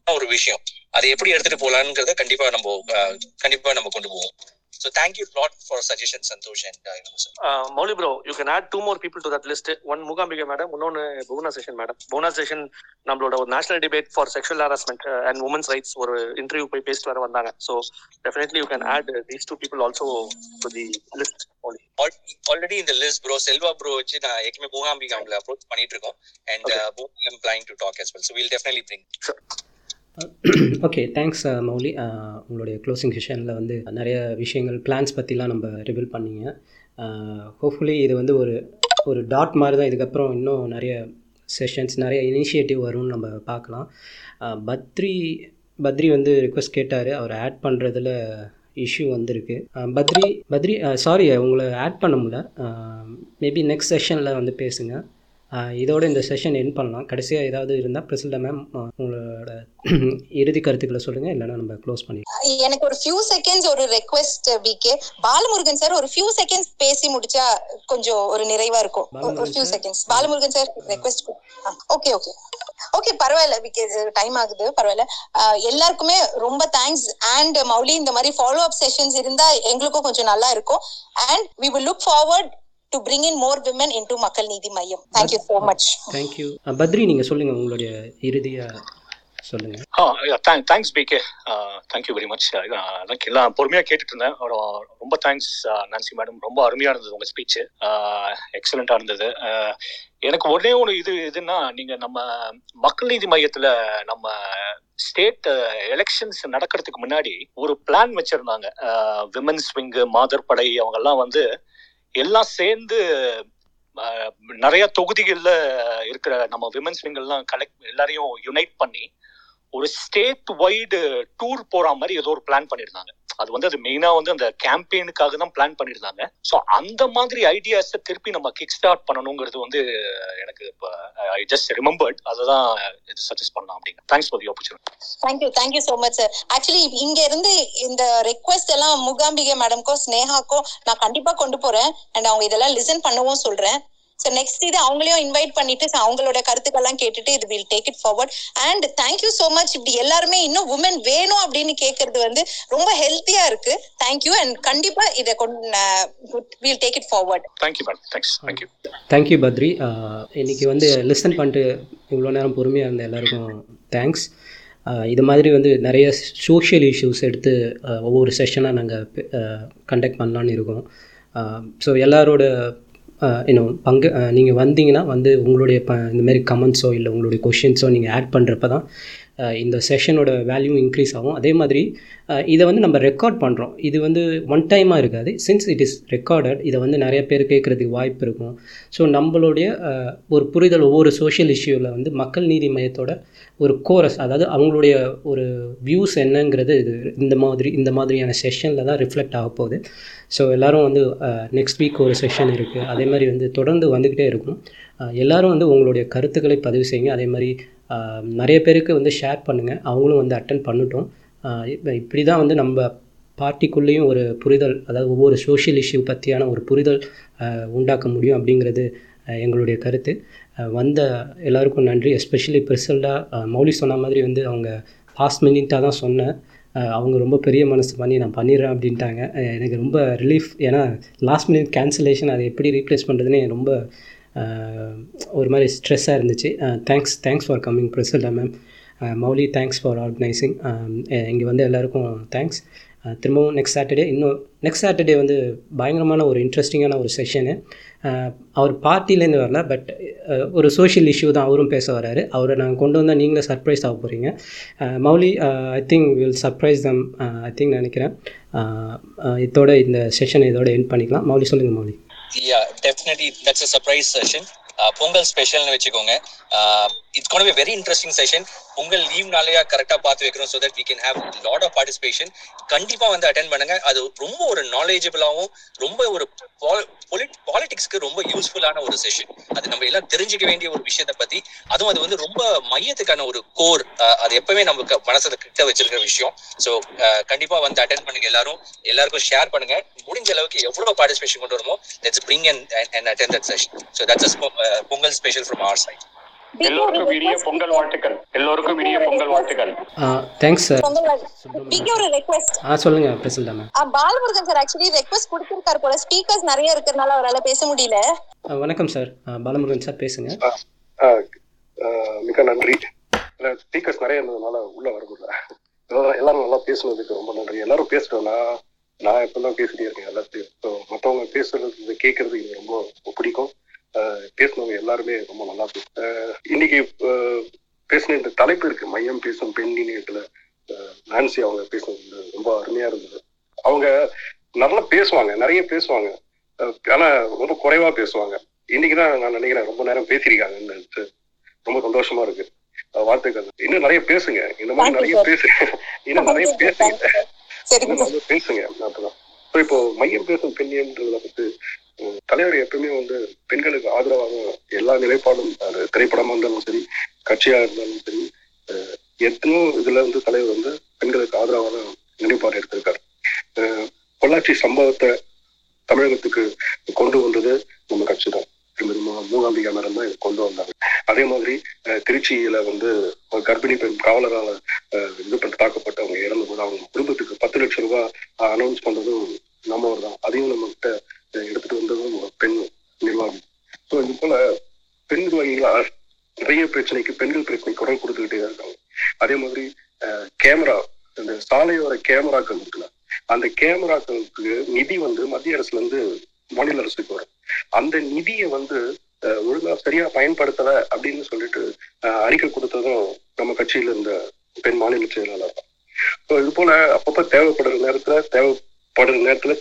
ஒரு விஷயம். அதை எப்படி எடுத்துட்டு போலாம்ங்கிறத கண்டிப்பா நம்ம அஹ், கண்டிப்பா நம்ம கொண்டு போவோம். So thank you lot for suggestion Santhosh and sir Uh, Mauli bro, you can add two more people to that list. One Mugambika madam, இன்னொன்னு Bhuvana session madam Bhuvana session நம்மளோட ஒரு national debate for sexual harassment and women's rights ஒரு interview போய் பேசிட்டு வர வந்தாங்க so definitely you can add these two people also to the list already இந்த list bro Selva bro வச்சு நான் ஏற்கனவே பூகாம்பிகா அவங்களை அப்ரோச் பண்ணிட்டு இருக்கோம். And பூகாம் planning to talk as well. So we'll definitely bring. ஓகே தேங்க்ஸ் மௌலி உங்களுடைய க்ளோசிங் செஷனில் வந்து நிறைய விஷயங்கள் பிளான்ஸ் பற்றிலாம் நம்ம ரிவீல் பண்ணிங்க. ஹோப்ஃபுல்லி இது வந்து ஒரு ஒரு டாட் மாதிரி தான். இதுக்கப்புறம் இன்னும் நிறைய செஷன்ஸ் நிறைய இனிஷியேட்டிவ் வரும்னு நம்ம பார்க்கலாம். Uh, பத்ரி பத்ரி வந்து ரிக்வஸ்ட் கேட்டார். அவர் ஆட் பண்ணுறதுல இஷ்யூ வந்திருக்கு. Uh, Badri Badri uh, sorry உங்களை ஆட் பண்ண முடியல. மேபி நெக்ஸ்ட் செஷனில் வந்து பேசுங்கள் இதோட இந்த செஷன் என் பண்ணலாம். கடைசியாக ஏதாவது இருந்தால் பிரசில்டா மேம் உங்களோட இறுதி கருத்துக்களை சொல்லுங்கள் இல்லைன்னா நம்ம க்ளோஸ் பண்ணி எனக்கு ஒரு ஃபியூ செகண்ட்ஸ் ஒரு ரெக்வெஸ்ட் பிகே பாலமுருகன் சார் ஒரு ஃபியூ செகண்ட்ஸ் பேசி முடிச்சா கொஞ்சம் ஒரு நிறைவா இருக்கும். ஒரு few seconds Balamurugan sir request okay okay okay பரவாயில்ல பிகாஸ் டைம் ஆகுது பரவாயில்ல. எல்லாருக்குமே ரொம்ப தேங்க்ஸ் அண்ட் மௌலி இந்த மாதிரி ஃபாலோ அப் செஷன்ஸ் இருந்தா எங்களுக்கும் கொஞ்சம் நல்லா இருக்கும். And we will look forward to bring in more women in to Makkal Needhi Maiam thank you so much thank you Badri நீங்கள் சொல்லுங்கள் உங்களுடைய ஆ thank thanks PK thank you very much எனக்கு எல்லாம் பொறுமையாக கேட்டுட்டு இருந்தேன் ரொம்ப தேங்க்ஸ் நான்சி மேடம் ரொம்ப அருமையாக இருந்தது உங்கள் ஸ்பீச் எக்ஸலண்ட்டாக இருந்தது. ஆஹ் எனக்கு ஒரே ஒரு இது இதுன்னா நீங்கள் நம்ம மக்கள் நீதி மையத்தில் நம்ம ஸ்டேட் எலெக்ஷன்ஸ் நடக்கிறதுக்கு முன்னாடி ஒரு பிளான் வச்சிருந்தாங்க. விமன்ஸ் விங்கு மாதர் படை அவங்கெல்லாம் வந்து எல்லாம் சேர்ந்து நிறைய தொகுதிகளில் இருக்கிற நம்ம விமன்ஸ் விங்கெல்லாம் கலெக்ட் எல்லாரையும் யுனைட் பண்ணி ஒரு ஸ்டேட் வைடு டூர் போற மாதிரி ஏதோ ஒரு பிளான் பண்ணியிருந்தாங்க அது வந்து அது மெயினா வந்து அந்த கேம்பெயினுக்காக தான் பிளான் பண்ணியிருந்தாங்க ஸோ அந்த மாதிரி ஐடியாஸை திருப்பி நம்ம கிக் ஸ்டார்ட் பண்ணணுங்கிறது வந்து எனக்கு இப்போ ஐ ஜஸ்ட் ரிமெம்பர்ட் அதை தான் இது சஜஸ்ட் பண்ணலாம் அப்படிங்க thanks for the opportunity thank you thank you so much sir actually இங்க இருந்து இந்த ரெக்வெஸ்ட் எல்லாம் முகாம்பிகை மேடம்க்கோ ஸ்னேஹாக்கோ நான் கண்டிப்பா கொண்டு போறேன். அண்ட் அவங்க இதெல்லாம் லிசன் பண்ணவும் சொல்றேன். ஸோ நெக்ஸ்ட் இது அவங்களையும் இன்வைட் பண்ணிட்டு so அவங்களோட கருத்துக்கெல்லாம் கேட்டுட்டு இது will take it forward and thank you so much இப்படி எல்லாருமே இன்னும் உமன் வேணும் அப்படின்னு கேட்கறது வந்து ரொம்ப ஹெல்த்தியா இருக்கு. தேங்க்யூ அண்ட் கண்டிப்பா இதை கொண்டு will take it forward thank you thanks thank you thank you Badri இன்னைக்கு வந்து லிசன் பண்ணிட்டு இவ்வளோ நேரம் பொறுமையாக இருந்த எல்லாருக்கும் தேங்க்ஸ் இது மாதிரி வந்து நிறைய சோஷியல் இஷ்யூஸ் எடுத்து அஹ், ஒவ்வொரு செஷனாக நாங்கள் கண்டக்ட் பண்ணலான்னு இருக்கோம். ஸோ எல்லாரோட இன்னும் பங்கு நீங்கள் வந்தீங்கன்னா வந்து உங்களுடைய ப இந்தமாரி கமெண்ட்ஸோ இல்லை உங்களுடைய கொஷின்ஸோ நீங்கள் ஆட் பண்ணுறப்ப தான் இந்த செஷனோட வேல்யூ இன்க்ரீஸ் ஆகும். அதே மாதிரி இதை வந்து நம்ம ரெக்கார்ட் பண்ணுறோம் இது வந்து ஒன் டைமாக இருக்காது. சின்ஸ் இட் இஸ் ரெக்கார்டட் இதை வந்து நிறைய பேர் கேட்குறதுக்கு வாய்ப்பு இருக்கும். ஸோ நம்மளுடைய ஒரு புரிதல் ஒவ்வொரு சோஷியல் இஷ்யூவில் வந்து மக்கள் நீதி மையத்தோட ஒரு கோரஸ் அதாவது அவங்களுடைய ஒரு வியூஸ் என்னங்கிறது இது இந்த மாதிரி இந்த மாதிரியான செஷனில் தான் ரிஃப்ளெக்ட் ஆக போகுது. ஸோ எல்லோரும் வந்து நெக்ஸ்ட் வீக் ஒரு செஷன் இருக்குது அதே மாதிரி வந்து தொடர்ந்து வந்துக்கிட்டே இருக்கும். எல்லோரும் எல்லாரும் வந்து உங்களுடைய கருத்துக்களை பதிவு செய்யுங்க. அதே மாதிரி நிறைய பேருக்கு வந்து ஷேர் பண்ணுங்கள் அவங்களும் வந்து அட்டன் பண்ணட்டும். இப்போ இப்படி தான் வந்து நம்ம பார்ட்டிக்குள்ளேயும் ஒரு புரிதல் அதாவது ஒவ்வொரு சோஷியல் இஷ்யூ பற்றியான ஒரு புரிதல் உண்டாக்க முடியும் அப்படிங்கிறது எங்களுடைய கருத்து. வந்த எல்லாருக்கும் நன்றி. எஸ்பெஷலி பெருசல்டாக மௌலி சொன்ன மாதிரி வந்து அவங்க ஃபாஸ்ட் மினிட்டாக தான் சொன்னேன் அவங்க ரொம்ப பெரிய மனசு பண்ணி நான் பண்ணிடுறேன் அப்படின்ட்டாங்க. எனக்கு ரொம்ப ரிலீஃப் ஏன்னா லாஸ்ட் மினிட் கேன்சலேஷன் அதை எப்படி ரீப்ளேஸ் பண்ணுறதுன்னு ரொம்ப ஒரு மாதிரி ஸ்ட்ரெஸ்ஸாக இருந்துச்சு. Thanks thanks for coming பிரசல்டா ma'am Mouli thanks for organising இங்கே வந்து எல்லாருக்கும் தேங்க்ஸ் திரும்பவும் நெக்ஸ்ட் சாட்டர்டே இன்னும் நெக்ஸ்ட் சாட்டர்டே வந்து பயங்கரமான ஒரு இன்ட்ரெஸ்டிங்கான ஒரு செஷனு அவர் பார்ட்டிலேருந்து வரல பட் ஒரு சோஷியல் இஷ்யூ தான் அவரும் பேச வராரு. அவரை நாங்கள் கொண்டு வந்தால் நீங்களே சர்ப்ரைஸ் ஆக போகிறீங்க Mouli I think will surprise them I think நினைக்கிறேன். இதோட இந்த செஷனை இதோட என் பண்ணிக்கலாம். மௌலி சொல்லுங்கள் Mouli. Yeah definitely that's a surprise session Pongal ஸ்பெஷல்னு வச்சுக்கோங்க it's gonna be very interesting session உங்கள் லீவ் நாளையா கரெக்டா பார்த்து வைக்கிறோம் so that we can have lot of participation கண்டிப்பா வந்து அட்டன் பண்ணுங்க. அது ரொம்ப ஒரு நாலேஜபிளாகவும் ரொம்ப ஒரு பாலிடிக்ஸ்க்கு ரொம்ப யூஸ்ஃபுல்லான ஒரு செஷன் அது நம்ம எல்லாம் தெரிஞ்சுக்க வேண்டிய ஒரு விஷயத்தை பத்தி அதுவும் அது வந்து ரொம்ப மையத்துக்கான ஒரு கோர் அது எப்பவுமே நமக்கு மனசுல கிட்ட வச்சிருக்கிற விஷயம். ஸோ கண்டிப்பா வந்து அட்டன் பண்ணுங்க எல்லாரும். எல்லாருக்கும் ஷேர் பண்ணுங்க. முடிஞ்ச அளவுக்கு எவ்வளவு பார்ட்டிசிபேஷன் கொண்டு வருமோ let's bring and and attend that session so that's Pongal special from our side எல்லோருக்கும் இனிய பொங்கல் வாழ்த்துக்கள். எல்லோருக்கும் இனிய பொங்கல் வாழ்த்துக்கள். தேங்க்ஸ் சார் பிகே ஒரு ரெக்வெஸ்ட் ஆ சொல்லுங்கள் Priscilda ma'am Balamurugan sir actually request கொடுத்திருக்காரு போல. ஸ்பீக்கர்ஸ் நிறைய இருக்கிறதுனால அவரால பேச முடியல. வணக்கம் சார் பாலமுருகன் சார் பேசுங்க. ஆஹ் ஆஹ் மிக நன்றி. ஸ்பீக்கர்ஸ் நிறைய இருந்ததுனால உள்ள வர முடியல. எல்லாரும் நல்லா பேசுனதுக்கு ரொம்ப நன்றி. எல்லாரும் பேசுறோம் நான் எப்பதான் பேசிட்டே இருக்கேன். எல்லாத்தையும். மற்றவங்க பேசுறது கேட்கறது எனக்கு ரொம்ப பிடிக்கும். பேசுனவங்க எல்லாருமே ரொம்ப நல்லா இன்னைக்கு பேசின இந்த தலைப்பு இருக்கு. மையம் பேசும் பெண் இணையத்துல நான்சி அவங்க பேசுனது ரொம்ப அருமையா இருந்தது. அவங்க நல்லா பேசுவாங்க நிறைய பேசுவாங்க. ஆனா ரொம்ப குறைவா பேசுவாங்க. இன்னைக்குதான் நான் நினைக்கிறேன் ரொம்ப நேரம் பேசியிருக்காங்கன்னு ரொம்ப சந்தோஷமா இருக்கு. வாழ்த்துக்கள். இன்னும் நிறைய பேசுங்க. இந்த மாதிரி நிறைய பேசுங்க இன்னும் நிறைய பேசுங்க. பேசுங்க. அப்பதான். இப்போ மையம் பேசும் பெண்ணியன்றத பத்தி தலைவர் எப்பவுமே வந்து பெண்களுக்கு ஆதரவாக எல்லா நிலைப்பாடும் அது திரைப்படமா இருந்தாலும் சரி கட்சியா இருந்தாலும் சரி அஹ் இதுல வந்து தலைவர் வந்து பெண்களுக்கு ஆதரவான நிலைப்பாடு எடுத்திருக்காரு. அஹ் பொள்ளாச்சி சம்பவத்தை தமிழகத்துக்கு கொண்டு வந்தது நம்ம கட்சி தான் திருமதி மூகாம்பிகா மேடம் தான் இதை கொண்டு வந்தாங்க. அதே மாதிரி திருச்சியில வந்து கர்ப்பிணி பெண் காவலரால் இது பண்ணி தாக்கப்பட்டு அவங்க இறந்து போது அவங்க குடும்பத்துக்கு பத்து லட்சம் ரூபாய் அனௌன்ஸ் பண்ணதும் நம்மவர் தான் அதையும் நம்ம கிட்ட அஹ், எடுத்துட்டு வந்ததும் ஒரு பெண் நிர்வாகி ஸோ இது போல பெண் நிர்வாகிகளா நிறைய பிரச்சனைக்கு பெண்கள் பிரச்சனை குரல் கொடுத்துக்கிட்டே இருக்காங்க. அதே மாதிரி கேமரா இந்த சாலையோர கேமராக்கள் இருக்குல்ல அந்த கேமராக்களுக்கு நிதி வந்து மத்திய அரசுல இருந்து மாநில அரசுக்கு வரும். அந்த நிதியை வந்து ஒழுங்கா சரியா பயன்படுத்தல அப்படின்னு சொல்லிட்டு அறிக்கை கொடுத்ததும் நம்ம கட்சியில இருந்த பெண் மாநில செயலாளர் தான். இது போல அப்பப்ப தேவைப்படுற நேரத்துல தேவைப்படுற நேரத்துல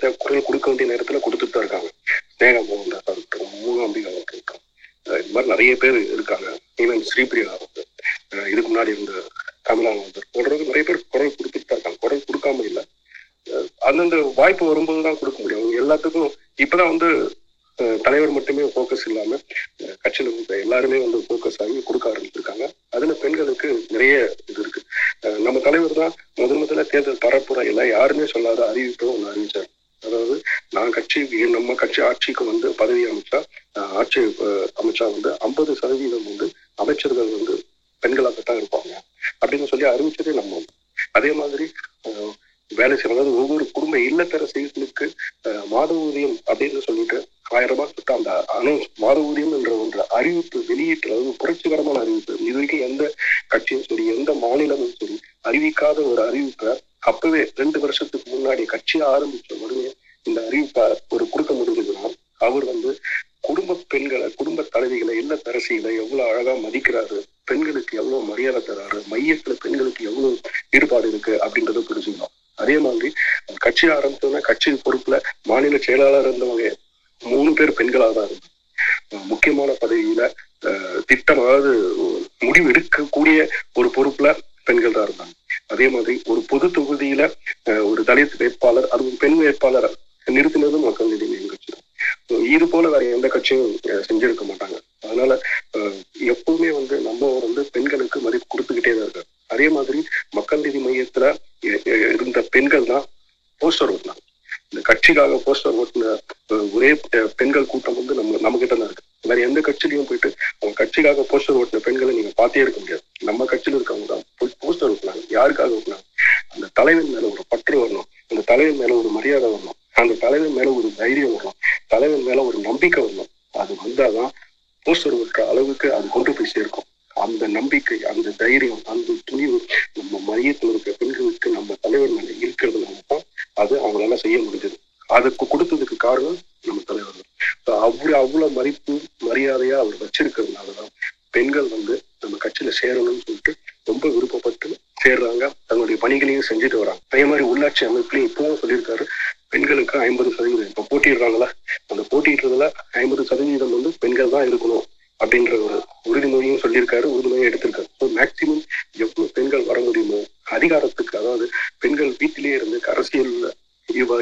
இப்ப அந்த போட்டியிடுறதுல ஐம்பது சதவீதம் வந்து பெண்கள் தான் இருக்கணும் அப்படின்ற ஒரு உறுதிமொழியும் சொல்லியிருக்காரு உறுதிமொழியும் எடுத்திருக்காரு. ஸோ மேக்சிமம் எவ்வளவு பெண்கள் வர முடியுமோ அதிகாரத்துக்கு அதாவது பெண்கள் வீட்டிலேயே இருந்து அரசியல்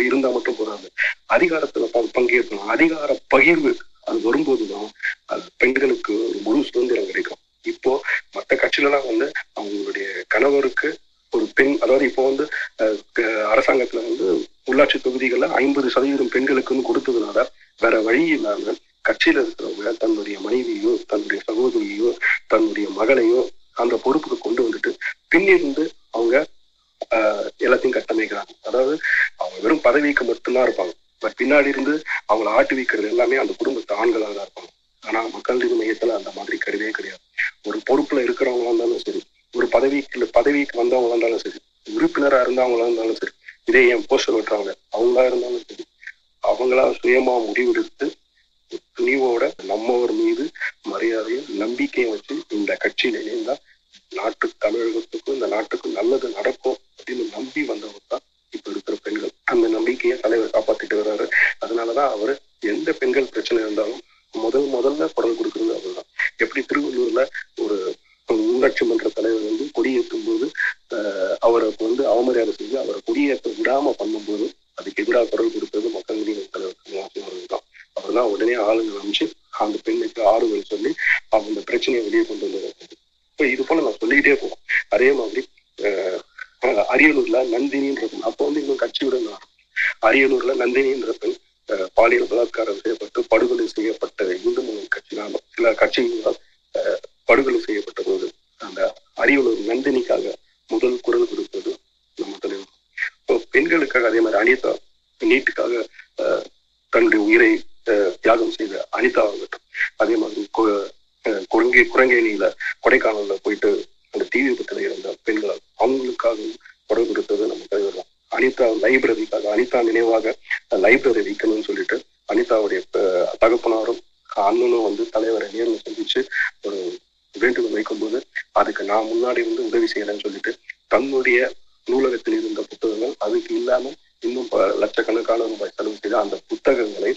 இருந்தா மட்டும் போதாது அதிகாரத்துல பங்கேற்கணும். அதிகார பகிர்வு அது வரும்போதுதான் அது பெண்களுக்கு ஒரு முழு சுதந்திரம் கிடைக்கும். இப்போ மற்ற கட்சியிலலாம் வந்து அவங்களுடைய கணவருக்கு ஒரு பெண் அதாவது இப்போ வந்து அரசாங்கத்துல வந்து உள்ளாட்சி தொகுதிகள்ல ஐம்பது சதவீதம் பெண்களுக்குன்னு கொடுத்ததுனால வேற வழி இல்லாம கட்சியில இருக்கிறவங்க தன்னுடைய மனைவியோ தன்னுடைய சகோதரியோ தன்னுடைய மகளையோ அந்த பொறுப்புக்கு கொண்டு வந்துட்டு பின்னிருந்து அவங்க ஆஹ், எல்லாத்தையும் கட்டமைக்கிறாங்க. அதாவது அவங்க வெறும் பதவிக்கு மட்டும்தான் இருப்பாங்க. பட் பின்னாடி இருந்து அவங்கள ஆட்டி வைக்கிறது எல்லாமே அந்த குடும்பத்து ஆண்களாக தான் இருப்பாங்க. ஆனா மக்கள் நீதி மையத்துல அந்த மாதிரி கிடையவே கிடையாது. ஒரு பொறுப்புல இருக்கிறவங்களா இருந்தாலும் சரி ஒரு பதவிக்கு பதவிக்கு வந்தவங்களா இருந்தாலும் சரி உறுப்பினரா இருந்தவங்களா இருந்தாலும் சரி இதே என் போஸ்டர் வெட்டுறவங்க அவங்களா இருந்தாலும் சரி அவங்களா சுயமா முடிவெடுத்து துணிவோட நம்மவர் மீது மரியாதையும் நம்பிக்கையும் வச்சு இந்த கட்சியில இணைந்தா நாட்டு தமிழகத்துக்கும் இந்த நாட்டுக்கும் நல்லது நடக்கும் அப்படின்னு நம்பி வந்தவங்க தான் இப்ப இருக்கிற பெண்கள். அந்த நம்பிக்கையை தலைவர் காப்பாத்திட்டு வர்றாரு. அதனாலதான் அவரு எந்த பெண்கள் பிரச்சனை இருந்தாலும் முதல் முதல்ல குரல் கொடுக்கறது அவர்தான். எப்படி திருவள்ளூர்ல ஒரு ஊராட்சி மன்ற தலைவர் வந்து கொடியேற்றும் போது அவருக்கு வந்து அவமரியாதை செஞ்சு அவரை குடியேற்ற விடாம பண்ணும்போது அதுக்கு எதிராக குரல் கொடுத்தது மக்கள் நீதி தலைவர் அவர்கள் தான் அவர் தான் உடனே ஆளுங்க அமைச்சு அந்த பெண்ணுக்கு ஆறுதல் சொல்லி அவங்க பிரச்சனையை வெளியே கொண்டு வந்து இப்போ இது போல நான் சொல்லிக்கிட்டே போவோம் அதே மாதிரி அரியலூர்ல நந்தினின்ற பெண் அப்போ வந்து இன்னும் கட்சியுடன் அரியலூர்ல நந்தினின்ற பெண் பாலியல் பலாத்காரம் செய்யப்பட்டு படுகொலை செய்யப்பட்ட இந்து முன்னணி கட்சினாலும் சில கட்சிகளால் படுகொலை செய்யப்பட்ட போது அந்த அரியலூர் நந்தினிக்காக முதல் குரல் கொடுத்தது நம்ம தலைவர் இப்போ பெண்களுக்காக அதே மாதிரி அனிதா நீட்டுக்காக தன்னுடைய உயிரை தியாகம் செய்த அனிதா ஆகட்டும். அதே மாதிரி கு- குரங்கை குரங்கேணியில கொடைக்கானல்ல போயிட்டு அந்த தீ விபத்துல இருந்த பெண்கள் அவங்களுக்காக குரல் கொடுத்தது நம்ம தலைவர் தான். அனிதா லைப்ரரிக்காக அனிதா நினைவாக லைப்ரரி வைக்கணும்னு சொல்லிட்டு அனிதாவுடைய தகப்பனாரும் அண்ணனும் வந்து தலைவரை நேரில் சந்திச்சு ஒரு வேண்டுகோள் வைக்கும்போது அதுக்கு நான் முன்னாடி வந்து உதவி செய்யறேன்னு சொல்லிட்டு தன்னுடைய நூலகத்தில் இருந்த புத்தகங்கள் அதுக்கு இல்லாமல் இன்னும் ப- லட்சக்கணக்கான ரூபாய் செலவு செய்து அந்த புத்தகங்களை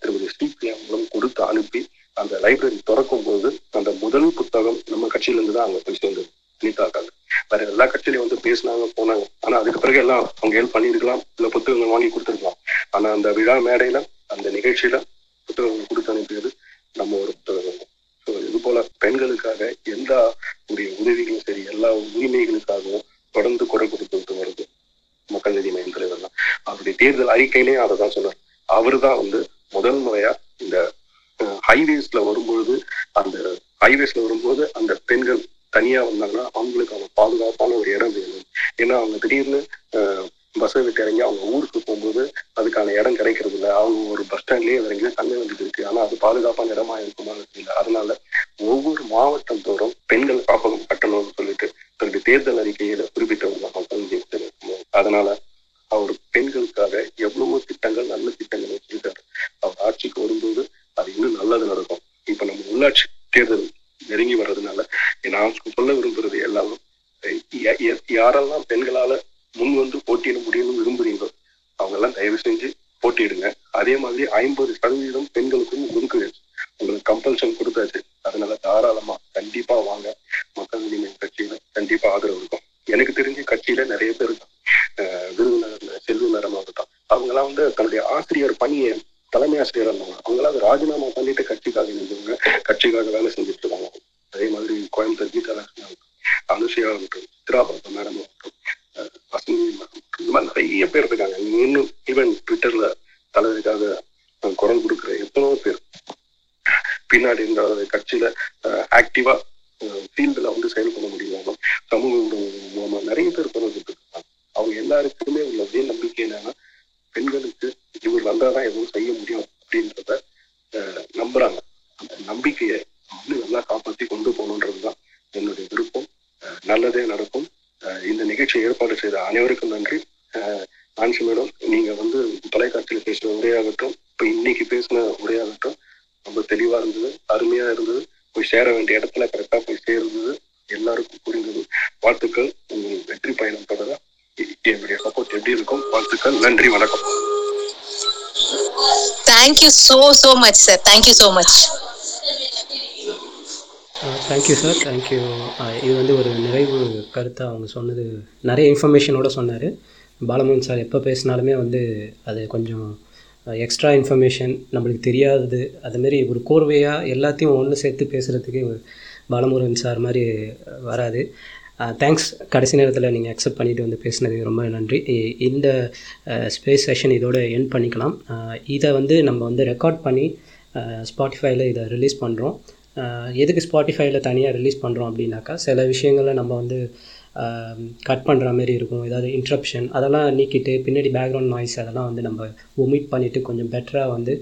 திருமதி ஸ்ரீபிரியா மூலம் கொடுத்து அனுப்பி அந்த லைப்ரரி திறக்கும் போது அந்த முதல் புத்தகம் நம்ம கட்சியிலிருந்து தான் அங்க போய் சேர்ந்தது. அனிதாக்காக வேற எல்லா கட்சியிலையும் வந்து பேசினாங்க போனாங்க. ஆனா அதுக்கு பிறகு எல்லாம் அவங்க ஹெல்ப் பண்ணியிருக்கலாம் இல்ல புத்தகங்கள் வாங்கி கொடுத்துருக்கலாம். ஆனா அந்த விழா மேடையில அந்த நிகழ்ச்சியில புத்தகங்கள் கொடுத்து அனுப்பியது நம்ம ஒரு புத்தகம். இது போல பெண்களுக்காக எல்லா உடைய உதவிகளும் சரி எல்லா உரிமைகளுக்காகவும் தொடர்ந்து குரல் கொடுத்துட்டு வருது. மக்கள் நீதி மையம் தலைவர் தான். அவருடைய தேர்தல் அறிக்கையிலேயே அதை தான் சொன்னார். அவரு தான் வந்து முதல் முறையா இந்த ஹைவேஸ்ல வரும்பொழுது அந்த ஹைவேஸ்ல வரும்போது அந்த பெண்கள் தனியா வந்தாங்கன்னா அவங்களுக்கு அவங்க பாதுகாப்பான ஒரு இடம் வேணும். ஏன்னா அவங்க திடீர்னு பஸ்ஸை விட்டு இறங்கி அவங்க ஊருக்கு போகும்போது அதுக்கான இடம் கிடைக்கிறது இல்லை. அவங்க ஒரு பஸ் ஸ்டாண்ட்லயே இறங்கி தங்க வேண்டியது இருக்கு. ஆனா அது பாதுகாப்பான இடமா இருக்குமான்னு தெரியல. அதனால ஒவ்வொரு மாவட்டம் தோறும் பெண்கள் காப்பகம் கட்டணும்னு சொல்லிட்டு தன்னுடைய தேர்தல் அறிக்கையில குறிப்பிட்டவங்க மக்கள் அதனால அவர் பெண்களுக்காக எவ்வளவோ திட்டங்கள் நல்ல திட்டங்கள் வச்சிருக்காரு. அவர் ஆட்சிக்கு வரும்போது அது இன்னும் நல்லது நடக்கும். இப்ப நம்ம உள்ளாட்சி தேர்தல் நெருங்கி வர்றதுனால நான் சொல்ல விரும்புறது எல்லாமே யாரெல்லாம் பெண்களால முன் வந்து போட்டியிட முடியும்னு விரும்புறீங்களோ அவங்க எல்லாம் தயவு செஞ்சு போட்டியிடுங்க அதே மாதிரி ஐம்பது சதவீதம் பெண்களுக்கும் ஒதுக்குது உங்களுக்கு கம்பல்ஷன் கொடுத்தாச்சு அதனால தாராளமா கண்டிப்பா வாங்க மக்கள் உரிமை கட்சியில கண்டிப்பா ஆதரவு இருக்கும் எனக்கு தெரிஞ்ச கட்சியில நிறைய பேர் இருக்காங்க அஹ் விருதுநகர்ல செல்வி மேடம் ஆகட்டும் அவங்க எல்லாம் வந்து தன்னுடைய ஆசிரியர் பணியை தலைமை ஆசிரியர் இருந்தவங்க அவங்களாம் அதை ராஜினாமா பண்ணிட்டு கட்சிக்காக இருந்தவங்க கட்சிக்காக வேலை செஞ்சுட்டு இருக்காங்க அதே மாதிரி கோயம்புத்தூர் கீதா லட்சுமி ஆகட்டும் அனுஷியா ஆகட்டும் சித்ராபாபா மேடம் ஆகட்டும் அஹ் வசந்தி மேடம் இந்த மாதிரி நிறைய பேர் இருக்காங்க இன்னும் ஈவன் ட்விட்டர்ல தலைவருக்காக அஹ் குரல் கொடுக்குற எத்தனையோ பேர் பின்னாடி இந்த கட்சியில ஆக்டிவா ஃபீல்டுல வந்து செயல்பட முடியாம சமூக ஊடகங்கள் மூலமா நிறைய பேர் குரல் கொடுத்துருக்காங்க அவங்க எல்லாருக்குமே உள்ள ஒரே நம்பிக்கை என்னன்னா பெண்களுக்கு இவர் வந்தாதான் எதுவும் செய்ய முடியும் அப்படின்றத அஹ், நம்புறாங்க அந்த நம்பிக்கையை இன்னும் நல்லா காப்பாத்தி கொண்டு போகணுன்றதுதான் என்னுடைய விருப்பம் அஹ், நல்லதே நடக்கும் அஹ், இந்த நிகழ்ச்சியை ஏற்பாடு செய்த அனைவருக்கும் நன்றி அஹ், நான்சி மேடம் நீங்க வந்து தொலைக்காட்சியில் பேசின உரையாகட்டும் இப்ப இன்னைக்கு பேசின உரையாகட்டும் ரொம்ப தெளிவா இருந்தது அருமையா இருந்தது போய் சேர வேண்டிய இடத்துல கரெக்டா போய் சேர்ந்தது எல்லாருக்கும் புரிந்தது வாழ்த்துக்கள் உங்கள் வெற்றி பயணம் தொடர எ- என்னுடைய சப்போர்ட் எப்படி இருக்கும் வாழ்த்துக்கள் நன்றி வணக்கம் thank you so so much sir thank you so much thank you sir thank you இது வந்து ஒரு நிறைவு கருத்தாக அவங்க சொன்னது. நிறைய இன்ஃபர்மேஷனோட சொன்னார். பாலமோகன் சார் எப்போ பேசினாலுமே வந்து அது கொஞ்சம் uh, எக்ஸ்ட்ரா இன்ஃபர்மேஷன் நம்மளுக்கு தெரியாதது. அதுமாரி ஒரு கோர்வையாக எல்லாத்தையும் ஒன்று சேர்த்து பேசுகிறதுக்கு பாலமுருகன் சார் மாதிரி வராது. தேங்க்ஸ் கடைசி நேரத்தில் நீங்கள் அக்செப்ட் பண்ணிவிட்டு வந்து பேசினது ரொம்ப நன்றி. இந்த ஸ்பேஸ் செஷன் இதோட என் பண்ணிக்கலாம். இதை வந்து நம்ம வந்து ரெக்கார்ட் பண்ணி ஸ்பாட்டிஃபைல இதை ரிலீஸ் பண்ணுறோம் எதுக்கு ஸ்பாட்டிஃபைல தனியாக ரிலீஸ் பண்ணுறோம் அப்படின்னாக்கா சில விஷயங்களை நம்ம வந்து கட் பண்ணுற மாதிரி இருக்கும். ஏதாவது இன்ட்ரப்ஷன் அதெல்லாம் நீக்கிட்டு பின்னாடி பேக்ரவுண்ட் நாய்ஸ் அதெல்லாம் வந்து நம்ம ஒமிட் பண்ணிவிட்டு கொஞ்சம் பெட்டராக வந்து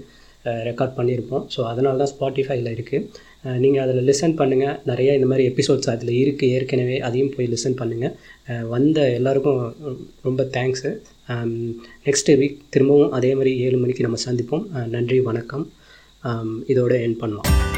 ரெக்கார்ட் பண்ணியிருப்போம் ஸோ அதனால தான் ஸ்பாட்டிஃபைல இருக்குது நீங்கள் அதில் லிசன் பண்ணுங்கள் நிறையா இந்த மாதிரி எபிசோட்ஸ் அதில் இருக்குது ஏற்கனவே அதையும் போய் லிசன் பண்ணுங்கள் வந்த எல்லாருக்கும் ரொம்ப தேங்க்ஸு நெக்ஸ்ட் வீக் திரும்பவும் அதே மாதிரி ஏழு மணிக்கு நம்ம சந்திப்போம். நன்றி வணக்கம். இதோட என் பண்ணலாம்.